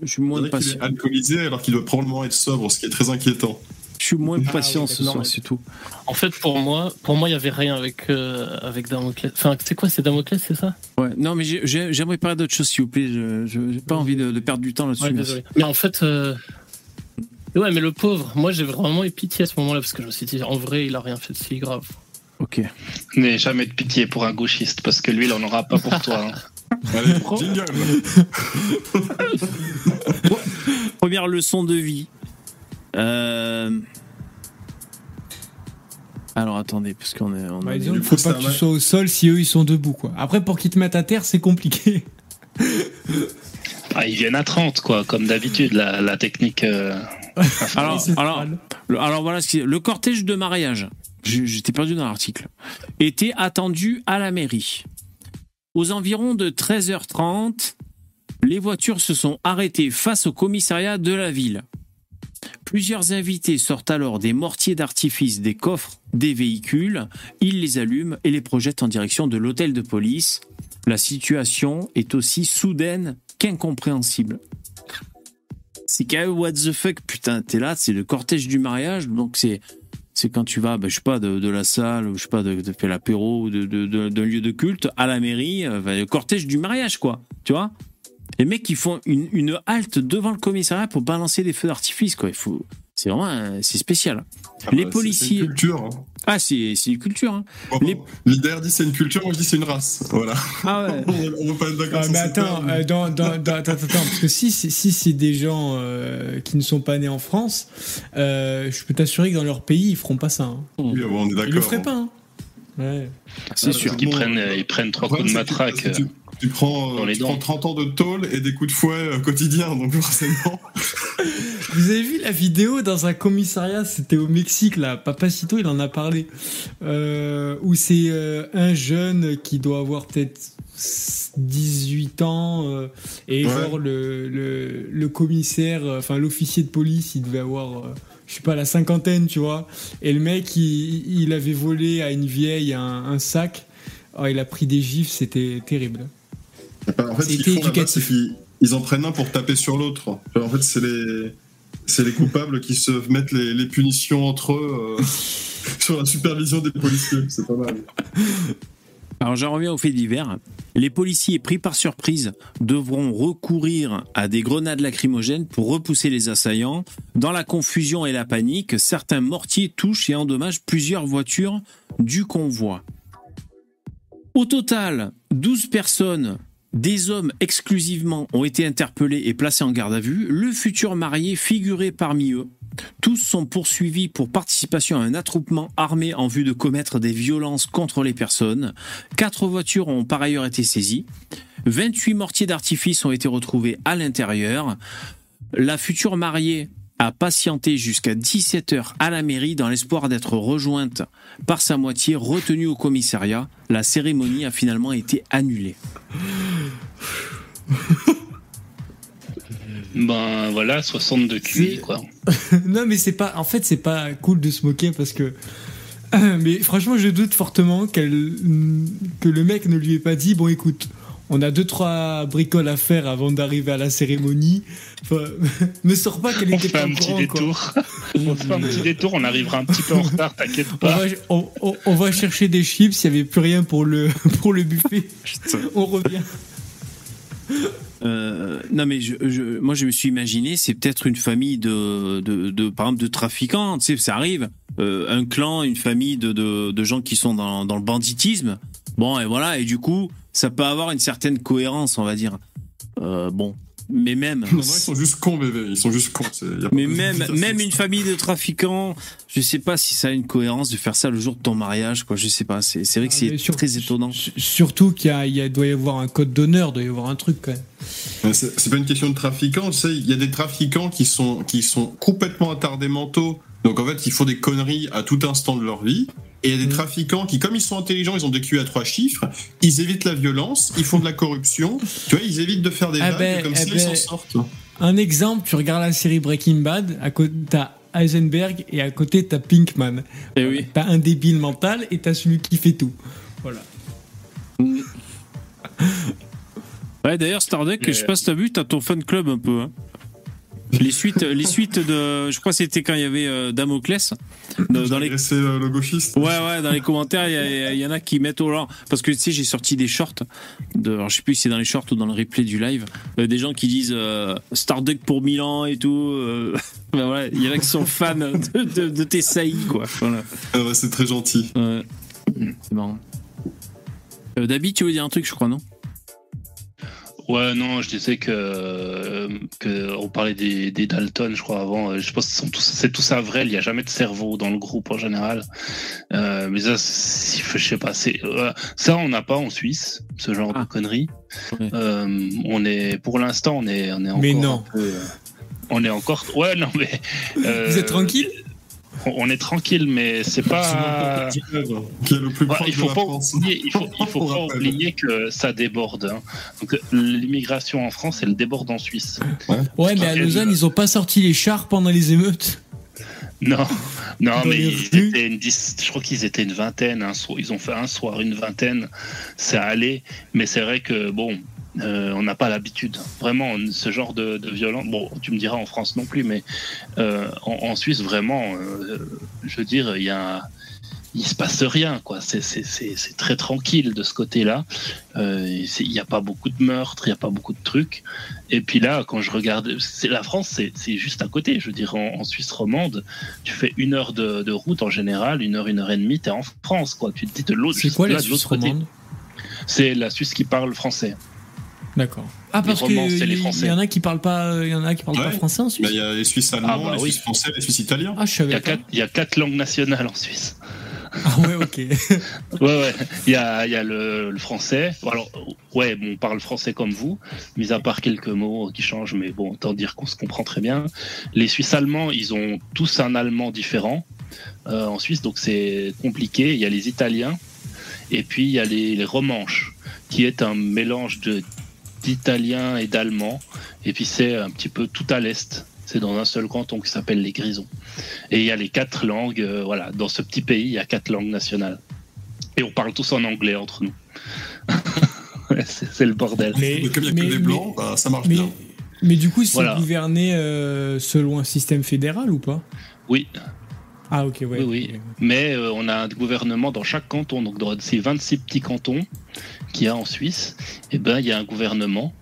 je suis moins patient. est alcoolisé alors qu'il doit probablement être sobre, ce qui est très inquiétant. Je suis moins Ah patient oui, ce soir, c'est tout. En fait, pour moi, pour moi, il y avait rien avec euh, avec Damoclès. Enfin, c'est quoi, c'est Damoclès, c'est ça? Ouais, non, mais j'ai- j'ai- j'aimerais parler d'autre chose, s'il vous plaît. Je j'ai pas envie de, de perdre du temps là-dessus. Ouais. Mais en fait, euh, ouais, mais le pauvre, moi j'ai vraiment eu pitié à ce moment-là parce que je me suis dit, en vrai, il a rien fait de si grave. Ok. N'aie jamais de pitié pour un gauchiste, parce que lui, il en aura pas pour toi. hein. Allez, jingle. Première leçon de vie. Euh... Alors attendez, parce qu'on est. On Bah, est- disons, Du il faut pas que tu sois au sol si eux ils sont debout quoi. Après pour qu'ils te mettent à terre c'est compliqué. Ah, ils viennent à 30, quoi, comme d'habitude, la, la technique. euh, Alors, voilà, ce qui est- le cortège de mariage, j'étais perdu dans l'article, était attendu à la mairie. Aux environs de 13h30, les voitures se sont arrêtées face au commissariat de la ville. Plusieurs invités sortent alors des mortiers d'artifice des coffres des véhicules, ils les allument et les projettent en direction de l'hôtel de police. La situation est aussi soudaine qu'incompréhensible. C'est quand même what the fuck, putain, t'es là, c'est le cortège du mariage, donc c'est c'est quand tu vas, ben, je sais pas, de, la salle, ou je sais pas, de, faire l'apéro, ou de, d'un lieu de culte à la mairie, euh, ben, le cortège du mariage, quoi, tu vois. Les mecs qui font une, une halte devant le commissariat pour balancer des feux d'artifice, quoi, il faut... C'est vraiment, euh, c'est spécial. Ah Les bah, c'est- policiers- C'est une culture. hein. Ah, c'est, c'est une culture, hein. Bon, Les- L'IDR dit c'est une culture, moi je dis c'est une race. Voilà. Ah ouais. On on va pas être d'accord Ah, mais attends, terme. euh, dans, dans, dans- attends, attends, parce que si, si, si c'est des gens euh, qui ne sont pas nés en France, euh, je peux t'assurer que dans leur pays ils feront pas ça. hein. Oui, bon, on est d'accord. Ils le feraient pas. Hein. Ouais. C'est sûr. Ils Bon, prennent, ils prennent trois coups de que matraque. Tu, prends, dans euh, les tu dents. prends 30 ans de tôle et des coups de fouet euh, quotidiens, donc forcément. Vous avez vu la vidéo dans un commissariat, c'était au Mexique là, Papacito il en a parlé, euh, où c'est euh, un jeune qui doit avoir peut-être 18 ans euh, et Ouais. genre le, le, le commissaire, euh, enfin l'officier de police il devait avoir, euh, je sais pas, la cinquantaine tu vois, et le mec il, il avait volé à une vieille un, un sac, oh, il a pris des gifs, c'était terrible. En fait, ce qu'ils C'était font là-bas, éducatif. c'est qu'ils ils en prennent un pour taper sur l'autre. En fait, c'est les, c'est les coupables qui se mettent les, les punitions entre eux euh, sur la supervision des policiers. C'est pas mal. Alors j'en reviens au fait divers. Les policiers pris par surprise devront recourir à des grenades lacrymogènes pour repousser les assaillants. Dans la confusion et la panique, certains mortiers touchent et endommagent plusieurs voitures du convoi. Au total, 12 personnes, des hommes exclusivement, ont été interpellés et placés en garde à vue. Le futur marié figurait parmi eux. Tous sont poursuivis pour participation à un attroupement armé en vue de commettre des violences contre les personnes. Quatre voitures ont par ailleurs été saisies. 28 mortiers d'artifice ont été retrouvés à l'intérieur. La future mariée a patienté jusqu'à 17h à la mairie dans l'espoir d'être rejointe par sa moitié retenue au commissariat. La cérémonie a finalement été annulée. Ben voilà, 62 QI, quoi. non, mais c'est pas. En fait, c'est pas cool de se moquer parce que. Mais franchement, je doute fortement qu'elle, que le mec ne lui ait pas dit bon, écoute, on a deux trois bricoles à faire avant d'arriver à la cérémonie. Enfin, ne sors pas qu'elle était pas un petit détour. on fait un petit détour, on arrivera un petit peu en retard, t'inquiète On pas. va, on, on- on va chercher des chips, il n'y avait plus rien pour le, pour le buffet. On revient. Euh, non mais je, je- moi je me suis imaginé c'est peut-être une famille de, de, de par exemple de trafiquants tu sais ça arrive Euh, un clan une famille de, de, de gens qui sont dans, dans le banditisme bon et voilà et du coup ça peut avoir une certaine cohérence on va dire euh, bon mais même Non, non, ils sont juste cons, bébé. Ils sont juste cons. c'est- y a pas mais même même une famille de trafiquants je sais pas si ça a une cohérence de faire ça le jour de ton mariage quoi je sais pas c'est vrai que Ah, c'est très étonnant Surtout qu'il y a, il y a- doit y avoir un code d'honneur, doit y avoir un truc quand même. C'est pas une question de trafiquants, tu sais, il y a des trafiquants qui sont, qui sont complètement attardés mentaux. Donc en fait, ils font des conneries à tout instant de leur vie. Et il y a des Mm. trafiquants qui, comme ils sont intelligents, ils ont des QI à trois chiffres, ils évitent la violence, ils font de la corruption. Tu vois, ils évitent de faire des Ah vagues, ben, comme eh ça, ils ben, s'en sortent. Un exemple, tu regardes la série Breaking Bad, à côté t'as Heisenberg et à côté t'as Pinkman. Eh oui T'as un débile mental et t'as celui qui fait tout. Voilà. Ouais, d'ailleurs, Stardeck, Mais- je sais pas si t'as vu, t'as ton fan club un peu. Hein. Les suites, les suites de, je crois que c'était quand il y avait euh, Damoclès dans, les. C'est le, gauchiste. Ouais, ouais, dans les commentaires, il y, a- il y en a qui mettent au genre. Parce que tu sais, j'ai sorti des shorts. De, alors, je sais plus si c'est dans les shorts ou dans le replay du live. euh, des gens qui disent euh, Stardeck pour Milan et tout. euh, ben voilà, il y en a qui sont fans de, de, de tes saillies, quoi. Voilà. Ah ouais, c'est très gentil. Ouais. C'est marrant. Euh, Dabi, tu veux dire un truc, je crois, non? Ouais, non, je disais que, euh, que on parlait des, des Dalton, je crois avant. euh, Je pense que c'est tout ça vrai. Il n'y a jamais de cerveau dans le groupe en général. Euh, mais ça, c'est- je sais pas. C'est euh, ça, on n'a pas en Suisse ce genre Ah. de conneries. Ouais. Euh, on est, pour l'instant, on est, on est encore. Mais non. un peu, on est encore. Ouais, non, mais. euh, Vous êtes tranquille? On, est tranquille, mais c'est pas. Qui est le plus Ouais, proche il de faut la pas France. oublier, il faut, il faut Pour pas rappel. oublier que ça déborde. hein. Donc l'immigration en France, elle déborde en Suisse. Ouais, mais à Lausanne, ils ont pas sorti les chars pendant les émeutes. Non, non, mais ils étaient une dix- je crois qu'ils étaient une vingtaine. Un soir, ils ont fait un soir une vingtaine. Ça allait, mais c'est vrai que bon, euh, on n'a pas l'habitude. Vraiment, ce genre de, de violence. Bon, tu me diras en France non plus, mais euh, en, en Suisse, vraiment, euh, je veux dire, il y a. Il se passe rien, quoi. C'est- très tranquille de ce côté-là. Il n'y a pas beaucoup de meurtres, il n'y a pas beaucoup de trucs. Et puis là, quand je regarde, c'est la France, c'est juste à côté. Je veux dire, en, en Suisse romande, tu fais une heure de, de route en général, une heure, une heure et demie, t'es en France, quoi. Tu te dis de l'autre. C'est quoi la Suisse romande? C'est la Suisse qui parle français. D'accord. Ah, parce Romands, c'est les qu'il Français. y en a qui parlent pas, il y en a qui parlent pas français en Bah, Suisse. Il y a les Suisses allemands, Ah bah les oui. Suisses français, les Suisses italiens. Ah, je Il y, savais a quatre, il y a quatre langues nationales en Suisse. Ah ouais, ok. Ouais, ouais. Il y a, il y a le, le français. Alors, ouais, bon, on parle français comme vous, mis à part quelques mots qui changent, mais bon, autant dire qu'on se comprend très bien. Les Suisses allemands, ils ont tous un allemand différent euh, en Suisse, donc c'est compliqué. Il y a les Italiens, et puis il y a les, les Romanches, qui est un mélange de d'italien et d'allemand, et puis c'est un petit peu tout à l'est. C'est dans un seul canton qui s'appelle les Grisons. Et il y a les quatre langues, euh, voilà, dans ce petit pays, il y a quatre langues nationales. Et on parle tous en anglais entre nous. C'est le bordel. Mais, Et comme il n'y a mais- que des blancs, bah, ça marche mais, bien. mais du coup, c'est Voilà. gouverné euh, selon un système fédéral ou pas? Oui, Ah, ok, ouais. oui, oui. Mais euh, on a un gouvernement dans chaque canton. Donc dans ces 26 petits cantons qu'il y a en Suisse, eh ben, il y a un gouvernement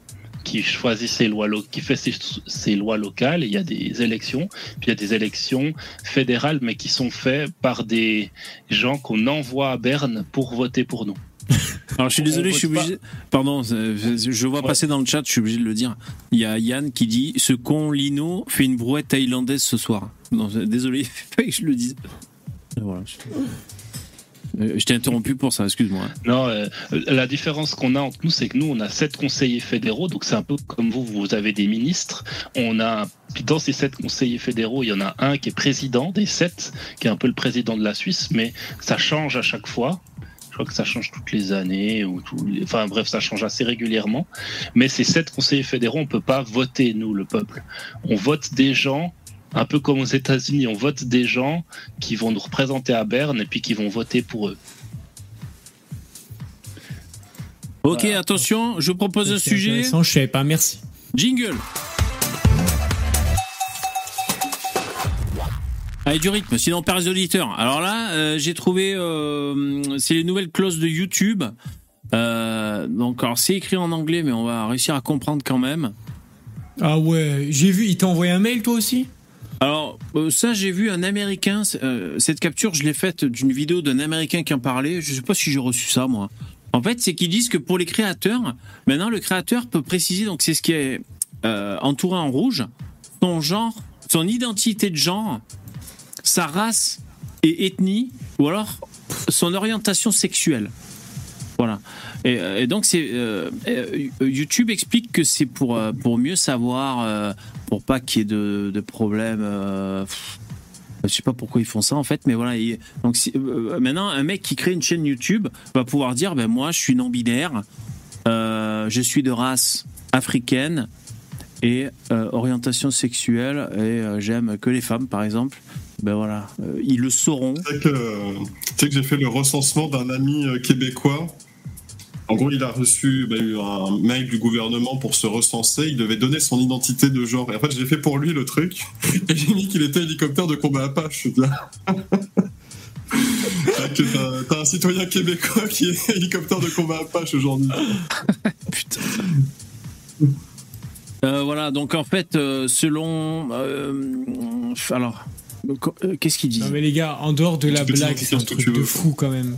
qui choisit ses lois, lo- qui fait ses, ses lois locales. Et il y a des élections. Puis il y a des élections fédérales, mais qui sont faites par des gens qu'on envoie à Berne pour voter pour nous. Alors je suis désolé, je suis obligé. Pardon, je vois Ouais. passer dans le chat, je suis obligé de le dire. Il y a Yann qui dit ce con Lino fait une brouette thaïlandaise ce soir. Non, désolé, il fallait que je le dise. Voilà. je- Je t'ai interrompu pour ça, excuse-moi. Non, euh, la différence qu'on a entre nous, c'est que nous, on a sept conseillers fédéraux, donc c'est un peu comme vous, vous avez des ministres. On a, dans ces sept conseillers fédéraux, il y en a un qui est président des sept, qui est un peu le président de la Suisse, mais ça change à chaque fois. Je crois que ça change toutes les années, enfin bref, ça change assez régulièrement. Mais ces sept conseillers fédéraux, on peut pas voter, nous, le peuple. On vote des gens, un peu comme aux États-Unis, on vote des gens qui vont nous représenter à Berne et puis qui vont voter pour eux. Ok, Voilà. attention, je propose un sujet. Je savais pas, merci. Jingle. Allez, du rythme, sinon on perd les auditeurs. Alors là, euh, j'ai trouvé, euh, c'est les nouvelles clauses de YouTube. Euh, donc, alors c'est écrit en anglais, mais on va réussir à comprendre quand même. Ah ouais, j'ai vu, il t'a envoyé un mail toi aussi? Alors, euh, ça, j'ai vu un Américain. euh, cette capture, je l'ai faite d'une vidéo d'un Américain qui en parlait. Je sais pas si j'ai reçu ça, moi. En fait, c'est qu'ils disent que pour les créateurs, maintenant, le créateur peut préciser, donc c'est ce qui est euh, entouré en rouge, son genre, son identité de genre, sa race et ethnie, ou alors son orientation sexuelle. Voilà. Et, euh, donc, euh, euh, YouTube explique que c'est pour, pour mieux savoir, pour pas qu'il y ait de, de problèmes. je sais pas pourquoi ils font ça en fait, mais voilà. il- donc maintenant, un mec qui crée une chaîne YouTube va pouvoir dire, ben moi, je suis non binaire, je suis de race africaine et orientation sexuelle et j'aime que les femmes, par exemple. Ben voilà, ils le sauront. Tu sais que, j'ai fait le recensement d'un ami québécois. En gros, il a reçu bah, un mail du gouvernement pour se recenser. Il devait donner son identité de genre. Et en fait, j'ai fait pour lui le truc. Et j'ai mis qu'il était hélicoptère de combat Apache. T'as un citoyen québécois qui est hélicoptère de combat Apache aujourd'hui. Putain. Euh, voilà, donc en fait, euh, selon. euh, alors, euh, qu'est-ce qu'il dit? Non mais les gars, en dehors de la blague, c'est un truc de veux. fou quand même.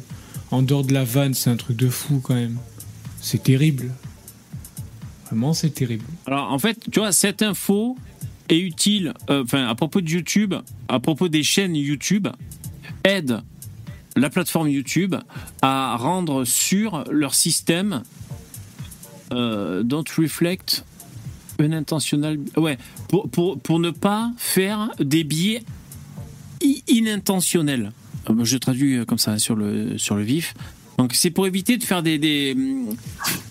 En dehors de la vanne, c'est un truc de fou quand même. C'est terrible. Vraiment, c'est terrible. Alors en fait, tu vois, cette info est utile, euh, enfin à propos de YouTube, à propos des chaînes YouTube, aide la plateforme YouTube à rendre sûr leur système euh, don't reflect unintentional. Ouais, pour, pour, pour ne pas faire des biais inintentionnels. Euh, Je traduis euh, comme ça sur le, sur le vif. Donc c'est pour éviter de faire des... des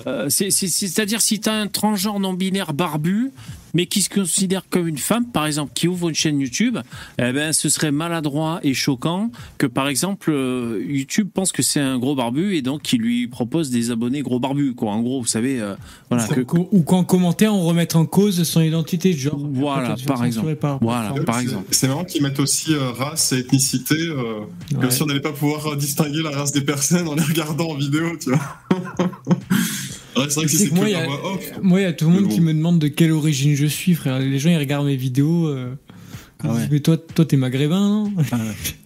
euh, c'est- c'est- C'est-à-dire si tu as un transgenre non binaire barbu, mais qui se considère comme une femme, par exemple, qui ouvre une chaîne YouTube, eh ben, ce serait maladroit et choquant que, par exemple, euh, YouTube pense que c'est un gros barbu et donc qu'il lui propose des abonnés gros barbus. Quoi. En gros, vous savez, euh, voilà. que- Ou- Ou qu'en commentaire, on remette en cause son identité de genre. Voilà, par exemple. par- Voilà, par- exemple. C'est marrant qu'ils mettent aussi euh, race et ethnicité. euh, Ouais. Comme si on n'allait pas pouvoir distinguer la race des personnes en les regardant en vidéo, tu vois. Ouais, c'est vrai que Tu si sais c'est que moi, il y a- voix off. Moi, il y a tout le monde qui me demande de quelle origine je suis, frère. Les gens, ils regardent mes vidéos. euh, Ah ouais. disent, mais toi, toi, t'es maghrébin, non?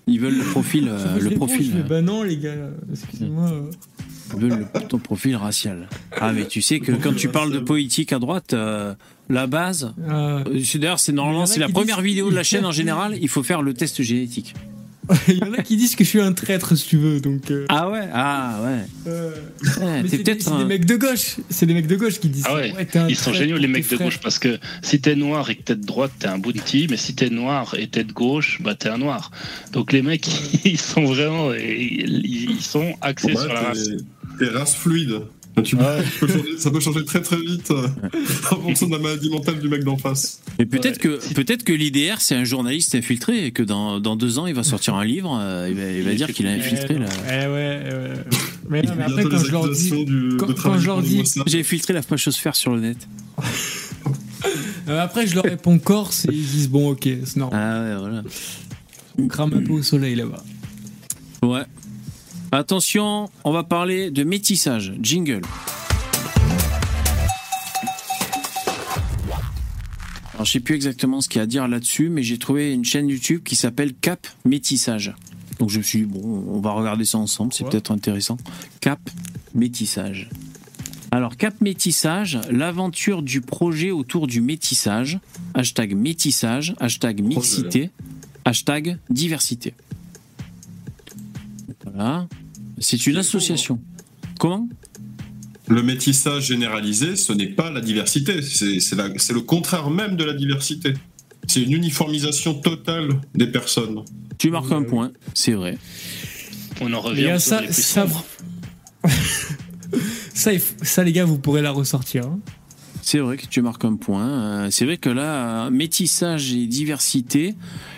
Ils veulent le profil, euh, le profil, je fais, bah non, les gars, excusez-moi. euh. ils veulent le- ton profil racial. Ah, mais tu sais que quand tu parles de politique à droite, euh, la base, Ah, euh, d'ailleurs, c'est normalement c'est la première disent- vidéo de la chaîne en général. Il faut faire le test génétique. Il y en a qui disent que je suis un traître, si tu veux. Donc, euh, Ah ouais, ah ouais. euh, Ouais, c'est des, peut-être c'est des un- mecs de gauche. C'est des mecs de gauche qui disent. Ah ouais, t'es un Ils sont géniaux les mecs de gauche parce que si t'es noir et que t'es de droite, t'es un bounty, mais si t'es noir et t'es de gauche, bah t'es un noir. Donc les mecs, ils sont vraiment, ils, sont axés Ouais, sur la race. T'es race fluide. Tu peux- Ouais. tu peux changer- ça peut changer très très vite euh, en fonction de la maladie mentale du mec d'en face. Mais peut-être que peut-être que l'IDR c'est un journaliste infiltré et que dans, dans deux ans il va sortir un livre, euh, il, va, il va dire qu'il a infiltré Eh, la. non. Eh ouais, euh, Mais non, mais après, quand je leur dis. du, quand- je leur dis-. J'ai infiltré la fachosphère sur le net. Euh, après, je leur réponds Corse et ils disent bon, ok, c'est normal. Ah ouais, voilà. On crame un peu au soleil là-bas. Ouais. Attention, on va parler de métissage. Jingle. Alors, je sais plus exactement ce qu'il y a à dire là-dessus, mais j'ai trouvé une chaîne YouTube qui s'appelle Cap Métissage. Donc je me suis dit, bon, on va regarder ça ensemble, c'est Ouais. peut-être intéressant. Cap Métissage. Alors, Cap Métissage, l'aventure du projet autour du métissage. Hashtag métissage, hashtag mixité, hashtag diversité. Voilà. C'est une association. Comment? Le métissage généralisé, ce n'est pas la diversité, c'est le contraire même de la diversité. C'est une uniformisation totale des personnes. Tu marques un point, c'est vrai. On en Les revient aux ça, ça, ça, les gars, vous pourrez la ressortir. hein. C'est vrai que tu marques un point. Euh, C'est vrai que là, métissage et diversité,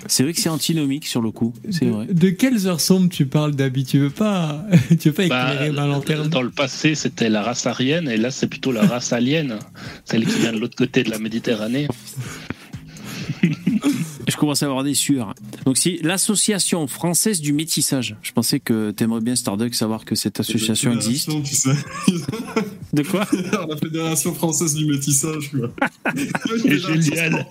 c'est vrai que c'est antinomique sur le coup. C'est de, vrai. de quelles heures sombres tu parles, Dabi? Tu veux pas, tu veux pas Bah, éclairer ma lanterne? dans le passé, c'était la race aryenne, et là, c'est plutôt la race alienne, celle qui vient de l'autre côté de la Méditerranée. Commence à avoir des sueurs. Donc, si l'association française du métissage, je pensais que t'aimerais bien Starduck savoir que cette association existe. Tu sais. De quoi? La Fédération française du métissage. quoi. C'est génial.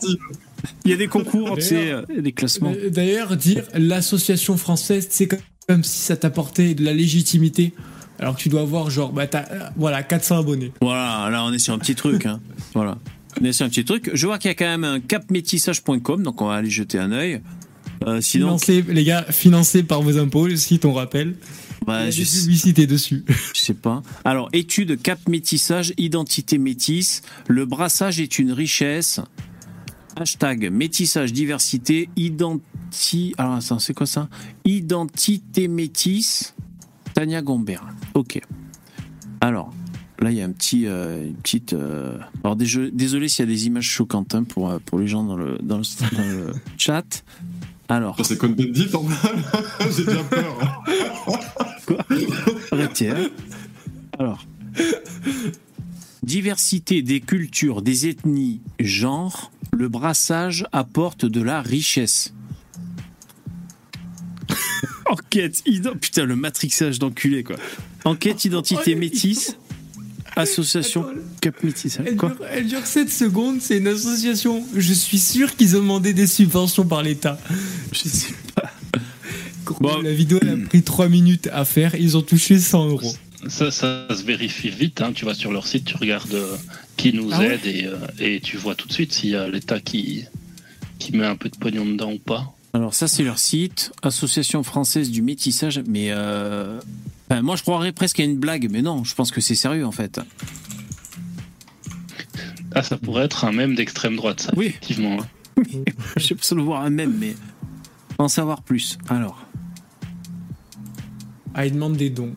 Il y a des concours, tu sais, euh, des classements. Euh, D'ailleurs, dire l'association française, c'est comme- si ça t'apportait de la légitimité. Alors que tu dois avoir genre, bah, t'as, euh, voilà, 400 abonnés. Voilà, là on est sur un petit truc. Hein. Voilà. Sur un petit truc. Je vois qu'il y a quand même un capmétissage.com, donc on va aller jeter un œil. Euh, sinon, Financé, les gars, financé par vos impôts, le site, on rappelle. bah, Il y a des publicités dessus. je sais pas. Alors, étude cap métissage, identité métisse. Le brassage est une richesse. Hashtag métissage, diversité, identi. Alors, attends, c'est quoi ça? Identité métisse. Tania Gombert. Ok. Alors, là, il y a un petit, euh, une petite. euh, Alors, désolé s'il y a des images choquantes hein, pour, euh, pour les gens dans le, dans le, dans le chat. Alors, C'est Cohn Bendit en. J'ai bien peur. arrêtez. hein. Alors, diversité des cultures, des ethnies, genre, le brassage apporte de la richesse. Enquête, ident- putain, le matrixage d'enculé, quoi. Enquête, identité métisse, association Attends, cap métissage. Elle Quoi dure, elle dure 7 secondes, c'est une association. Je suis sûr qu'ils ont demandé des subventions par l'État. Je sais pas. Bon. La vidéo, elle a pris 3 minutes à faire, ils ont touché 100 euros. Ça, ça se vérifie vite. Hein. Tu vas sur leur site, tu regardes euh, qui nous Ah ouais aide et, euh, et tu vois tout de suite s'il y a l'État qui, qui met un peu de pognon dedans ou pas. Alors ça c'est leur site, Association française du métissage, mais euh... enfin, moi je croirais presque à une blague, mais non, je pense que c'est sérieux en fait. Ah, ça pourrait être un même d'extrême droite, ça, Oui. effectivement. Je sais pas si le voir un même, mais en savoir plus. Alors, Ah, ils demandent des dons.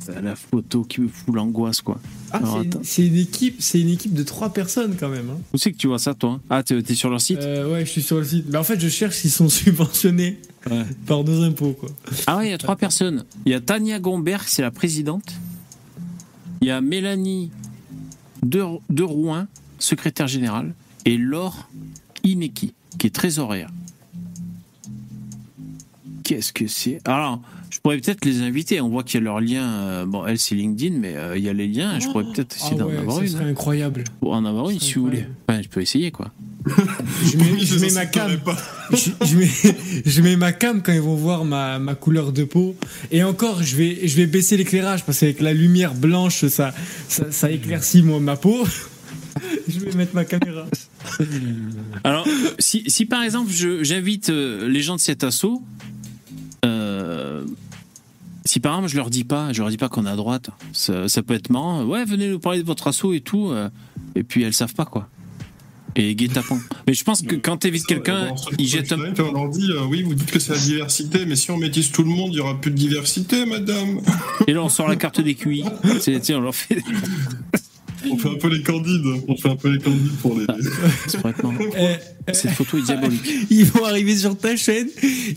c'est la photo qui me fout l'angoisse quoi. Ah, c'est une- attends. c'est une, équipe, c'est une équipe de 3 personnes quand même. hein. Où c'est que tu vois ça toi? Ah t'es t'es sur leur site? Euh, ouais, je suis sur le site. Mais en fait, je cherche s'ils sont subventionnés Ouais. par nos impôts, quoi. Ah ouais, il y a trois personnes. Il y a Tania Gomberg, c'est la présidente. Il y a Mélanie de, de Rouen, secrétaire générale. Et Laure Ineki, qui est trésorière. Qu'est-ce que c'est? Alors, je pourrais peut-être les inviter. On voit qu'il y a leur lien. euh, bon, elle, c'est LinkedIn, mais euh, il y a les liens. Je pourrais peut-être essayer Ah d'en avoir ça une. serait hein. incroyable. Pour en avoir une, si vous voulez. Enfin, je peux essayer, quoi. Je mets, je mets ma cam. Je, je mets, je mets ma cam quand ils vont voir ma, ma couleur de peau. Et encore, je vais, je vais baisser l'éclairage parce qu'avec la lumière blanche, ça, ça, ça éclaircit moi, ma peau. je vais mettre ma caméra. Alors, si, si par exemple, j'invite euh, les gens de cet assaut, euh, si par exemple je leur dis pas, je leur dis pas qu'on est à droite, ça, ça peut être marrant. Ouais, venez nous parler de votre assaut et tout, euh, et puis elles savent pas quoi. Et guet-apens. Mais je pense que quand t'évites quelqu'un, Alors, sur il jette un. On leur dit, euh, oui, vous dites que c'est la diversité, mais si on métisse tout le monde, il y aura plus de diversité, madame. Et là, on sort la carte des QI. Tu sais, on leur fait. On fait un peu les candides. On fait un peu les candides pour les. C'est complètement- Eh, eh, Cette photo est diabolique. ils vont arriver sur ta chaîne,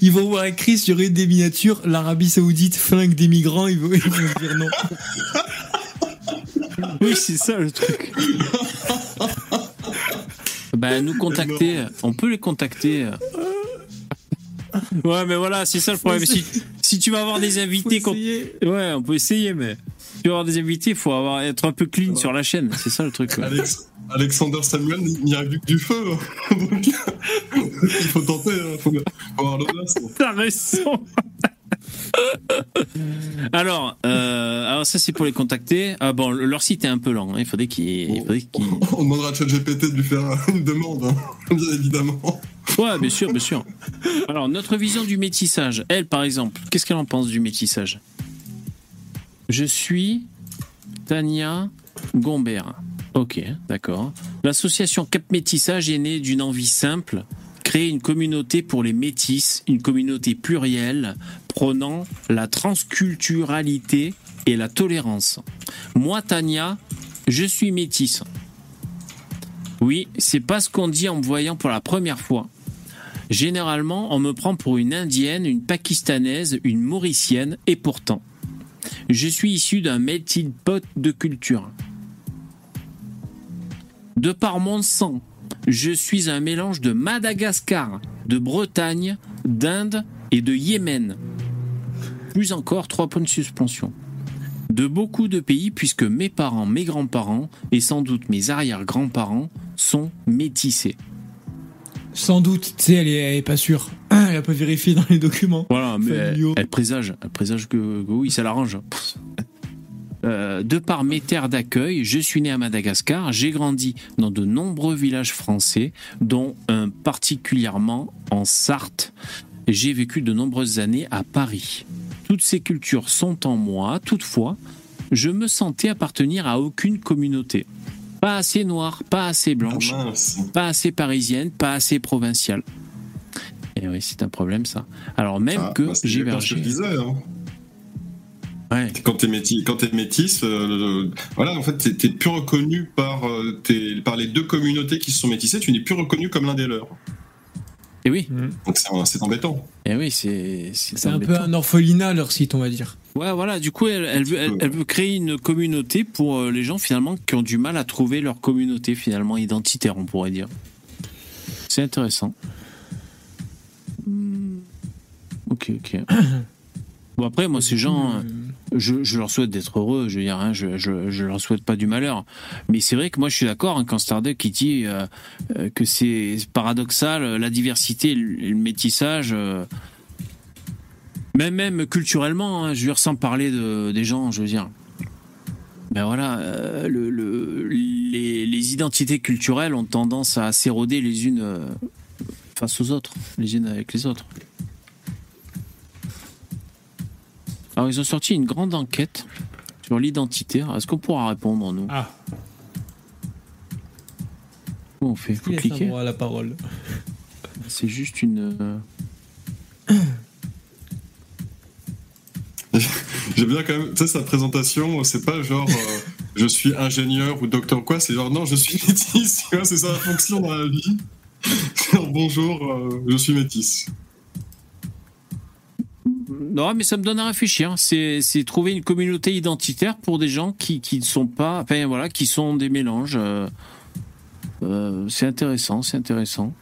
ils vont voir écrit sur une des miniatures l'Arabie Saoudite flingue des migrants, ils vont, ils vont dire non. Oui, c'est ça le truc. Bah, nous contacter, on peut les contacter. Ouais, mais voilà, c'est ça le problème. Si, si tu vas avoir des invités, ouais, on peut essayer, mais si tu vas avoir des invités, il faut avoir, être un peu clean sur la chaîne. C'est ça le truc. quoi. Alex- Alexander Samuel n'y arrive que du feu. Donc, il faut tenter, il faut, faut avoir l'audace. T'as raison. alors, euh, alors ça c'est pour les contacter. Ah bon, le- leur site est un peu lent. hein. Il faudrait qu'ils, il faudrait qu'ils- On demandera à ChatGPT de lui faire une demande, hein, bien évidemment. Ouais, bien sûr, bien sûr. Alors, notre vision du métissage. Elle, par exemple, qu'est-ce qu'elle en pense du métissage? Je suis Tania Gombert. Ok, d'accord. L'association Cap Métissage est née d'une envie simple créer une communauté pour les métis, une communauté plurielle, prônant la transculturalité et la tolérance. Moi, Tania, je suis métisse. Oui, c'est pas ce qu'on dit en me voyant pour la première fois. Généralement, on me prend pour une indienne, une pakistanaise, une mauricienne, et pourtant, je suis issu d'un melting pot de culture. De par mon sang, je suis un mélange de Madagascar, de Bretagne, d'Inde et de Yémen. Plus encore, trois points de suspension. De beaucoup de pays, puisque mes parents, mes grands-parents et sans doute mes arrière-grands-parents sont métissés. Sans doute, tu sais, elle elle est pas sûre. Elle a pas vérifié dans les documents. Voilà, mais elle, présage, elle présage que, que oui, ça l'arrange. Euh, de par mes terres d'accueil, je suis né à Madagascar, j'ai grandi dans de nombreux villages français, dont un particulièrement en Sarthe. J'ai vécu de nombreuses années à Paris. Toutes ces cultures sont en moi, toutefois, je me sentais appartenir à aucune communauté. Pas assez noire, pas assez blanche, Ah, pas assez parisienne, pas assez provinciale. Et oui, c'est un problème ça. Alors même Ah, que bah, j'ai hein. Ouais. Quand t'es métis, quand t'es métis, euh, le- voilà, en fait, t'es- plus reconnu par, euh, par les deux communautés qui se sont métissées. Tu n'es plus reconnu comme l'un des leurs. Et oui, Donc c'est embêtant. et oui, c'est C'est un peu un orphelinat, leur site, on va dire. Ouais, voilà. Du coup, elle, elle veut, elle, elle veut créer une communauté pour euh, les gens finalement qui ont du mal à trouver leur communauté finalement identitaire, on pourrait dire. C'est intéressant. Hmm. Ok, ok. Bon après, moi, ces gens, euh, je, je leur souhaite d'être heureux. Je veux dire, hein, je, je, je leur souhaite pas du malheur. Mais c'est vrai que moi, je suis d'accord hein, quand Starduck qui dit euh, euh, que c'est paradoxal, euh, la diversité, le, le métissage. euh, même, même culturellement, hein, je veux dire, sans parler de, des gens, je veux dire. Ben voilà, euh, le, le- les, les identités culturelles ont tendance à s'éroder les unes face aux autres, les unes avec les autres. Alors, ils ont sorti une grande enquête sur l'identité. Alors, Est-ce qu'on pourra répondre, nous Ah, Comment on fait Faut cliquer droit à la parole C'est juste une. euh, J'aime bien quand même, tu sais, sa présentation, c'est pas genre euh, je suis ingénieur ou docteur ou quoi, c'est genre non, je suis métis, tu vois, c'est ça la fonction dans la vie. Genre, bonjour, euh, je suis métis. Non, mais ça me donne à réfléchir. C'est trouver une communauté identitaire pour des gens qui ne sont pas, enfin voilà, qui sont des mélanges. euh, euh, c'est intéressant, c'est intéressant.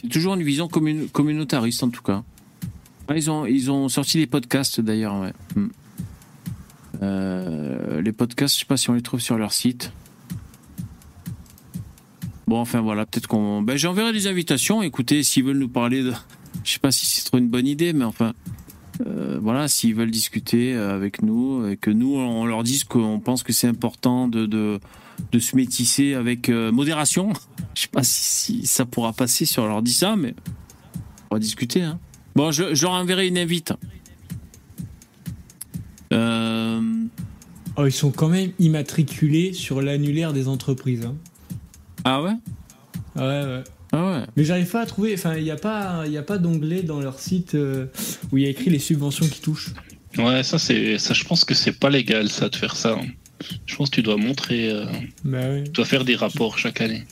C'est toujours une vision commun- communautariste en tout cas. Ils ont sorti des podcasts d'ailleurs. Hmm. Euh, les podcasts, je sais pas si on les trouve sur leur site. Bon, enfin voilà, peut-être qu'on. Ben, j'enverrai des invitations. Écoutez, s'ils veulent nous parler de. Je sais pas si c'est trop une bonne idée, mais enfin, euh, voilà, s'ils veulent discuter euh, avec nous et que nous on leur dise qu'on pense que c'est important de, de de se métisser avec euh, modération. Je sais pas si, si ça pourra passer si on leur dit ça, mais on va discuter. Hein. Bon, je, je leur enverrai une invite. Euh, Oh, ils sont quand même immatriculés sur l'annulaire des entreprises. hein. Ah ouais? Ouais, ouais. Ah ouais. Mais j'arrive pas à trouver. Enfin, il n'y a pas, il y a pas d'onglet dans leur site euh, où il y a écrit les subventions qui touchent. Ouais, ça, c'est, ça, je pense que c'est pas légal, ça, de faire ça. Je pense que tu dois montrer, euh, Bah ouais. tu dois faire des rapports chaque année.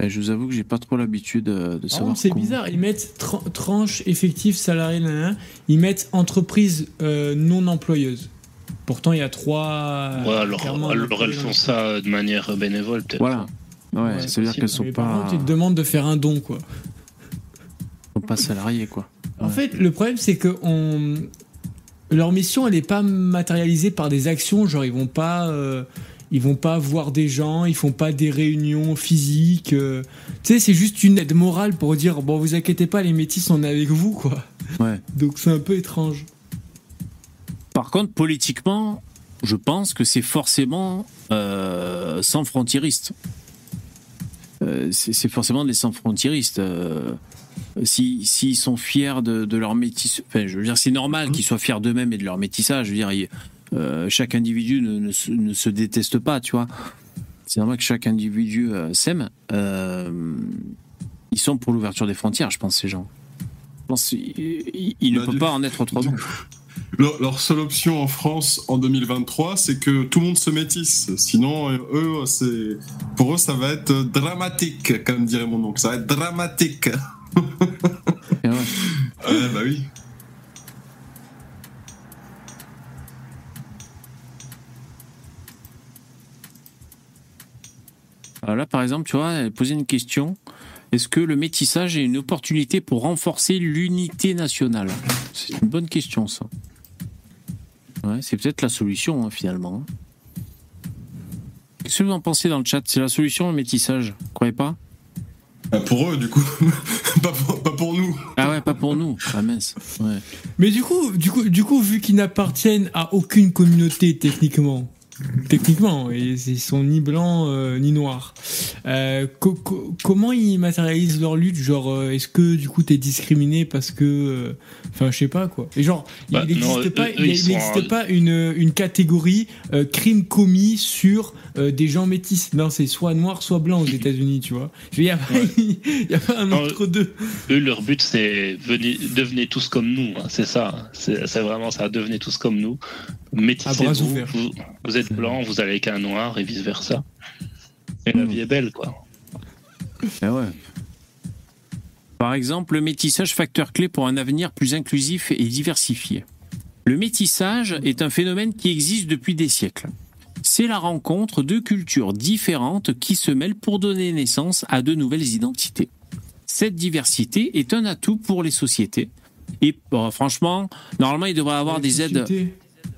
Eh, Je vous avoue que j'ai pas trop l'habitude euh, de savoir. c'est bizarre. Ils mettent tran- tranche effectif salarié, nanana. ils mettent entreprise euh, non employeuse. Pourtant, il y a trois. Ouais, alors, alors elles font ça de manière bénévole, peut-être. Voilà. Ouais, Ouais, ça veut dire possible. qu'elles sont Mais par pas, contre, ils te demandent de faire un don, quoi. sont pas salariées, quoi. En Ouais. fait, le problème, c'est que on... leur mission, elle n'est pas matérialisée par des actions. Genre, ils vont pas, euh, ils vont pas voir des gens, ils font pas des réunions physiques. euh. Tu sais, c'est juste une aide morale pour dire bon, vous inquiétez pas, les métis, on est avec vous, quoi. Ouais. Donc c'est un peu étrange. Par contre, politiquement, je pense que c'est forcément euh, sans frontiéristes. Euh, c'est forcément des sans frontiéristes. Euh, si s'ils sont fiers de, de leur métissage, enfin, je veux dire, c'est normal qu'ils soient fiers d'eux-mêmes et de leur métissage. Je veux dire, euh, chaque individu ne, ne se, ne se déteste pas, tu vois. C'est normal que chaque individu s'aime. Ils sont pour l'ouverture des frontières, je pense, ces gens. Je pense ne Bah, peut du- pas en être autrement. Leur, leur seule option en France en 2023, c'est que tout le monde se métisse. Sinon, euh, eux, c'est pour eux, ça va être dramatique, comme dirait mon oncle. Ça va être dramatique. Et ouais. Ouais, bah oui. Alors là, par exemple, tu vois, posait une question. Est-ce que le métissage est une opportunité pour renforcer l'unité nationale? C'est une bonne question, ça. Ouais, c'est peut-être la solution, hein, finalement. Qu'est-ce que vous en pensez dans le chat? C'est la solution, le métissage Vous croyez pas? Bah, pour eux, du coup. pas, pour, pas pour nous. Ah ouais, pas pour nous. Ah mince. Ouais. Mais du coup, du coup, du coup, vu qu'ils n'appartiennent à aucune communauté techniquement, techniquement, et ils sont ni blancs euh, ni noirs. euh, co- co- comment ils matérialisent leur lutte Genre, euh, est-ce que du coup t'es discriminé parce que, enfin, je sais pas quoi. Et genre, Bah, il non, n'existe pas, il sont pas une, une catégorie crime commis sur euh, des gens métis. Non, c'est soit noir, soit blanc aux États-Unis, tu vois. Il y a pas, a un Non, entre deux. Eux, leur but, c'est venez, devenez tous comme nous. hein, c'est ça. C'est vraiment ça. Devenez tous comme nous. Métissez-vous. Vous, vous êtes blanc, vous allez avec un noir et vice versa. Et la Mm. vie est belle, quoi. Ah ouais. Par exemple, le métissage facteur clé pour un avenir plus inclusif et diversifié. Le métissage est un phénomène qui existe depuis des siècles. C'est la rencontre de cultures différentes qui se mêlent pour donner naissance à de nouvelles identités. Cette diversité est un atout pour les sociétés. Et bon, franchement, normalement, il devrait avoir des aides.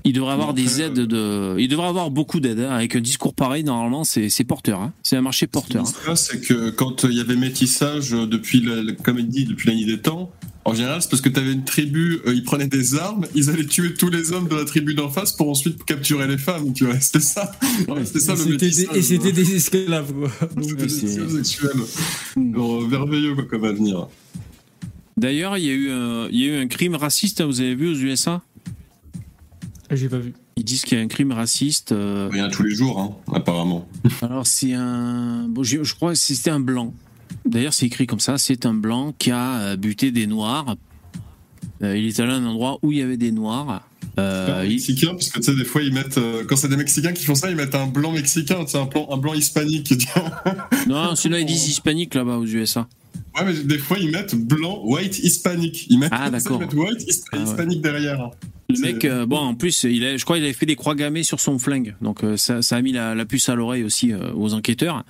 Il devrait avoir des aides de. Il devrait avoir beaucoup d'aides. hein. Avec un discours pareil, normalement, c'est c'est porteur. hein. C'est un marché porteur. Ce passe, c'est que quand il y avait métissage euh, depuis, comme il dit, depuis la nuit des temps, en général, c'est parce que tu avais une tribu, euh, ils prenaient des armes, ils allaient tuer tous les hommes de la tribu d'en face pour ensuite capturer les femmes, tu vois. C'était ça. C'était ça Et le c'était des- métissage. et c'était des esclaves, quoi. C'était des c'est- esclaves sexuels. Hmm. Alors, euh, merveilleux quoi, comme avenir. D'ailleurs, il y, a eu un- il y a eu un crime raciste, hein, vous avez vu aux USA J'ai pas vu. Ils disent qu'il y a un crime raciste. euh, Rien tous les jours, hein, apparemment. Alors, c'est un. Bon, je, je crois que c'était un blanc. D'ailleurs, c'est écrit comme ça c'est un blanc qui a euh, buté des noirs. Euh, il est allé à un endroit où il y avait des noirs. Euh, il- Mexicain, parce que tu sais, des fois, ils mettent, euh, quand c'est des Mexicains qui font ça, ils mettent un blanc mexicain, tu sais, un, blanc- un blanc hispanique. Non, celui-là, ils disent hispanique là-bas aux USA. Ouais, mais des fois, ils mettent blanc, white, hispanique. Ils mettent, Ah, d'accord. Ils mettent white, his- Ah, ouais. hispanique derrière. Le mec, euh, bon, en plus, il a, je crois qu'il avait fait des croix gammées sur son flingue. Donc, ça, ça a mis la, la puce à l'oreille aussi euh, aux enquêteurs.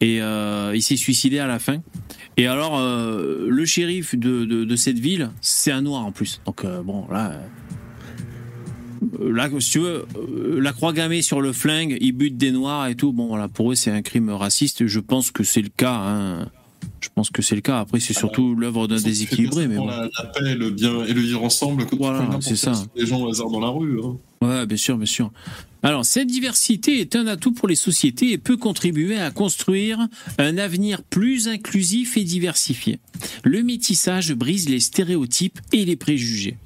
Et euh, il s'est suicidé à la fin. Et alors, euh, le shérif de, de, de cette ville, c'est un noir en plus. Donc, euh, bon, là. Là, si tu veux, la croix gammée sur le flingue, il bute des noirs et tout. Bon, voilà, pour eux, c'est un crime raciste. Je pense que c'est le cas. hein. Je pense que c'est le cas. Après, c'est surtout l'œuvre d'un Ils déséquilibré. Mais bon. la, la paix, le bien et le vivre ensemble. Voilà, c'est ça. Les gens au hasard dans la rue. hein. Ouais, bien sûr, bien sûr. Alors, cette diversité est un atout pour les sociétés et peut contribuer à construire un avenir plus inclusif et diversifié. Le métissage brise les stéréotypes et les préjugés.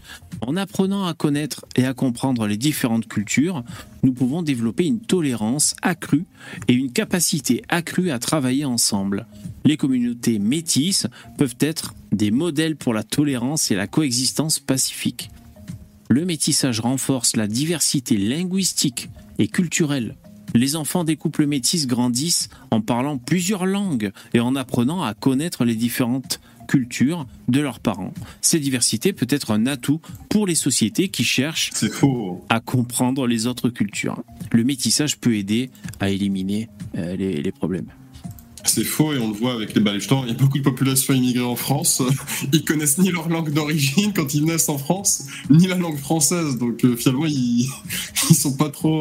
En apprenant à connaître et à comprendre les différentes cultures, nous pouvons développer une tolérance accrue et une capacité accrue à travailler ensemble. Les communautés métisses peuvent être des modèles pour la tolérance et la coexistence pacifique. Le métissage renforce la diversité linguistique et culturelle. Les enfants des couples métis grandissent en parlant plusieurs langues et en apprenant à connaître les différentes cultures de leurs parents. Cette diversité peut être un atout pour les sociétés qui cherchent à comprendre les autres cultures. Le métissage peut aider à éliminer euh, les, les problèmes. C'est faux et on le voit avec les Balèches-Temps. Il y a beaucoup de populations immigrées en France. Ils connaissent ni leur langue d'origine quand ils naissent en France, ni la langue française. Donc euh, finalement, ils... ils sont pas trop.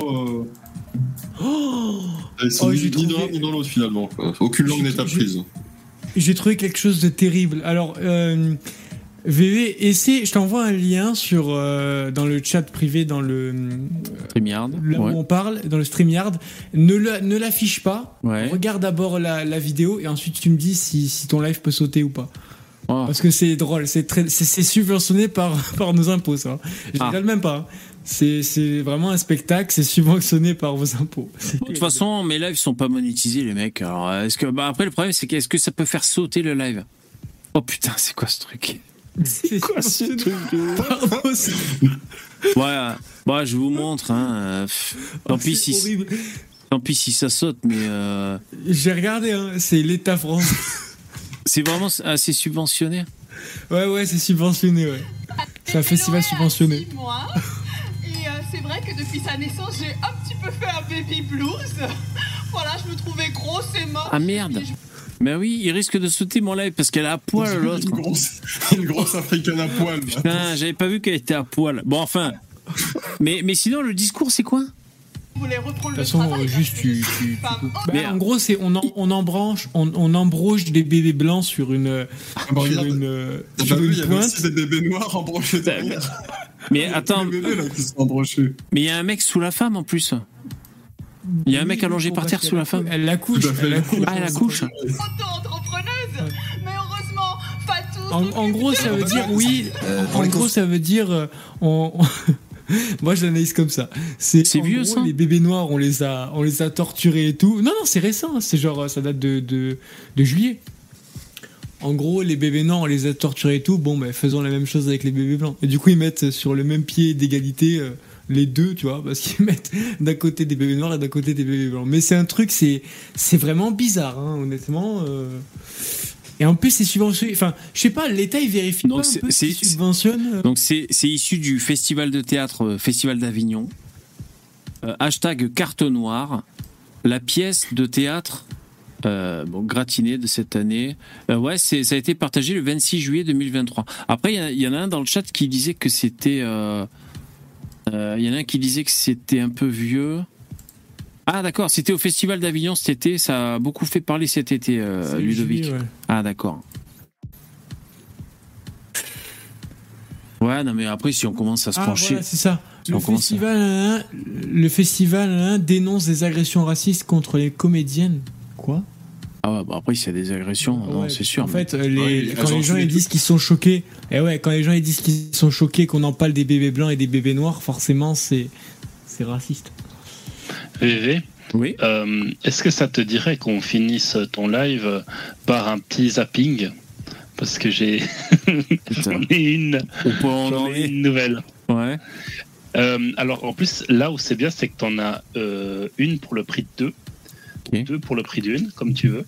euh, Ils sont Oh, ni, trouvé- dans l'un ni dans l'autre finalement. Aucune langue n'est apprise. J'ai trouvé quelque chose de terrible. Alors, euh, VV, essaie, je t'envoie un lien sur euh, dans le chat privé, dans le StreamYard là ouais. où on parle, dans le StreamYard. Ne le- ne l'affiche pas. Ouais. Regarde d'abord la, la vidéo et ensuite tu me dis si, si ton live peut sauter ou pas. Oh. Parce que c'est drôle, c'est très, c'est, c'est subventionné par, par nos impôts, ça. Je Ah. rigole même pas. C'est, c'est vraiment un spectacle, c'est subventionné par vos impôts. De toute façon, mes lives sont pas monétisés, les mecs. Alors, est-ce que, bah après, le problème, c'est qu'est-ce que ça peut faire sauter le live? Oh putain, c'est quoi ce truc? C'est Quoi ce truc de euh, ouais, je vous montre. Hein. Tant, pis C'est si, horrible. tant pis si ça saute, mais euh, J'ai regardé, hein, c'est l'État France. c'est vraiment assez subventionné? Ouais, ouais, c'est subventionné, ouais. C'est un festival subventionné. mois. Et euh, c'est vrai que depuis sa naissance, j'ai un petit peu fait un baby blues. Voilà, je me trouvais grosse et moche. Ah, merde. Mais oui, il risque de sauter mon live parce qu'elle est à poil l'autre. Une grosse, une grosse africaine à poil. Putain, j'avais pas vu qu'elle était à poil. Bon, enfin. Mais, mais sinon, le discours, c'est quoi? De toute façon, travail euh, juste tu. tu-. Bah, Mais- en gros, c'est on, en, on embranche, on, on embroche des bébés blancs sur une, Ah sur regarde, une, euh, sur vu, une il y avait pointe. aussi des bébés noirs embrochés derrière. Mais attends, bébés là qui sont mais il y a un mec sous la femme en plus. Il y a un mec allongé par terre sous la femme. Elle la couche. Elle la couche. Ah, elle la couche. Mais heureusement, En, s'occupe en gros, ça veut tout. dire oui. Euh, pour en gros, ça veut dire euh, on. Moi, je l'analyse comme ça. C'est vieux, gros, ça Les bébés noirs, on les a, on les a torturés et tout. Non, non, c'est récent. hein. C'est genre, euh, ça date de, de, de juillet. En gros, les bébés noirs, on les a torturés et tout. Bon, ben, faisons la même chose avec les bébés blancs. Et du coup, ils mettent sur le même pied d'égalité euh, les deux, tu vois, parce qu'ils mettent d'un côté des bébés noirs et d'un côté des bébés blancs. Mais c'est un truc, c'est, c'est vraiment bizarre, hein, honnêtement. euh. Et en plus, c'est subventionné. Enfin, je sais pas, l'État, il vérifie Donc, pas un c'est- subventionne. euh. Donc c'est issu du festival de théâtre euh, Festival d'Avignon. Euh, hashtag carte noire. La pièce de théâtre euh, bon, gratinée de cette année. Euh, ouais, c'est ça a été partagé le 26 juillet 2023. Après, il y en a- il y, en a un dans le chat qui disait que c'était. euh, Il y en a un qui disait que c'était un peu vieux. Ah d'accord, c'était au Festival d'Avignon cet été. Ça a beaucoup fait parler cet été, euh, Ludovic. juillet, ouais. Ah d'accord. Ouais, non mais après si on commence à se Ah, pencher, voilà, c'est ça. Si Le festival, hein, le festival hein, dénonce des agressions racistes contre les comédiennes. Quoi? Ah ouais, bah après s'il y a des agressions, Ouais, c'est sûr. En mais- fait, euh, les- Ouais, elles quand les gens ils disent qu'ils sont choqués, et ouais, quand les gens ils disent qu'ils sont choqués qu'on en parle des bébés blancs et des bébés noirs, forcément c'est c'est raciste. VV, Oui. euh, est-ce que ça te dirait qu'on finisse ton live par un petit zapping? Parce que j'ai Putain. j'en ai une, On ai nouvelle. Ouais. Euh, alors en plus, là où c'est bien, c'est que tu en as euh, une pour le prix de deux, Ok. deux pour le prix d'une, comme tu veux.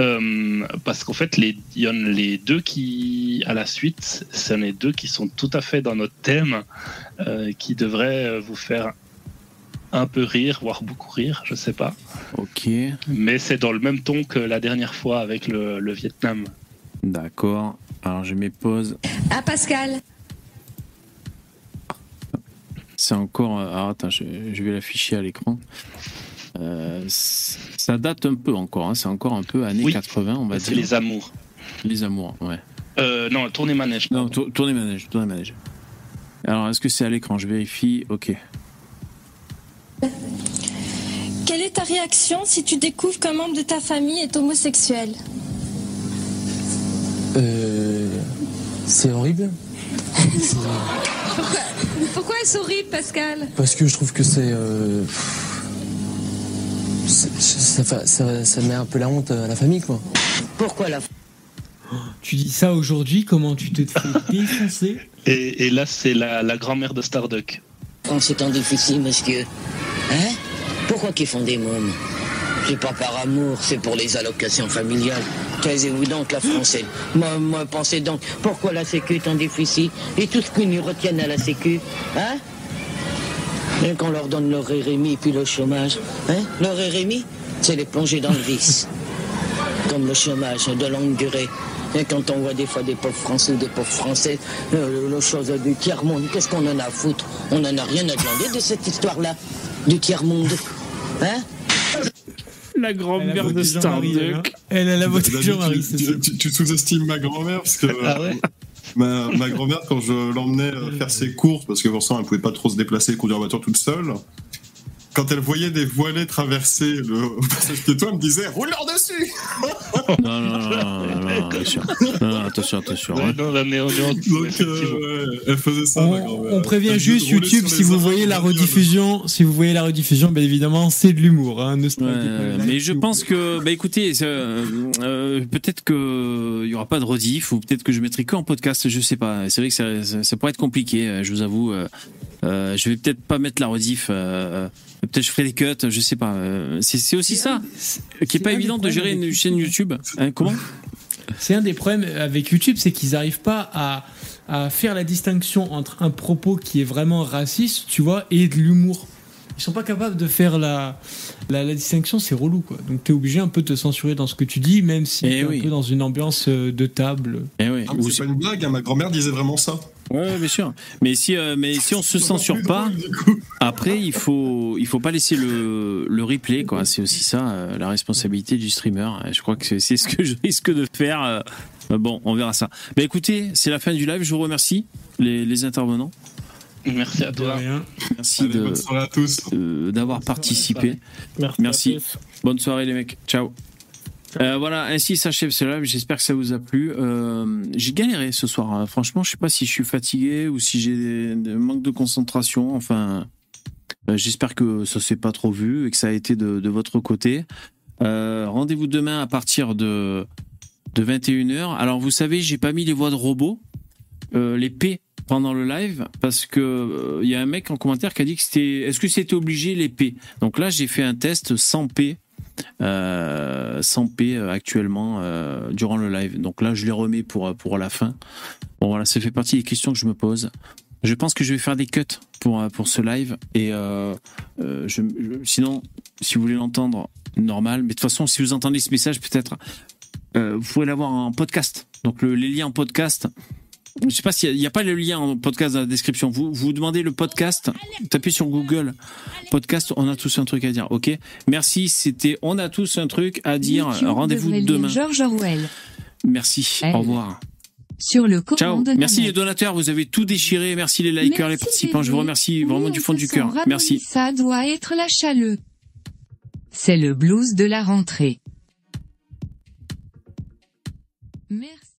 Euh, parce qu'en fait, les- il y en a les deux qui, à la suite, ce sont les deux qui sont tout à fait dans notre thème, euh, qui devraient vous faire un peu rire, voire beaucoup rire, je sais pas. Ok. Mais c'est dans le même ton que la dernière fois avec le, le Vietnam. D'accord. Alors je mets pause. Ah Pascal C'est encore. euh, Alors attends, je, je vais l'afficher à l'écran. Euh, ça date un peu encore. hein, C'est encore un peu années Oui. 80, on va C'est dire. les amours. Les amours. Ouais. Euh, non, tournez manège. Non, tour- tournez manège. Tournez manège. Alors est-ce que c'est à l'écran? Je vérifie. Ok. Quelle est ta réaction si tu découvres qu'un membre de ta famille est homosexuel? Euh, c'est horrible Pourquoi, pourquoi est-ce horrible Pascal? Parce que je trouve que c'est. euh, c'est- ça, ça- ça met un peu la honte à la famille, quoi. Pourquoi la Tu dis ça aujourd'hui, comment tu te fais défoncer Et, et là, c'est la, la grand-mère de Starduck. En ces temps difficiles, monsieur Hein? Pourquoi qu'ils font des mômes? C'est pas par amour, c'est pour les allocations familiales. Taisez-vous donc, la française. Moi, moi, pensez donc, pourquoi la sécu est en déficit? Et tout ce qu'ils nous retiennent à la sécu Hein? Et qu'on leur donne leur RMI et puis le chômage. Hein? Leur RMI, c'est les plonger dans le vice. Comme le chômage de longue durée. Et quand on voit des fois des pauvres Français ou des pauvres Françaises, euh, le chose du tiers-monde, qu'est-ce qu'on en a à foutre? On n'en a rien à demander de cette histoire-là, du tiers-monde. Hein? La grand-mère de de Jean-Marie, elle, hein. Starduck. Elle a la de David, Jean-Marie, tu, tu- tu- tu sous-estimes ma grand-mère parce que Ah ouais? Ma, grand-mère, quand je l'emmenais euh, faire ses courses, parce que forcément elle pouvait pas trop se déplacer et conduire la voiture toute seule, quand elle voyait des voilés traverser le passage piéton, elle me disait roule leur dessus. non, non, attention. Attention, attention. Ouais, hein. non, là, on Donc euh, ouais, elle faisait ça. prévient Elle juste YouTube si vous voyez la rediffusion, si vous voyez la rediffusion, ben évidemment c'est de l'humour, hein, Ouais, mais je pense que, bah écoutez, euh, euh, peut-être que il y aura pas de rediff ou peut-être que je mettrai que en podcast, je sais pas. C'est vrai que ça, ça, ça pourrait être compliqué, euh, je vous avoue. euh, euh, je vais peut-être pas mettre la rediff. euh, peut-être je ferai des cuts, je sais pas. euh, c'est aussi ça qui est pas évident de gérer une chaîne YouTube. Hein, comment? C'est un des problèmes avec YouTube, c'est qu'ils n'arrivent pas à, à faire la distinction entre un propos qui est vraiment raciste, tu vois, et de l'humour. ils sont pas capables de faire la, la, la distinction, c'est relou quoi. Donc t'es obligé un peu de te censurer dans ce que tu dis, même si Eh t'es oui. un peu dans une ambiance euh, de table. Eh oui. Ah, c'est pas une blague, hein, ma grand-mère disait vraiment ça. Ouais, bien sûr. Mais si, euh, mais si on se censure pas, après il faut, il faut pas laisser le, le replay quoi. C'est aussi ça euh, la responsabilité du streamer. Euh, Je crois que c'est- ce que je risque de faire. euh. Bon, on verra ça. Mais écoutez, c'est la fin du live. Je vous remercie les, les intervenants. Merci à toi. Merci euh, d'avoir participé. Merci. Merci. à tous. Bonne soirée les mecs. Ciao. Euh, voilà, ainsi s'achève ce live. J'espère que ça vous a plu. Euh, j'ai galéré ce soir. hein. Franchement, je sais pas si je suis fatigué ou si j'ai des, manques de concentration. Enfin, euh, j'espère que ça s'est pas trop vu et que ça a été de, votre côté. Euh, Rendez-vous demain à partir de de 21h. Alors vous savez, j'ai pas mis les voix de robots, euh, les P pendant le live parce que il y a un mec en commentaire qui a dit que c'était est-ce que c'était obligé les P? Donc là, j'ai fait un test sans P sans P euh, actuellement euh, durant le live. Donc là, je les remets pour, pour la fin. Bon voilà, ça fait partie des questions que je me pose. Je pense que je vais faire des cuts pour, euh, pour ce live. Et euh, euh, sinon, si vous voulez l'entendre, normal. Mais de toute façon, si vous entendez ce message, peut-être, euh, vous pouvez l'avoir en podcast. Donc le- les liens en podcast. Je sais pas s'il n'y a, pas le lien en podcast dans la description. Vous, vous demandez le podcast, tapez sur Google podcast, on a tous un truc à dire, ok? Merci, c'était On a tous un truc à dire. Rendez-vous demain. George Orwell. Merci, Elle. au revoir. Sur le Ciao. Merci les donateurs, vous avez tout déchiré. Merci les likers, les participants. Je vous remercie vraiment du on fond du cœur. Merci. Ça doit être la chaleuse. C'est le blues de la rentrée. Merci.